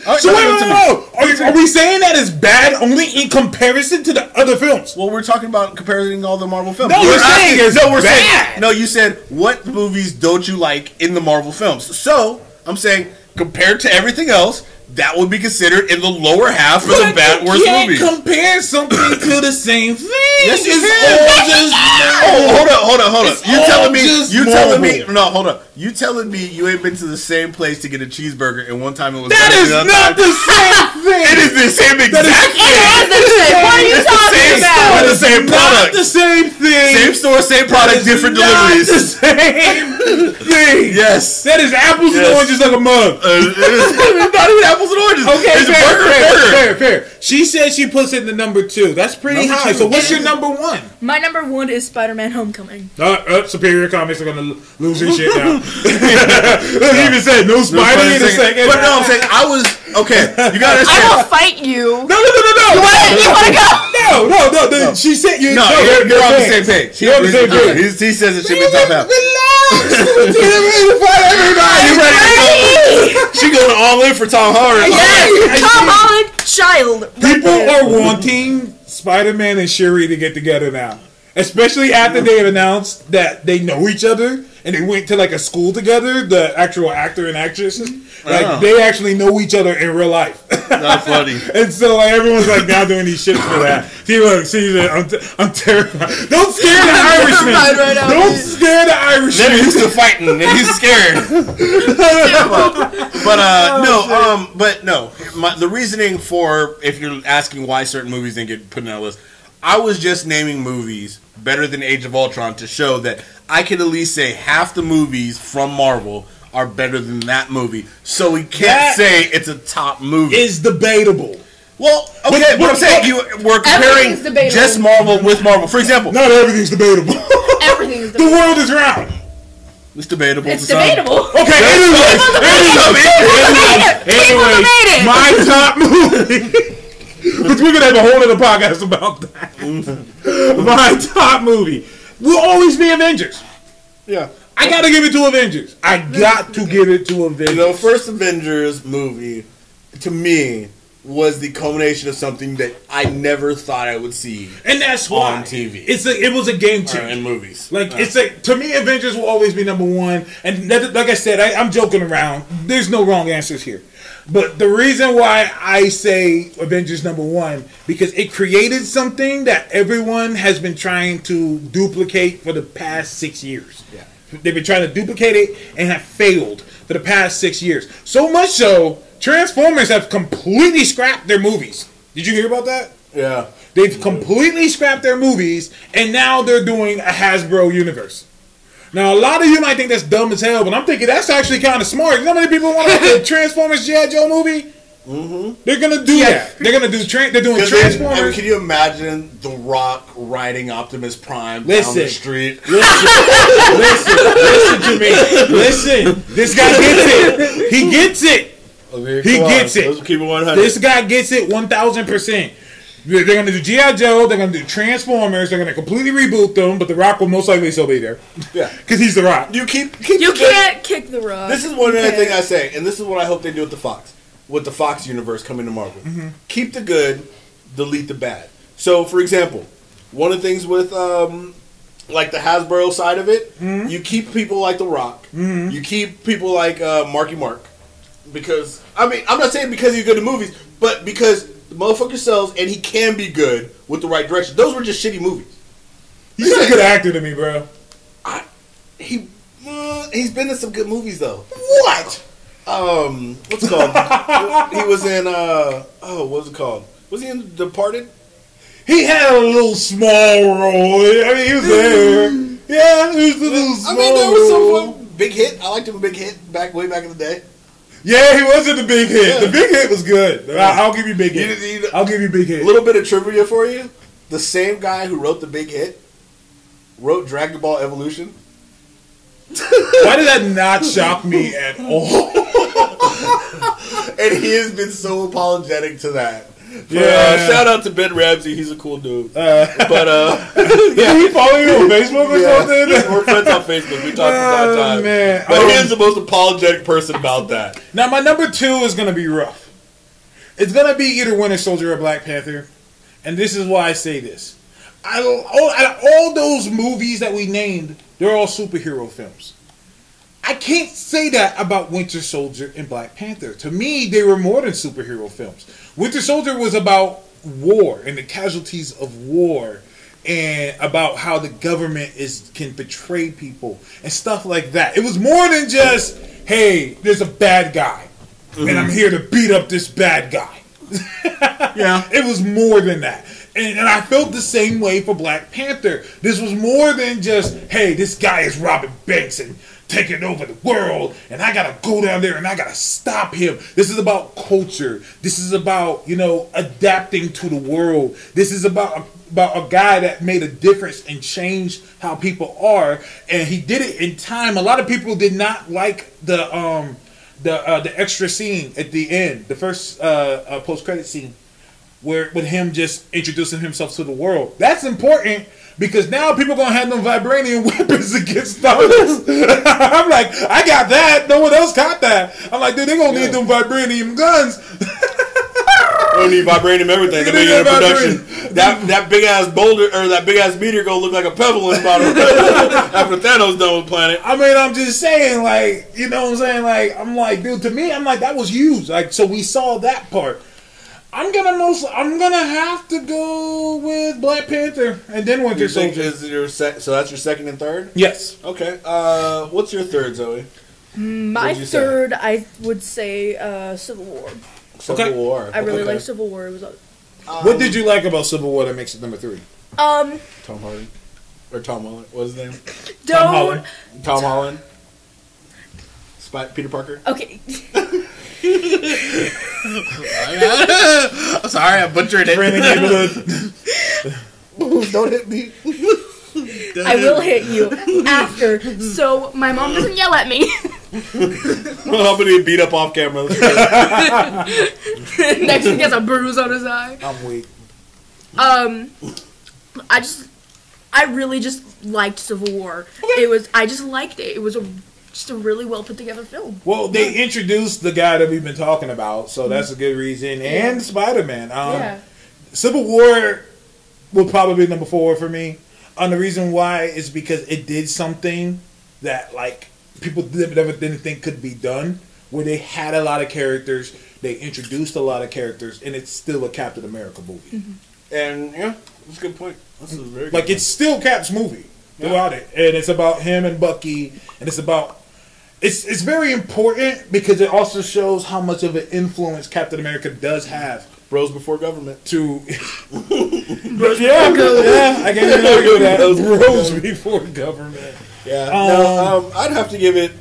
Right, So now wait, wait, wait, wait. Are, are we saying that is bad only in comparison to the other films? Well, we're talking about comparing all the Marvel films. No, You're we're saying it's no, we're bad. saying no. You said what movies don't you like in the Marvel films? So I'm saying compared to everything else, that would be considered in the lower half of the But bad you worst can't compare something to the same thing. It's can. all just Oh, hold on, hold on, hold on. It's You telling me? You telling me? No, hold on. You telling me you ain't been to the same place to get a cheeseburger, and one time it was That is not other the same thing. It is the same exact It thing. is the same. What are you It's the talking same about? store, the same Not product, the same thing. same store, same product, is different not deliveries. The same thing. Yes. That is apples Yes. and oranges like a mug. Uh, it's not even apples and oranges. Okay, it's fair, burger, fair, burger. fair, fair. She said she puts it in the number two. That's pretty Number high. two. So what's your number one? My number one is Spider-Man: Homecoming. Uh, uh, Superior Comics are gonna lose their shit now. he even said no spider in a second. But no, I'm saying I was okay. You gotta I will fight you. no, no, no, no, no. You wanna go? No, no, no, no. She said you. No, no, you're, you're on the same page. You're on the same page. He's- He says it should be top half. Relax. We're ready to fight everybody. You ready to go? She going all in for Tom Holland. Yes, Tom Holland, child. right People there. are wanting Spider-Man and Shuri to get together now, especially after they have announced that they know each other and they went to like a school together. The actual actor and actress, like Oh. they actually know each other in real life. Not funny. And so like everyone's like now doing these shits for that. See, look, see, I'm, t- I'm terrified. Don't scare the Irishman. terrified right now, Don't dude. scare the Irishman. They're used to fighting and he's scared. but uh, no, um, but no. My, the reasoning for if you're asking why certain movies didn't get put in that list, I was just naming movies better than Age of Ultron to show that I could at least say half the movies from Marvel are better than that movie. So we can't That say it's a top movie. Is debatable. well, okay, But- but, I'm but- saying you we're comparing just Marvel with Marvel. For example, Not everything's debatable. Everything is the world is round. it's debatable. It's to some. debatable. Okay, anyways, anyways, People anyways, debate it. my top movie. Which we're gonna have a whole other podcast about that. my top movie will always be Avengers. Yeah. I gotta give it to Avengers. I got to give it to Avengers. The first Avengers movie, to me, was the culmination of something that I never thought I would see and that's why on TV. It's a, it was a game changer. in movies. Like Uh, it's like to me, Avengers will always be number one. And that, like I said, I, I'm joking around. There's no wrong answers here. But the reason why I say Avengers number one because it created something that everyone has been trying to duplicate for the past six years. Yeah. They've been trying to duplicate it and have failed for the past six years. So much so, Transformers have completely scrapped their movies. Did you hear about that? yeah. They've completely scrapped their movies, and now they're doing a Hasbro universe. Now, a lot of you might think that's dumb as hell, but I'm thinking that's actually kind of smart. You know how many people want to make a Transformers G.I. Joe movie? Mm-hmm. They're gonna do Yeah. that. They're gonna do. Tra- they're doing 'Cause then, I mean, Transformers. can you imagine The Rock riding Optimus Prime down Listen. the street? listen, listen to me. Listen, this guy gets it. He gets it. Okay, He come on. gets it. Let's keep it 100. This guy gets it 1000%. They're going to do G.I. Joe. They're going to do Transformers. They're going to completely reboot them, but The Rock will most likely still be there. yeah. Because he's The Rock. You keep, keep You the- can't kick the rock. This is one other thing I say, and this is what I hope they do with the Fox, with the Fox universe coming to Marvel. Keep the good, delete the bad. So, for example, one of the things with um, like the Hasbro side of it, you keep people like The Rock, you keep people like uh, Marky Mark, because I mean, I'm not saying because he's good in movies, but because the motherfucker sells and he can be good with the right direction. Those were just shitty movies. He's not a good actor to me, bro. He uh, he's been in some good movies though. What? Um, what's it called? he was in uh oh, what's it called? Was he in Departed? He had a little small role. I mean, he was there. Yeah, he was a little small I mean, there was some big hit. I liked him in Big Hit back way back in the day. Yeah, he was in the big hit. Yeah. The big hit was good. I- I'll give you big hit. you- I'll give you big hit. A little bit of trivia for you: the same guy who wrote the Big Hit wrote Dragon Ball Evolution. Why did that not shock me at all? and he has been so apologetic to that. Yeah. uh, shout out to Ben Ramsey. He's a cool dude. but uh, Yeah, he follow you on Facebook or Yeah. something? We're friends on Facebook. We talk from time to Oh, time. man. But Um, he is the most apologetic person about that. Now, my number two is going to be rough. It's going to be either Winter Soldier or Black Panther. And this is why I say this. I, all, out of all those movies that we named, they're all superhero films. I can't say that about Winter Soldier and Black Panther. To me, they were more than superhero films. Winter Soldier was about war and the casualties of war and about how the government is can betray people and stuff like that. It was more than just, hey, there's a bad guy and I'm mm-hmm. here to beat up this bad guy. Yeah. It was more than that. And, and I felt the same way for Black Panther. This was more than just, hey, this guy is robbing banks and taking over the world, and I gotta go down there and I gotta stop him. This is about culture. This is about, you know, adapting to the world. This is about about a guy that made a difference and changed how people are, and he did it in time. A lot of people did not like the um the uh, the extra scene at the end, the first uh, uh, post credit scene where with him just introducing himself to the world. That's important because now people gonna have them vibranium weapons against Thanos. I'm like, I got that. No one else got that. I'm like, dude, they gonna need them vibranium guns. Don't need vibranium everything to You make need it a production. That that big ass boulder or that big ass meteor gonna look like a pebble in about after Thanos done with planet. I mean, I'm just saying, like, you know what I'm saying? Like, I'm like, dude, to me, I'm like, that was huge. Like, so we saw that part. I'm gonna most, I'm gonna have to go with Black Panther and then Winter You think Soldier. is your sec- so that's your second and third? Yes. Okay. Uh, what's your third, Zoe? My What'd you say? third, I would say, uh, Civil War. Civil Okay. War. I really Okay. like Civil War. It was, uh, what did you like about Civil War that makes it number three? um, Tom Hardy or Tom Holland? What's his name? don't. Holland. Tom Holland. Spy- Peter Parker. Okay, I'm sorry, I butchered it. Friendly neighborhood. Don't hit me. I will hit you after, so my mom doesn't yell at me. well, I'm gonna beat up off camera. Next, he gets a bruise on his eye. I'm weak. Um, I just, I really just liked Civil War. It was, I just liked it. It was a just a really well put together film. Well, they introduced the guy that we've been talking about, so that's a good reason. And Spider Man. Um, yeah. Civil War will probably be number four for me. And the reason why is because it did something that like people did- never didn't think could be done. Where they had a lot of characters, they introduced a lot of characters, and it's still a Captain America movie. And yeah, that's a good point. That's a very good Like it's still Cap's movie throughout it, and it's about him and Bucky, and it's about. It's it's very important because it also shows how much of an influence Captain America does have bros before government. to. yeah, yeah, I can't even argue that. Bros before before government. Yeah. Um, no, um, I'd have to give it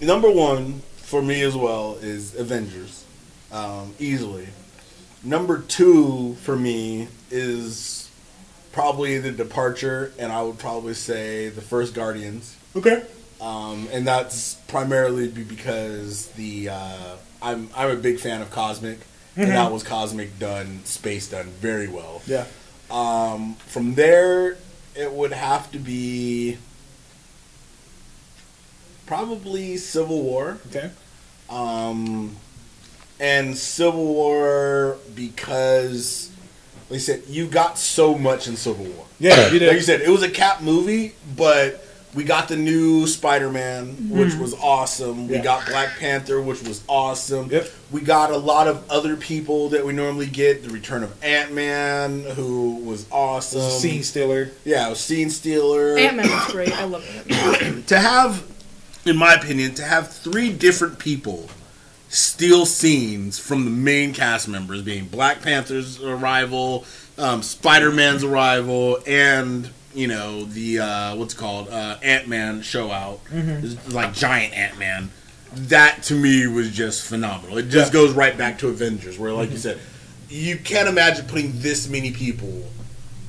number one for me as well is Avengers, um, easily. Number two for me is probably the Departure, and I would probably say the first Guardians. Okay. Um, and that's primarily because the uh, I'm I'm a big fan of Cosmic, and that was Cosmic done space done very well. Yeah. Um, from there, it would have to be probably Civil War. Okay. Um, and Civil War because, like I said, you got so much in Civil War. Yeah, you Like you said, it was a Cap movie, but we got the new Spider Man, which was awesome. We got Black Panther, which was awesome. Yep. We got a lot of other people that we normally get. The return of Ant Man, who was awesome. Scene stealer. Yeah, it was Scene Stealer. Ant Man was great. I love him. To have, in my opinion, to have three different people steal scenes from the main cast members, being Black Panther's arrival, um, Spider Man's arrival, and you know the uh, what's it called uh, Ant Man show out, It's like giant Ant Man. That to me was just phenomenal. It just Yeah. goes right back to Avengers, where like you said, you can't imagine putting this many people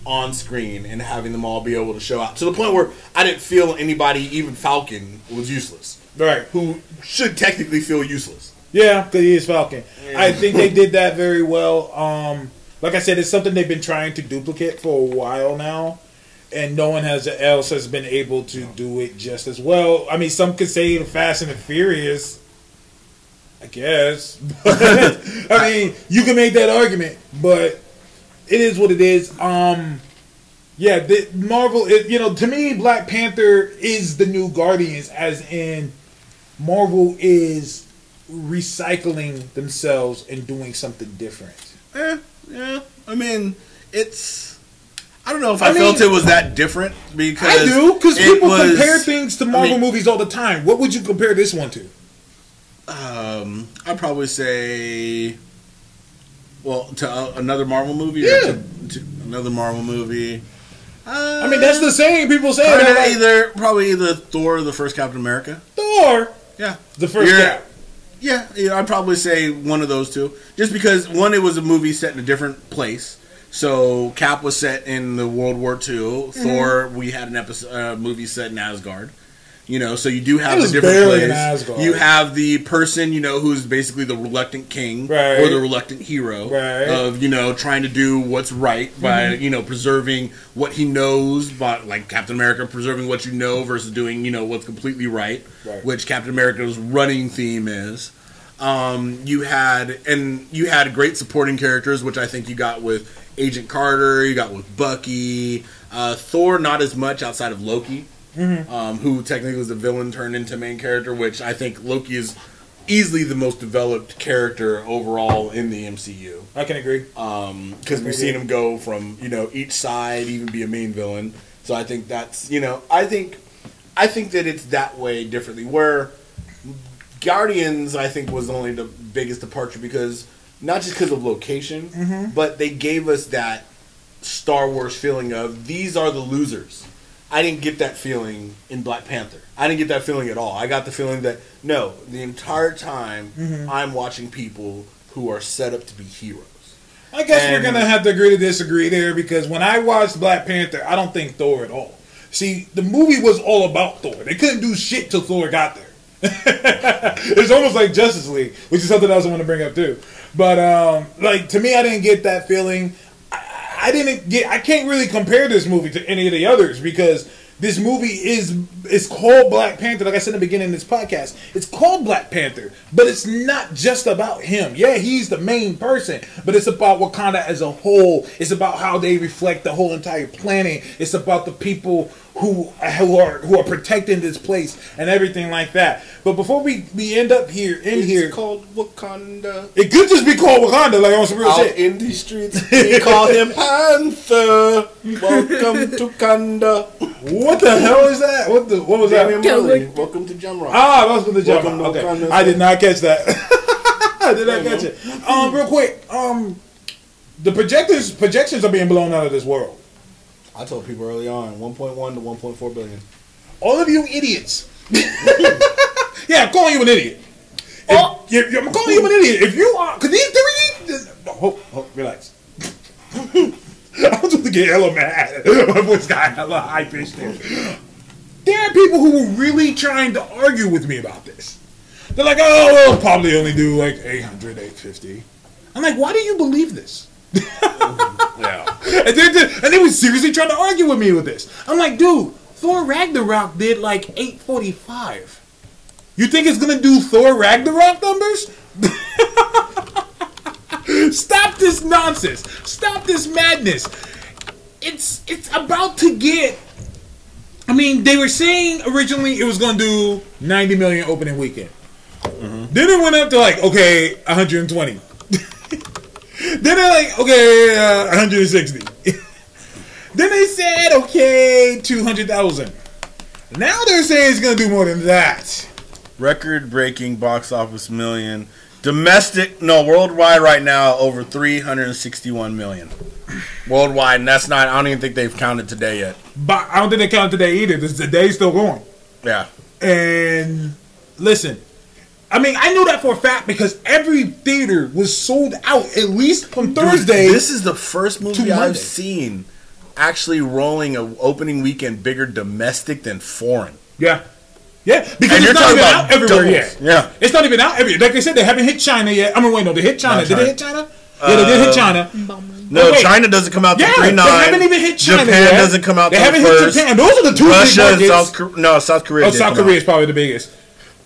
on screen and having them all be able to show out to the point where I didn't feel anybody, even Falcon, was useless. Right. Who should technically feel useless. Yeah, because he is Falcon. I think they did that very well. Um, like I said, it's something they've been trying to duplicate for a while now, and no one has else has been able to do it just as well. I mean, some could say the Fast and the Furious. I guess. I mean, you can make that argument, but it is what it is. Um, Yeah, the, Marvel. It, you know, to me, Black Panther is the new Guardians, as in Marvel is recycling themselves and doing something different. Eh, yeah. I mean, it's. I don't know if I I, felt it was that different because I do because people was- compare things to I Marvel mean, movies all the time. What would you compare this one to? Um, I'd probably say, well, to uh, another Marvel movie Yeah. or to, to another Marvel movie. Uh, I mean, that's the same. People say that like, either probably either Thor or the first Captain America. Thor, Yeah, the first You're- cap. Yeah, yeah, I'd probably say one of those two. Just because one, it was a movie set in a different place. So Cap was set in the World War II. Mm-hmm. Thor, we had an episode uh, movie set in Asgard. You know, so you do have the different plays. You have the person, you know, who's basically the reluctant king Right. or the reluctant hero Right. Mm-hmm. of you know trying to do what's right by you know preserving what he knows, but like Captain America preserving what you know versus doing you know what's completely right, Right. which Captain America's running theme is. Um, you had and you had great supporting characters, which I think you got with Agent Carter, you got with Bucky, uh, Thor, not as much outside of Loki, um, who technically was a villain turned into main character, which I think Loki is easily the most developed character overall in the MCU I can agree. because we've seen him go from you know each side, even be a main villain. So I think that's you know I think I think that it's that way differently. Where Guardians, I think, was only the biggest departure because not just because of location, mm-hmm. but they gave us that Star Wars feeling of these are the losers. I didn't get that feeling in Black Panther. I didn't get that feeling at all. I got the feeling that no, the entire time mm-hmm. I'm watching people who are set up to be heroes. I guess And- we're gonna have to agree to disagree there because when I watched Black Panther, I don't think Thor at all. See, the movie was all about Thor. They couldn't do shit till Thor got there. it's almost like Justice League, which is something else I want to bring up too. But um, like to me, I didn't get that feeling. I, I didn't get. I can't really compare this movie to any of the others because this movie is it's called Black Panther. Like I said in the beginning of this podcast, it's called Black Panther, but it's not just about him. Yeah, he's the main person, but it's about Wakanda as a whole. It's about how they reflect the whole entire planet. It's about the people who who are who are protecting this place and everything like that. But before we we end up here in It's here, called Wakanda. it could just be called Wakanda, like on some real Out shit. in the streets, we call him Panther. Welcome to Kanda. What the hell is that? What the what was that? Damian Kelly. Marley, welcome to Jamrock. Ah, that was for the jump. Welcome to Okay, Wakanda. I did not catch that. I did not catch it. Um, real quick. Um, the projectors projections are being blown out of this world. I told people early on, 1.1 to 1.4 billion. All of you idiots. yeah, I'm calling you an idiot. If, Oh. you- you- I'm calling you an idiot. If you are, because these three. No, hold, hold, relax. I was just to get hella mad. My voice got hella high pitched there. There are people who were really trying to argue with me about this. They're like, oh, we'll probably only do like 800, 850. I'm like, why do you believe this? Yeah. And they, did- and they were seriously trying to argue with me with this. I'm like, dude, Thor Ragnarok did like 845. You think it's gonna do Thor Ragnarok numbers? Stop this nonsense. Stop this madness. It's it's about to get. I mean, they were saying originally it was gonna do 90 million opening weekend. Mm-hmm. Then it went up to like okay, 120. Then they're like okay, uh, 160. then they said okay, 200,000. Now they're saying it's gonna do more than that. Record breaking box office million. Domestic, no, worldwide right now, over 361 million. Worldwide, and that's not, I don't even think they've counted today yet. But I don't think they count today either. This the day's still going. Yeah. And listen, I mean, I knew that for a fact because every theater was sold out at least from Thursday. Dude, this is the first movie. I've seen actually rolling a opening weekend bigger domestic than foreign. yeah, yeah, because And it's you're not talking even about out everywhere doubles. yet. Yeah. it's not even out everywhere. Like I said, they haven't hit China yet. I mean, wait, no, they hit China. Not Did they hit China? Yeah, they did hit uh, China. Bummer. No, Oh, wait. China doesn't come out to Yeah, three they haven't even hit China Japan yet. doesn't come out They haven't first. hit Japan. Those are the two Russia big and markets. South Korea. No, South Korea. Oh, did South come Korea out. is probably the biggest.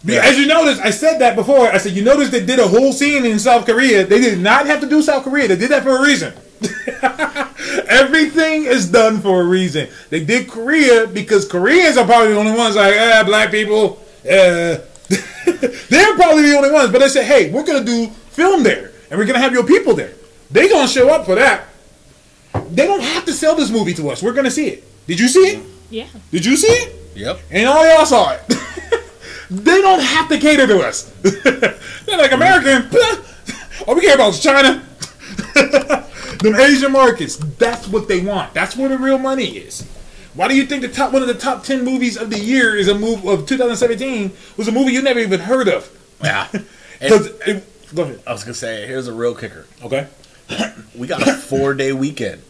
Be- Yeah. As you notice, I said that before. I said you notice they did a whole scene in South Korea. They did not have to do South Korea. They did that for a reason. Everything is done for a reason. They did Korea because Koreans are probably the only ones like, ah, black people. Uh, they're probably the only ones. But they said, hey, we're gonna do film there, and we're gonna have your people there. They gonna show up for that. They don't have to sell this movie to us. We're gonna see it. Did you see it? Yeah. Did you see it? Yep. And all y'all saw it. they don't have to cater to us. They're like American. All oh, we care about is China. Them Asian markets. That's what they want. That's where the real money is. Why do you think the top one of the top ten movies of the year is a move of 2017 was a movie you never even heard of? Yeah. Because go ahead. I was gonna say, here's a real kicker. Okay. We got a four day weekend.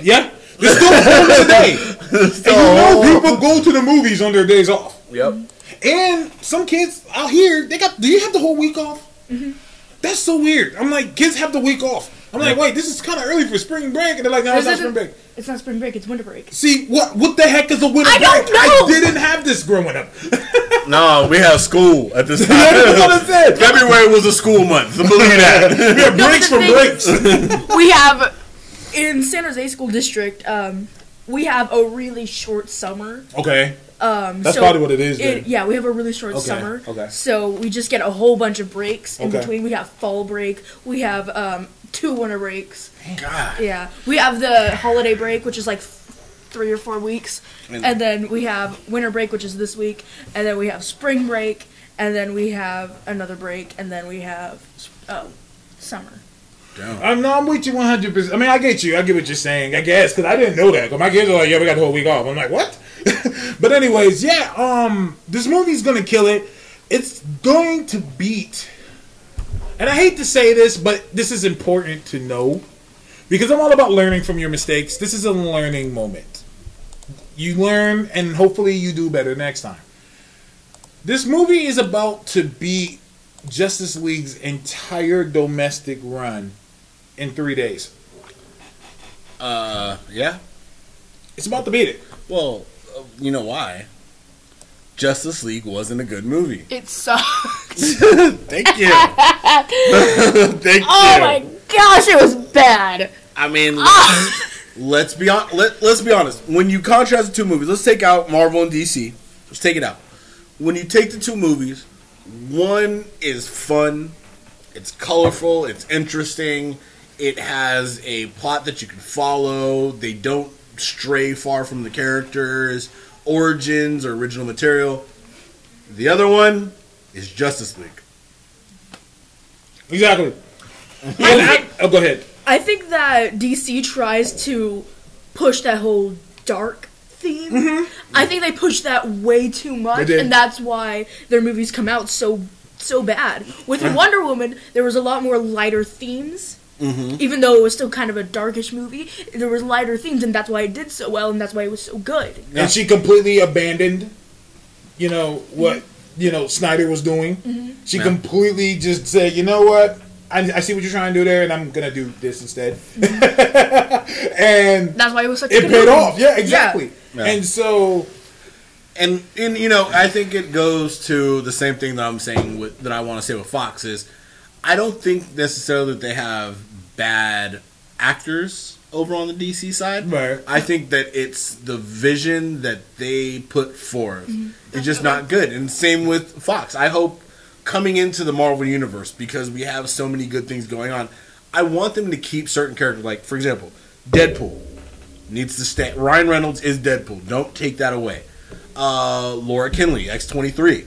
Yeah. There's still four home today. And you know people go to the movies on their days off. Yep. And some kids out here, they got. Do you have the whole week off? That's so weird. I'm like, kids have the week off. I'm like, wait, this is kind of early for spring break, and they're like, no, it's not spring break. It's not spring break. It's winter break. See what? What the heck is a winter I break? don't know. I didn't have this growing up. No, we have school at this time. That's what I said. February was a school month. Believe that. We have No, breaks but from the breaks. we have in San Jose School District. Um, we have a really short summer. okay. Um, That's so probably what it is. It, yeah, we have a really short Okay, summer. okay. So we just get a whole bunch of breaks in Okay. between. We have fall break. We have um, two winter breaks. God. Yeah, we have the holiday break, which is like three or four weeks, And- and then we have winter break, which is this week, and then we have spring break, and then we have another break, and then we have um, summer. I'm no, I'm with you 100. percent I mean, I get you. I get what you're saying. I guess because I didn't know that. 'Cause my kids are like, yeah, we got the whole week off. I'm like, what? but anyways, yeah. Um, this movie's gonna kill it. It's going to beat. And I hate to say this, but this is important to know because I'm all about learning from your mistakes. This is a learning moment. You learn, and hopefully, you do better next time. This movie is about to beat Justice League's entire domestic run in three days. Uh, yeah. It's about to beat it. Well, uh, you know why? Justice League wasn't a good movie. It sucked. Thank you. Thank oh you. my gosh, it was bad. I mean, let's be on. Let, let's be honest. When you contrast the two movies, let's take out Marvel and DC. Let's take it out. When you take the two movies, one is fun, it's colorful, it's interesting, it has a plot that you can follow. They don't stray far from the characters, origins, or original material. The other one is Justice League. Exactly. And I- oh, go ahead. I think that DC tries to push that whole dark theme. Mm-hmm. I think they push that way too much, and that's why their movies come out so so bad. With Wonder Woman, there was a lot more lighter themes. Mm-hmm. Even though it was still kind of a darkish movie, there was lighter themes, and that's why it did so well, and that's why it was so good. And she completely abandoned, you know, what, you know, Snyder was doing. Mm-hmm. She Yeah. completely just said, you know what? I, I see what you're trying to do there, and I'm going to do this instead. Mm-hmm. and That's why it was such a it good paid movie. off. Yeah, exactly. Yeah. And so, and and you know I think it goes to the same thing that I'm saying with that I want to say with Fox is I don't think necessarily that they have bad actors over on the DC side. Right. I think that it's the vision that they put forth is just not good. And same with Fox. I hope coming into the Marvel universe because we have so many good things going on. I want them to keep certain characters like for example, Deadpool needs to stay. Ryan Reynolds is Deadpool. Don't take that away. Uh, Laura Kinney, X twenty three.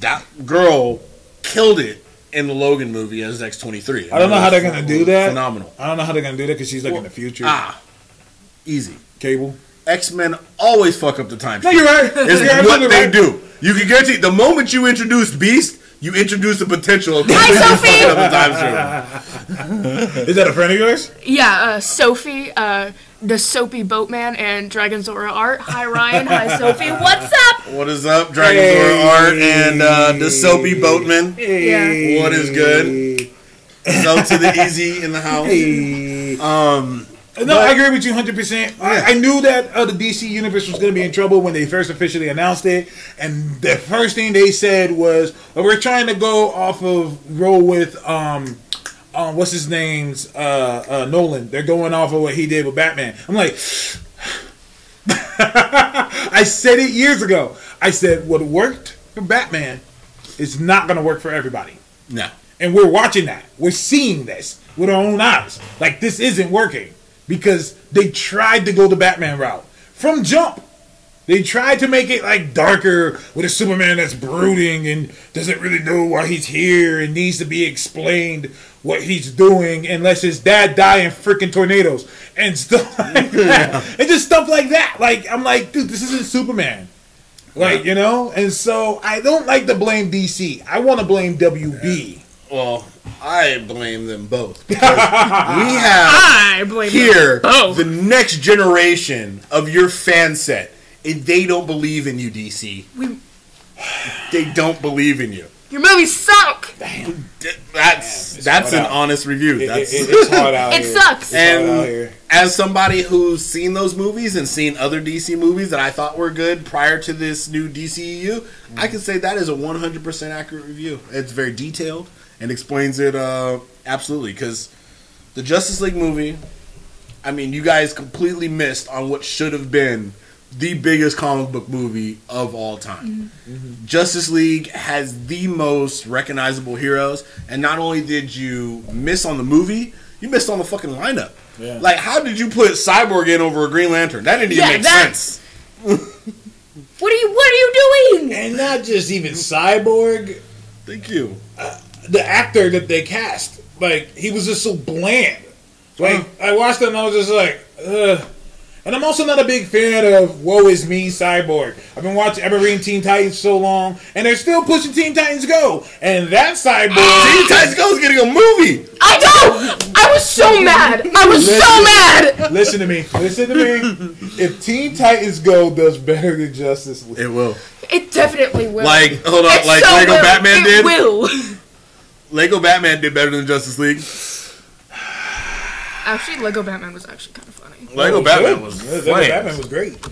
That girl killed it in the Logan movie as X twenty three. I don't know how they're going to do that. Phenomenal. I don't know how they're going to do that because she's like in the future. Ah, easy. Cable. X Men always fuck up the time. No, you're right. Is You're what they right. do. You can guarantee the moment you introduce Beast, you introduce the potential of Hi, Sophie! fucking up the time stream. Is that a friend of yours? Yeah, uh, Sophie, uh, the Soapy Boatman, and Dragon Zora Art. Hi, Ryan. Hi, Sophie. What's up? What is up, Dragon Hey. Art and uh, the Soapy Boatman? Yeah. What is good? So to the easy in the house. Hey. Um, No, I agree with you 100%. I, I knew that uh, the DC Universe was going to be in trouble when they first officially announced it. And the first thing they said was, well, we're trying to go off of, roll with um, um, what's his name's uh, uh, Nolan. They're going off of what he did with Batman. I'm like, I said it years ago. I said what worked for Batman is not going to work for everybody. No. And we're watching that. We're seeing this with our own eyes. Like this isn't working because they tried to go the Batman route from jump. They tried to make it like darker with a Superman that's brooding and doesn't really know why he's here and needs to be explained what he's doing unless his dad die in freaking tornadoes and stuff like that. And just stuff like that. Like I'm like, dude, this isn't Superman. Like, you know? And so I don't like to blame DC. I want to blame WB. Well, I blame them both. Because we have I blame here Oh. the next generation of your fan set. And they don't believe in you, DC. We- They don't believe in you. Your movies suck. D- That's it's that's an out. honest review. It, That's it- it's hard out It here. sucks. It's hard out and here. as somebody who's seen those movies and seen other DC movies that I thought were good prior to this new DCEU, I can say that is a 100% accurate review. It's very detailed and explains it uh, absolutely because the Justice League movie, I mean, you guys completely missed on what should have been the biggest comic book movie of all time. Mm-hmm. Mm-hmm. Justice League has the most recognizable heroes, and not only did you miss on the movie, you missed on the fucking lineup. Yeah. Like, how did you put Cyborg in over a Green Lantern? That didn't even Yeah, make that- sense. What are you? What are you doing? And not just even Cyborg, Thank you. Uh, the actor that they cast, like he was just so bland. Uh-huh. Like I watched it and I was just like, ugh. And I'm also not a big fan of "Woe Is Me" Cyborg. I've been watching, I've been reading Teen Titans so long, and they're still pushing Teen Titans Go. And that Cyborg, Teen Titans Go is getting a movie. I don't. I was so mad. I was so mad. listen to me, listen to me. If Teen Titans Go does better than Justice League, It will. It definitely will. Like, hold on, It like so Lego will. Batman it did? Will. Lego Batman did better than Justice League. Actually, Lego Batman was actually kind of funny. Lego Batman good. was Lego flames. Batman was great.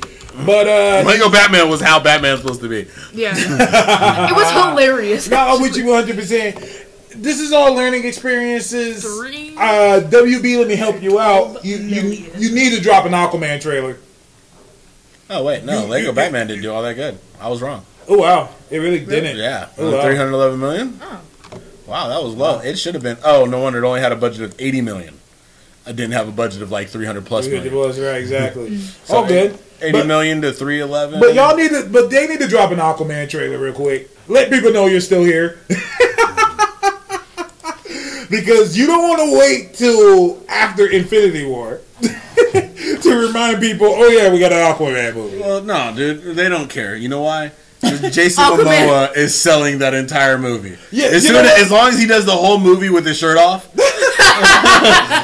But uh, Lego Batman was how Batman's supposed to be. Yeah, it was hilarious. No, I'm with you 100. percent This is all learning experiences. Three. Uh, WB, let me help you out. You you you need to drop an Aquaman trailer. Oh wait, no, You- Lego you- Batman didn't do all that good. I was wrong. Oh wow, it really didn't. Yeah, Oh, wow. 311 million. Oh. Wow, that was low. It should have been. Oh, no wonder it only had a budget of 80 million. I didn't have a budget of like 300 plus It million. was right, exactly. Mm-hmm. Oh, so, All good. 80 But- million to 311. But y'all need to, but they need to drop an Aquaman trailer real quick. Let people know you're still here. because you don't want to wait till after Infinity War to remind people, oh yeah, we got an Aquaman movie. Well, no, dude, they don't care. You know why? Jason Momoa is selling that entire movie. Yeah, as, soon as, as long as he does the whole movie with his shirt off,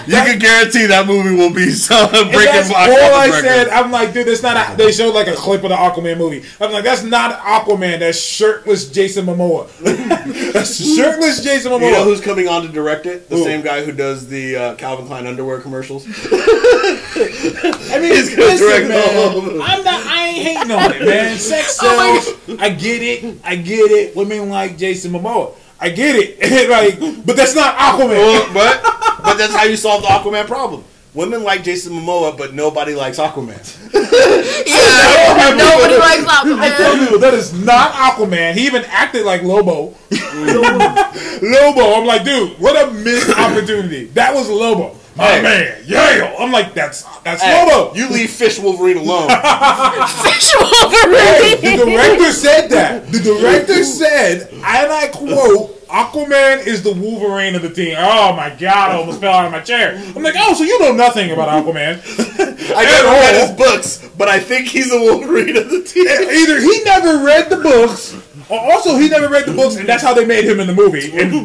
you can guarantee that movie will be some breaking that's box all I office said. I'm like, dude, that's not. A, they showed like a clip of the Aquaman movie. I'm like, that's not Aquaman. That's shirtless Jason Momoa. that's shirtless Jason Momoa. You know who's coming on to direct it? The Who? same guy who does the uh, Calvin Klein underwear commercials. I mean, He's gonna listen, direct man. I'm not. I ain't hating on it, man. Sex Oh sells. I get it. I get it. Women like Jason Momoa. I get it. like, but that's not Aquaman. Well, but but that's how you solve the Aquaman problem. Women like Jason Momoa, but nobody likes Aquaman. Yeah, nobody likes I tell Aquaman. you, that is not Aquaman. He even acted like Lobo. Mm. Lobo. I'm like, dude, what a missed opportunity. That was Lobo. My Hey. man. Yeah. I'm like, that's that's Hey, Lobo. you leave Fish Wolverine alone. Fish Hey, the director said that. The director said, and I quote, Aquaman is the Wolverine of the team. Oh my god, I almost fell out of my chair. I'm like, oh, so you know nothing about Aquaman. I never read his oh, books, but I think he's the Wolverine of the team. Either he never read the books, or also he never read the books, and that's how they made him in the movie. And,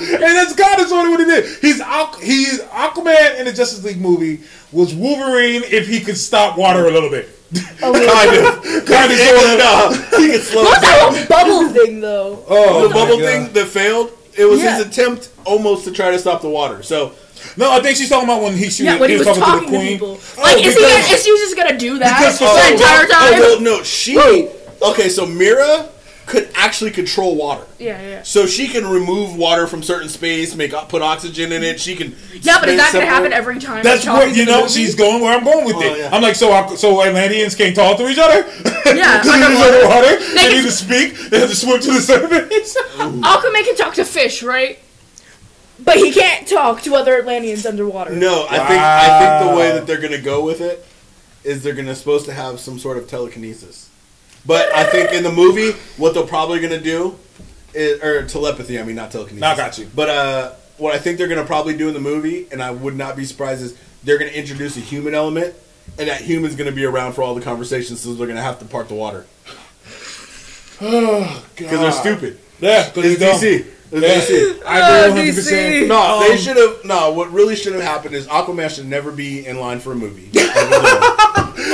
and that's God is only what he did. He's Aqu- he's Aquaman in the Justice League movie was Wolverine if he could stop water a little bit. Oh, kind of. Kind of sort of. No, he can slow What's it down. that bubble thing though? Oh, The bubble God. thing that failed, it was Yeah. his attempt almost to try to stop the water. So, No, I think she's talking about when he she Yeah, when he was talking, talking to to the queen. people. Oh, Like, is he? because- Is she just gonna do that because for the some- entire oh, time? well, no, she. Okay, so Mera could actually control water. Yeah, yeah. So she can remove water from certain space, make uh, put oxygen in it. She can. Yeah, but is spin that gonna happen every time? That's Charlie's what you know. She's going where I'm going with Oh, it. yeah. I'm like, so so Atlanteans can't talk to each other. Yeah, Because they're underwater. underwater. They They can- need to speak. They have to swim to the surface. Aquaman can talk to fish, right? But he can't talk to other Atlanteans underwater. No, I think I think the way that they're gonna go with it is they're gonna supposed to have some sort of telekinesis. But I think in the movie, what they're probably gonna do is or telepathy. I mean, not telekinesis. Nah, got you. But uh, what I think they're gonna probably do in the movie, and I would not be surprised, is they're gonna introduce a human element, and that human's gonna be around for all the conversations, so they're gonna have to part the water oh, god. because they're stupid. Yeah, because It's DC. It's Yeah. DC. I Ah, agree 100. percent No, they Um, should have. No, what really should have happened is Aquaman should never be in line for a movie.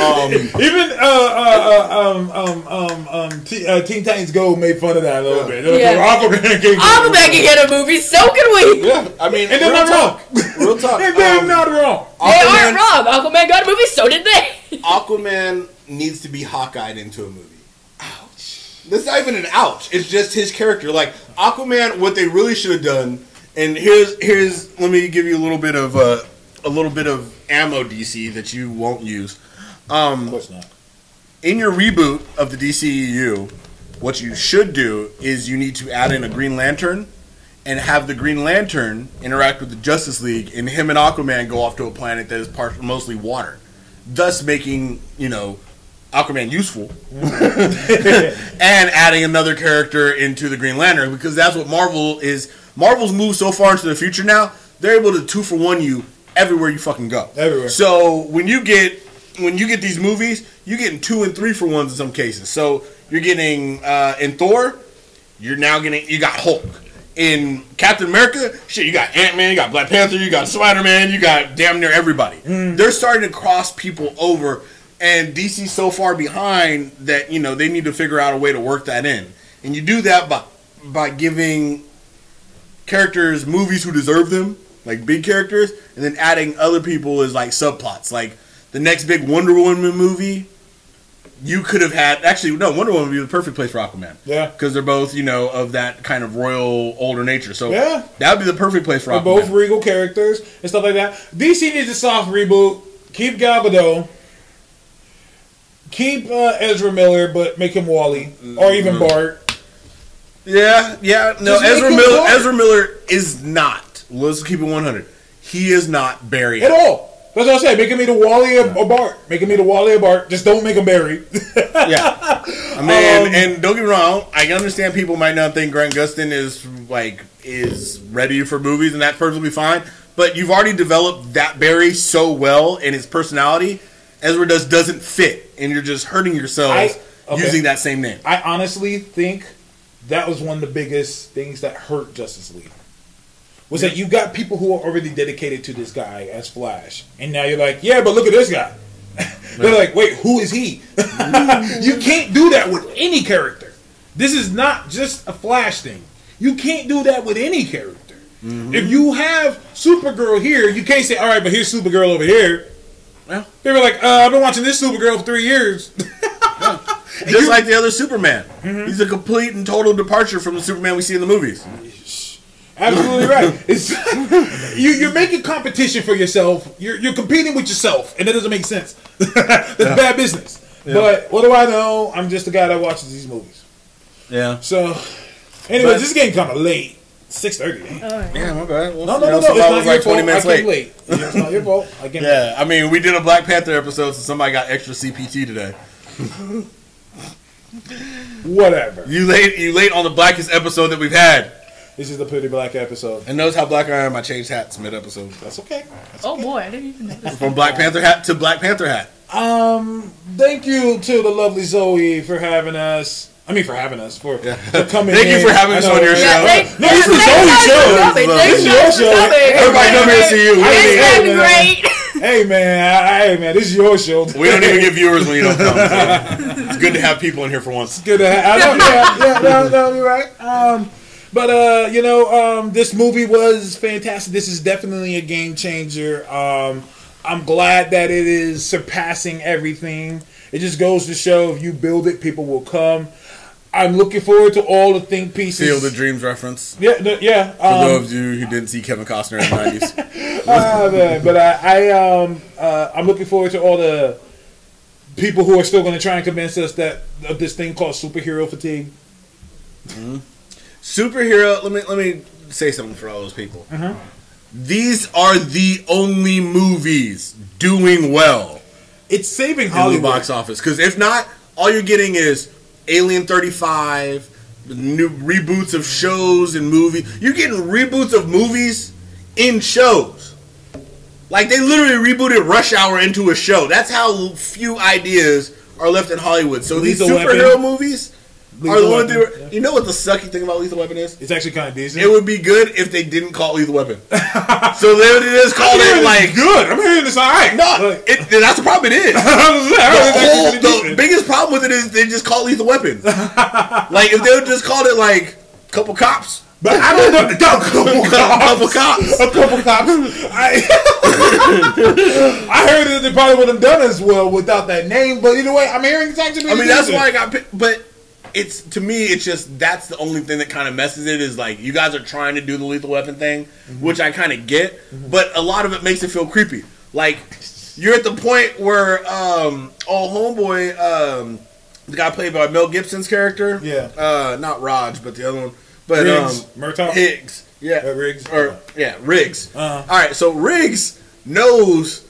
I really don't. um, Even uh, uh, uh, um, um, um, um, T- uh, Teen Titans Go made fun of that a little Yeah. bit. They're like, Yeah. Aquaman can Aquaman can get a movie, so can we. yeah, I mean, And they're real not talk. wrong. Real talk. And they're Um, not wrong. They Aquaman, aren't wrong. Aquaman got a movie, so did they. Aquaman needs to be Hawkeyed into a movie. Ouch. That's not even an ouch. It's just his character. Like Aquaman, what they really should have done. And here's here's let me give you a little bit of uh, a little bit of ammo DC that you won't use. Um, Of course not. in your reboot of the DCEU, what you should do is you need to add in a Green Lantern and have the Green Lantern interact with the Justice League, and him and Aquaman go off to a planet that is part, mostly water, thus making you know Aquaman useful, and adding another character into the Green Lantern because that's what Marvel is. Marvel's moved so far into the future now; they're able to two for one you everywhere you fucking go. Everywhere. So when you get when you get these movies, you're getting two and three for ones in some cases. So you're getting uh, in Thor, you're now getting you got Hulk. In Captain America, shit, you got Ant Man, you got Black Panther, you got Spider Man, you got damn near everybody. They're starting to cross people over, and DC's so far behind that you know they need to figure out a way to work that in. And you do that by by giving characters movies who deserve them, like big characters, and then adding other people as like subplots. Like the next big Wonder Woman movie, you could have had actually no Wonder Woman would be the perfect place for Aquaman. Yeah. because they're both you know of that kind of royal older nature. So Yeah. that would be the perfect place for They're Aquaman. both regal characters and stuff like that. DC needs a soft reboot. Keep Gal Gadot. Keep uh, Ezra Miller, but make him Wally or even Bart. yeah, yeah. No, Just Ezra Miller. Bart. Ezra Miller is not. Let's keep it one hundred. He is not Barry. At all. That's what I said. Make me the Wally or, or Bart. Make me the Wally or Bart. Just don't make him Barry. Yeah. I mean, Um, and don't get me wrong, I understand people might not think Grant Gustin is like is ready for movies, and that's perfectly fine. But you've already developed that Barry so well in his personality, Ezra does doesn't fit, and you're just hurting yourselves I- okay. using that same name. I honestly think that was one of the biggest things that hurt Justice League. Was that you got people who are already dedicated to this guy as Flash, and now you're like, yeah, but look at this guy. They're like, wait, who is he? you can't do that with any character. This is not just a Flash thing. You can't do that with any character. If you have Supergirl here, you can't say, all right, but here's Supergirl over here. Yeah. They were like, uh, I've been watching this Supergirl for three years. Just like the other Superman, he's a complete and total departure from the Superman we see in the movies. Absolutely right. It's you, you're making competition for yourself. You're, you're competing with yourself, and that doesn't make sense. That's bad business. But what do I know? I'm just a guy that watches these movies. Yeah. So, anyway, But- this is getting kind of late. Six thirty. Oh, Yeah, my bad. Well, No, no, no, no. It's not was your like 20 fault. minutes I came late. late. It's not your fault. I came Yeah, I mean, we did a Black Panther episode, so somebody got extra CPT today. Whatever. You late, you late on the blackest episode that we've had. This is the Pretty Black episode. And notice how black I am. I changed hats mid episode That's okay. oh boy, I didn't even know from Black Panther hat to Black Panther hat. Um, thank you to the lovely Zoe for having us. I mean, for having us for, for coming. Thank you for having I us know, on your show. Yeah, thank, No, yeah, this is Zoe's show. This is your show. Everybody come here to see you. We It's don't, Hey, been man. great. Hey man, I, hey man, this is your show. even, we don't even get viewers when you don't come. So it's good to have people in here for once. It's good to have. I know, yeah, yeah, no, no, you're right. Um, but uh, you know, um, this movie was fantastic. This is definitely a game changer. Um, I'm glad that it is surpassing everything. It just goes to show if you build it, people will come. I'm looking forward to all the think pieces. Field of Dreams reference. Yeah, the- yeah. For Um, those of you who didn't see Kevin Costner in the nineties, Ah, man, but I, I um, uh, I'm looking forward to all the people who are still going to try and convince us that of this thing called superhero fatigue. Superhero. Let me let me say something for all those people. Uh-huh. These are the only movies doing well It's saving in the Hollywood. box office. Because if not, all you're getting is Alien 35, new reboots of shows and movies. You're getting reboots of movies in shows. Like they literally rebooted Rush Hour into a show. That's how few ideas are left in Hollywood. So these superhero Weapon. movies are the ones they were. yeah. You know what the sucky thing about Lethal Weapon is? It's actually kind of decent. It would be good if they didn't call it Lethal Weapon. so they would just call I'm it like is good. I'm hearing this all right. no. Like, It, that's the problem. It is. I was saying, I heard it's the, whole, the biggest problem with it is they just call it lethal weapon. like if they would just called it like couple cops, But I don't know. A couple couple cops. cops. A couple cops. I, I heard that they probably would have done as well without that name. But either way, I'm hearing it's actually. I mean that's why I got. pi- But it's to me, it's just that's the only thing that kind of messes it is like you guys are trying to do the lethal weapon thing, Mm-hmm. which I kind of get, but a lot of it makes it feel creepy. Like you're at the point where um, oh homeboy, um, the guy played by Mel Gibson's character, Yeah. uh, not Raj, but the other one, but Riggs, um, Murtaugh? Higgs, yeah, Uh, Riggs? or yeah, Riggs. Uh-huh. All right, so Riggs knows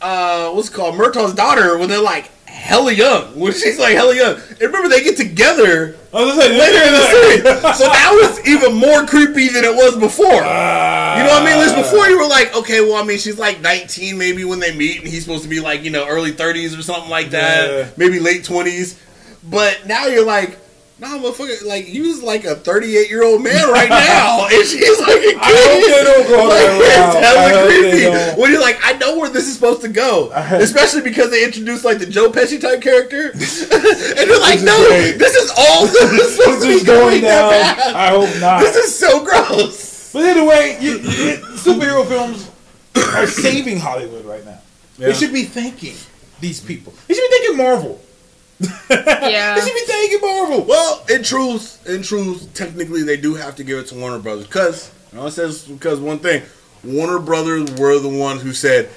uh what's it called Murtaugh's daughter when they're like hella young. When she's like hella young. And remember they get together I was say, later in the series. So that was even more creepy than it was before. you know what I mean? Least before you were like, okay, well I mean she's like 19 maybe when they meet and he's supposed to be like, you know, early 30s or something like that. Yeah. Maybe late 20s. But now you're like Nah, motherfucker, like you was like a 38 year old man right now, and she's like a kid. I hope they don't go Like, it's hella I hope they creepy. When you're like, I know where this is supposed to go, especially because they introduced like the Joe Pesci type character, and you're like, is no, great. this is all this is supposed This to is be going going down. I hope not. This is so gross. But either way, you, you, superhero films are saving Hollywood right now. Yeah. They should be thanking these people. They should be thanking Marvel. Yeah. They should be thanking Marvel. Well, in truth, in truth, technically they do have to give it to Warner Brothers because you know, it says because one thing, Warner Brothers were the ones who said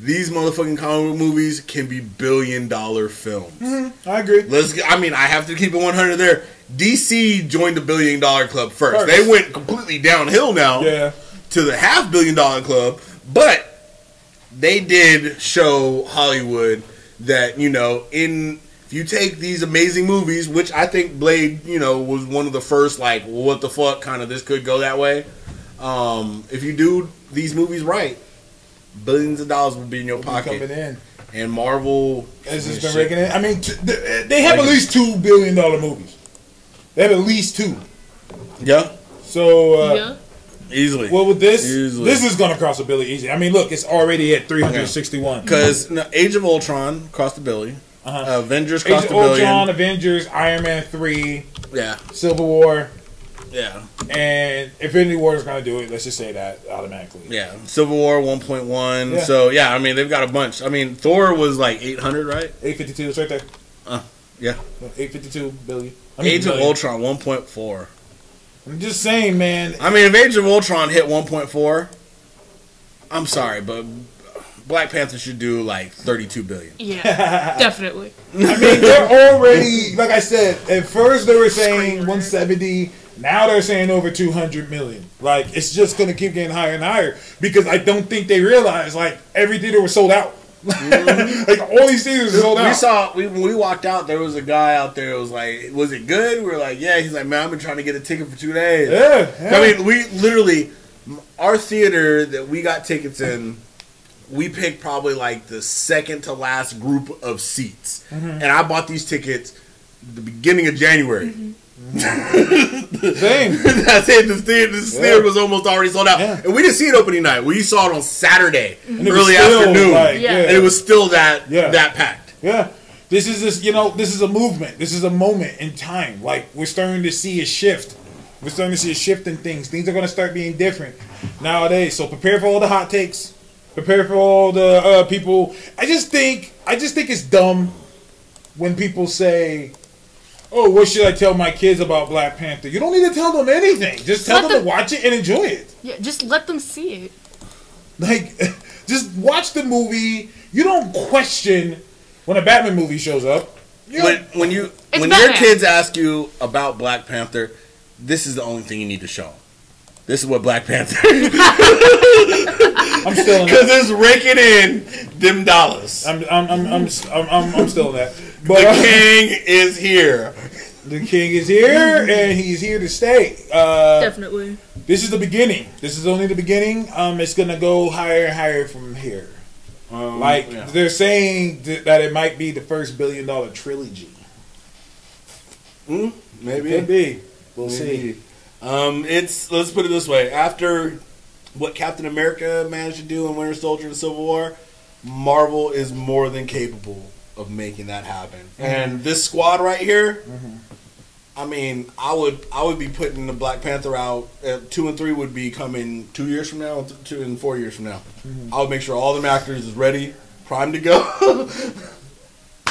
these motherfucking comic book movies can be billion dollar films. Mm-hmm. I agree. Let's. I mean, I have to keep it 100 there. DC joined the billion dollar club first. First. They went completely downhill now Yeah. to the half billion dollar club, but they did show Hollywood that you know in you take these amazing movies, which I think Blade, you know, was one of the first like what the fuck kind of this could go that way. Um, if you do these movies right, billions of dollars will be in your Coming pocket. in. And Marvel Has just been shit. raking in. I mean, t- they have Like at least two billion dollar movies. They have at least two. Yeah, So, uh, yeah. easily. well, with this, Easily. this is gonna cross a billion easy. I mean, look, it's already at three hundred sixty-one. Because no, Age of Ultron crossed the billion. Uh-huh. Avengers Age crossed of the billion. Ultron, Avengers, Iron Man three, Yeah, Civil War, yeah, and Infinity War is gonna do it. Let's just say that automatically. yeah. Civil War 1.1. Yeah. So yeah, I mean they've got a bunch. I mean Thor was like 800, right? Eight fifty-two. It's right there. Uh, Yeah. Eight fifty-two billion. I mean, Age of. Ultron 1.4. I'm just saying, man. I mean, if Age of Ultron hit 1.4, I'm sorry, but Black Panther should do like 32 billion. Yeah. Definitely. I mean, they're already like I said. At first, they were saying 170. Now they're saying over 200 million. Like it's just gonna keep getting higher and higher because I don't think they realize like every theater was sold out. Mm-hmm. like all these theaters are sold We out. saw we, when we walked out. There was a guy out there. Who was like, "Was it good?" We were like, "Yeah." He's like, "Man, I've been trying to get a ticket for two days." yeah, yeah. I mean, we literally, our theater that we got tickets in, we picked probably like the second to last group of seats, Mm-hmm. and I bought these tickets the beginning of January. same. That's it. The theater, this Yeah. was almost already sold out, Yeah. and we didn't see it opening night. We saw it on Saturday, And it early still, afternoon, like, Yeah. and it was still that Yeah. that packed. Yeah. This is this, you know, this is a movement. This is a moment in time. Like we're starting to see a shift. We're starting to see a shift in things. Things are going to start being different nowadays. So prepare for all the hot takes. Prepare for all the uh, people. I just think, I just think it's dumb when people say, oh, what should I tell my kids about Black Panther? You don't need to tell them anything. Just tell Let them to watch it and enjoy it. Yeah, just let them see it. Like, just watch the movie. You don't question when a Batman movie shows up. You when when you It's when your kids ask you about Black Panther, this is the only thing you need to show 'em. This is what Black Panther I'm still in that. Because it's raking in them dollars. I'm, I'm, I'm, I'm, I'm, I'm, I'm still in that. The But uh, king is here. the king is here, and he's here to stay. Uh, Definitely. this is the beginning. This is only the beginning. Um, it's gonna go higher and higher from here. Um, Like yeah. they're saying th- that it might be the first billion dollar trilogy. Hmm, maybe. Could be. We'll Maybe. see. Um, it's let's put it this way: after what Captain America managed to do in Winter Soldier and Civil War, Marvel is more than capable of making that happen. Mm-hmm. And this squad right here, mm-hmm. I mean, I would I would be putting the Black Panther out. Uh, two and three would be coming two years from now, two and four years from now. Mm-hmm. I would make sure all the actors is ready, primed to go,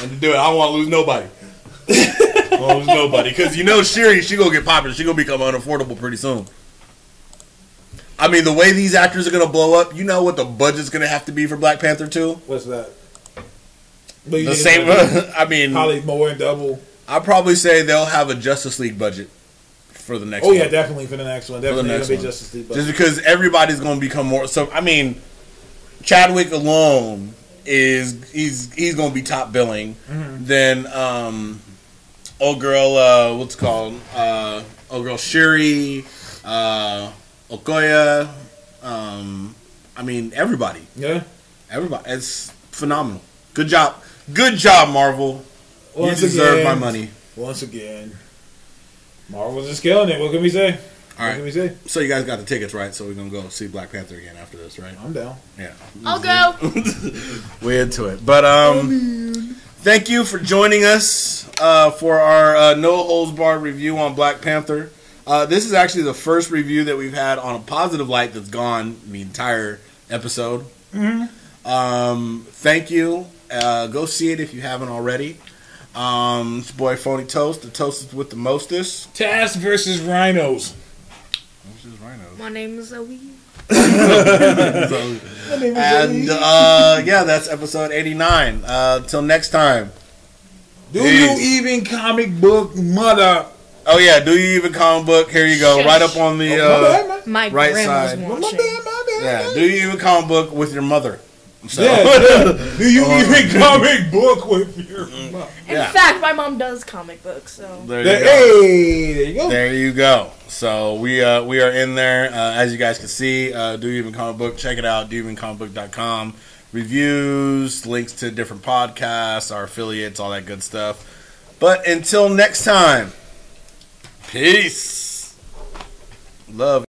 and to do it. I don't want to lose nobody. I don't lose nobody because you know Shuri, she gonna get popular. She gonna become unaffordable pretty soon. I mean, the way these actors are gonna blow up, you know what the budget's gonna have to be for Black Panther two. What's that? But The same. I mean, Probably more than double. I'd probably say they'll have a Justice League budget for the next. Oh yeah, definitely for the next one. Definitely next gonna be. Justice League. just because everybody's going to become more. So I mean, Chadwick alone is he's he's going to be top billing. Mm-hmm. Then um, old girl, uh, what's it called? Uh, old girl Shuri, uh, Okoye. Um, I mean, everybody, yeah. everybody. It's phenomenal. Good job, good job, Marvel. Once you deserve again, my money. Once again, Marvel's just killing it. What can we say? All What can we say? So you guys got the tickets, right? So we're gonna go see Black Panther again after this, right? I'm down. Yeah. I'll go. We're into it. But um thank you for joining us uh, for our uh, no holds barred review on Black Panther. Uh, this is actually the first review that we've had on a positive light that's gone the entire episode. Um, thank you. Uh, go see it if you haven't already. Um, it's your boy Phony Toast, the toast is with the mostest. Task versus Rhinos. My name is Zoe. And uh, yeah, that's episode 89. Uh, till next time. Do Peace. you even comic book mother? Oh yeah, do you even comic book? Here you go, Shush. right up on the. Oh, my Uh, bad. My Right side. My watching. bad, my bad. yeah, do you even comic book with your mother? So, Yeah, yeah. Do you even comic book with your mother? In Yeah. fact, my mom does comic books, so there you go. Hey, there you go. There you go. So we uh, we are in there, uh, as you guys can see. Uh, do you even comic book? Check it out. Do you even comicbook.com. Reviews, links to different podcasts, our affiliates, all that good stuff. But until next time, peace. Love.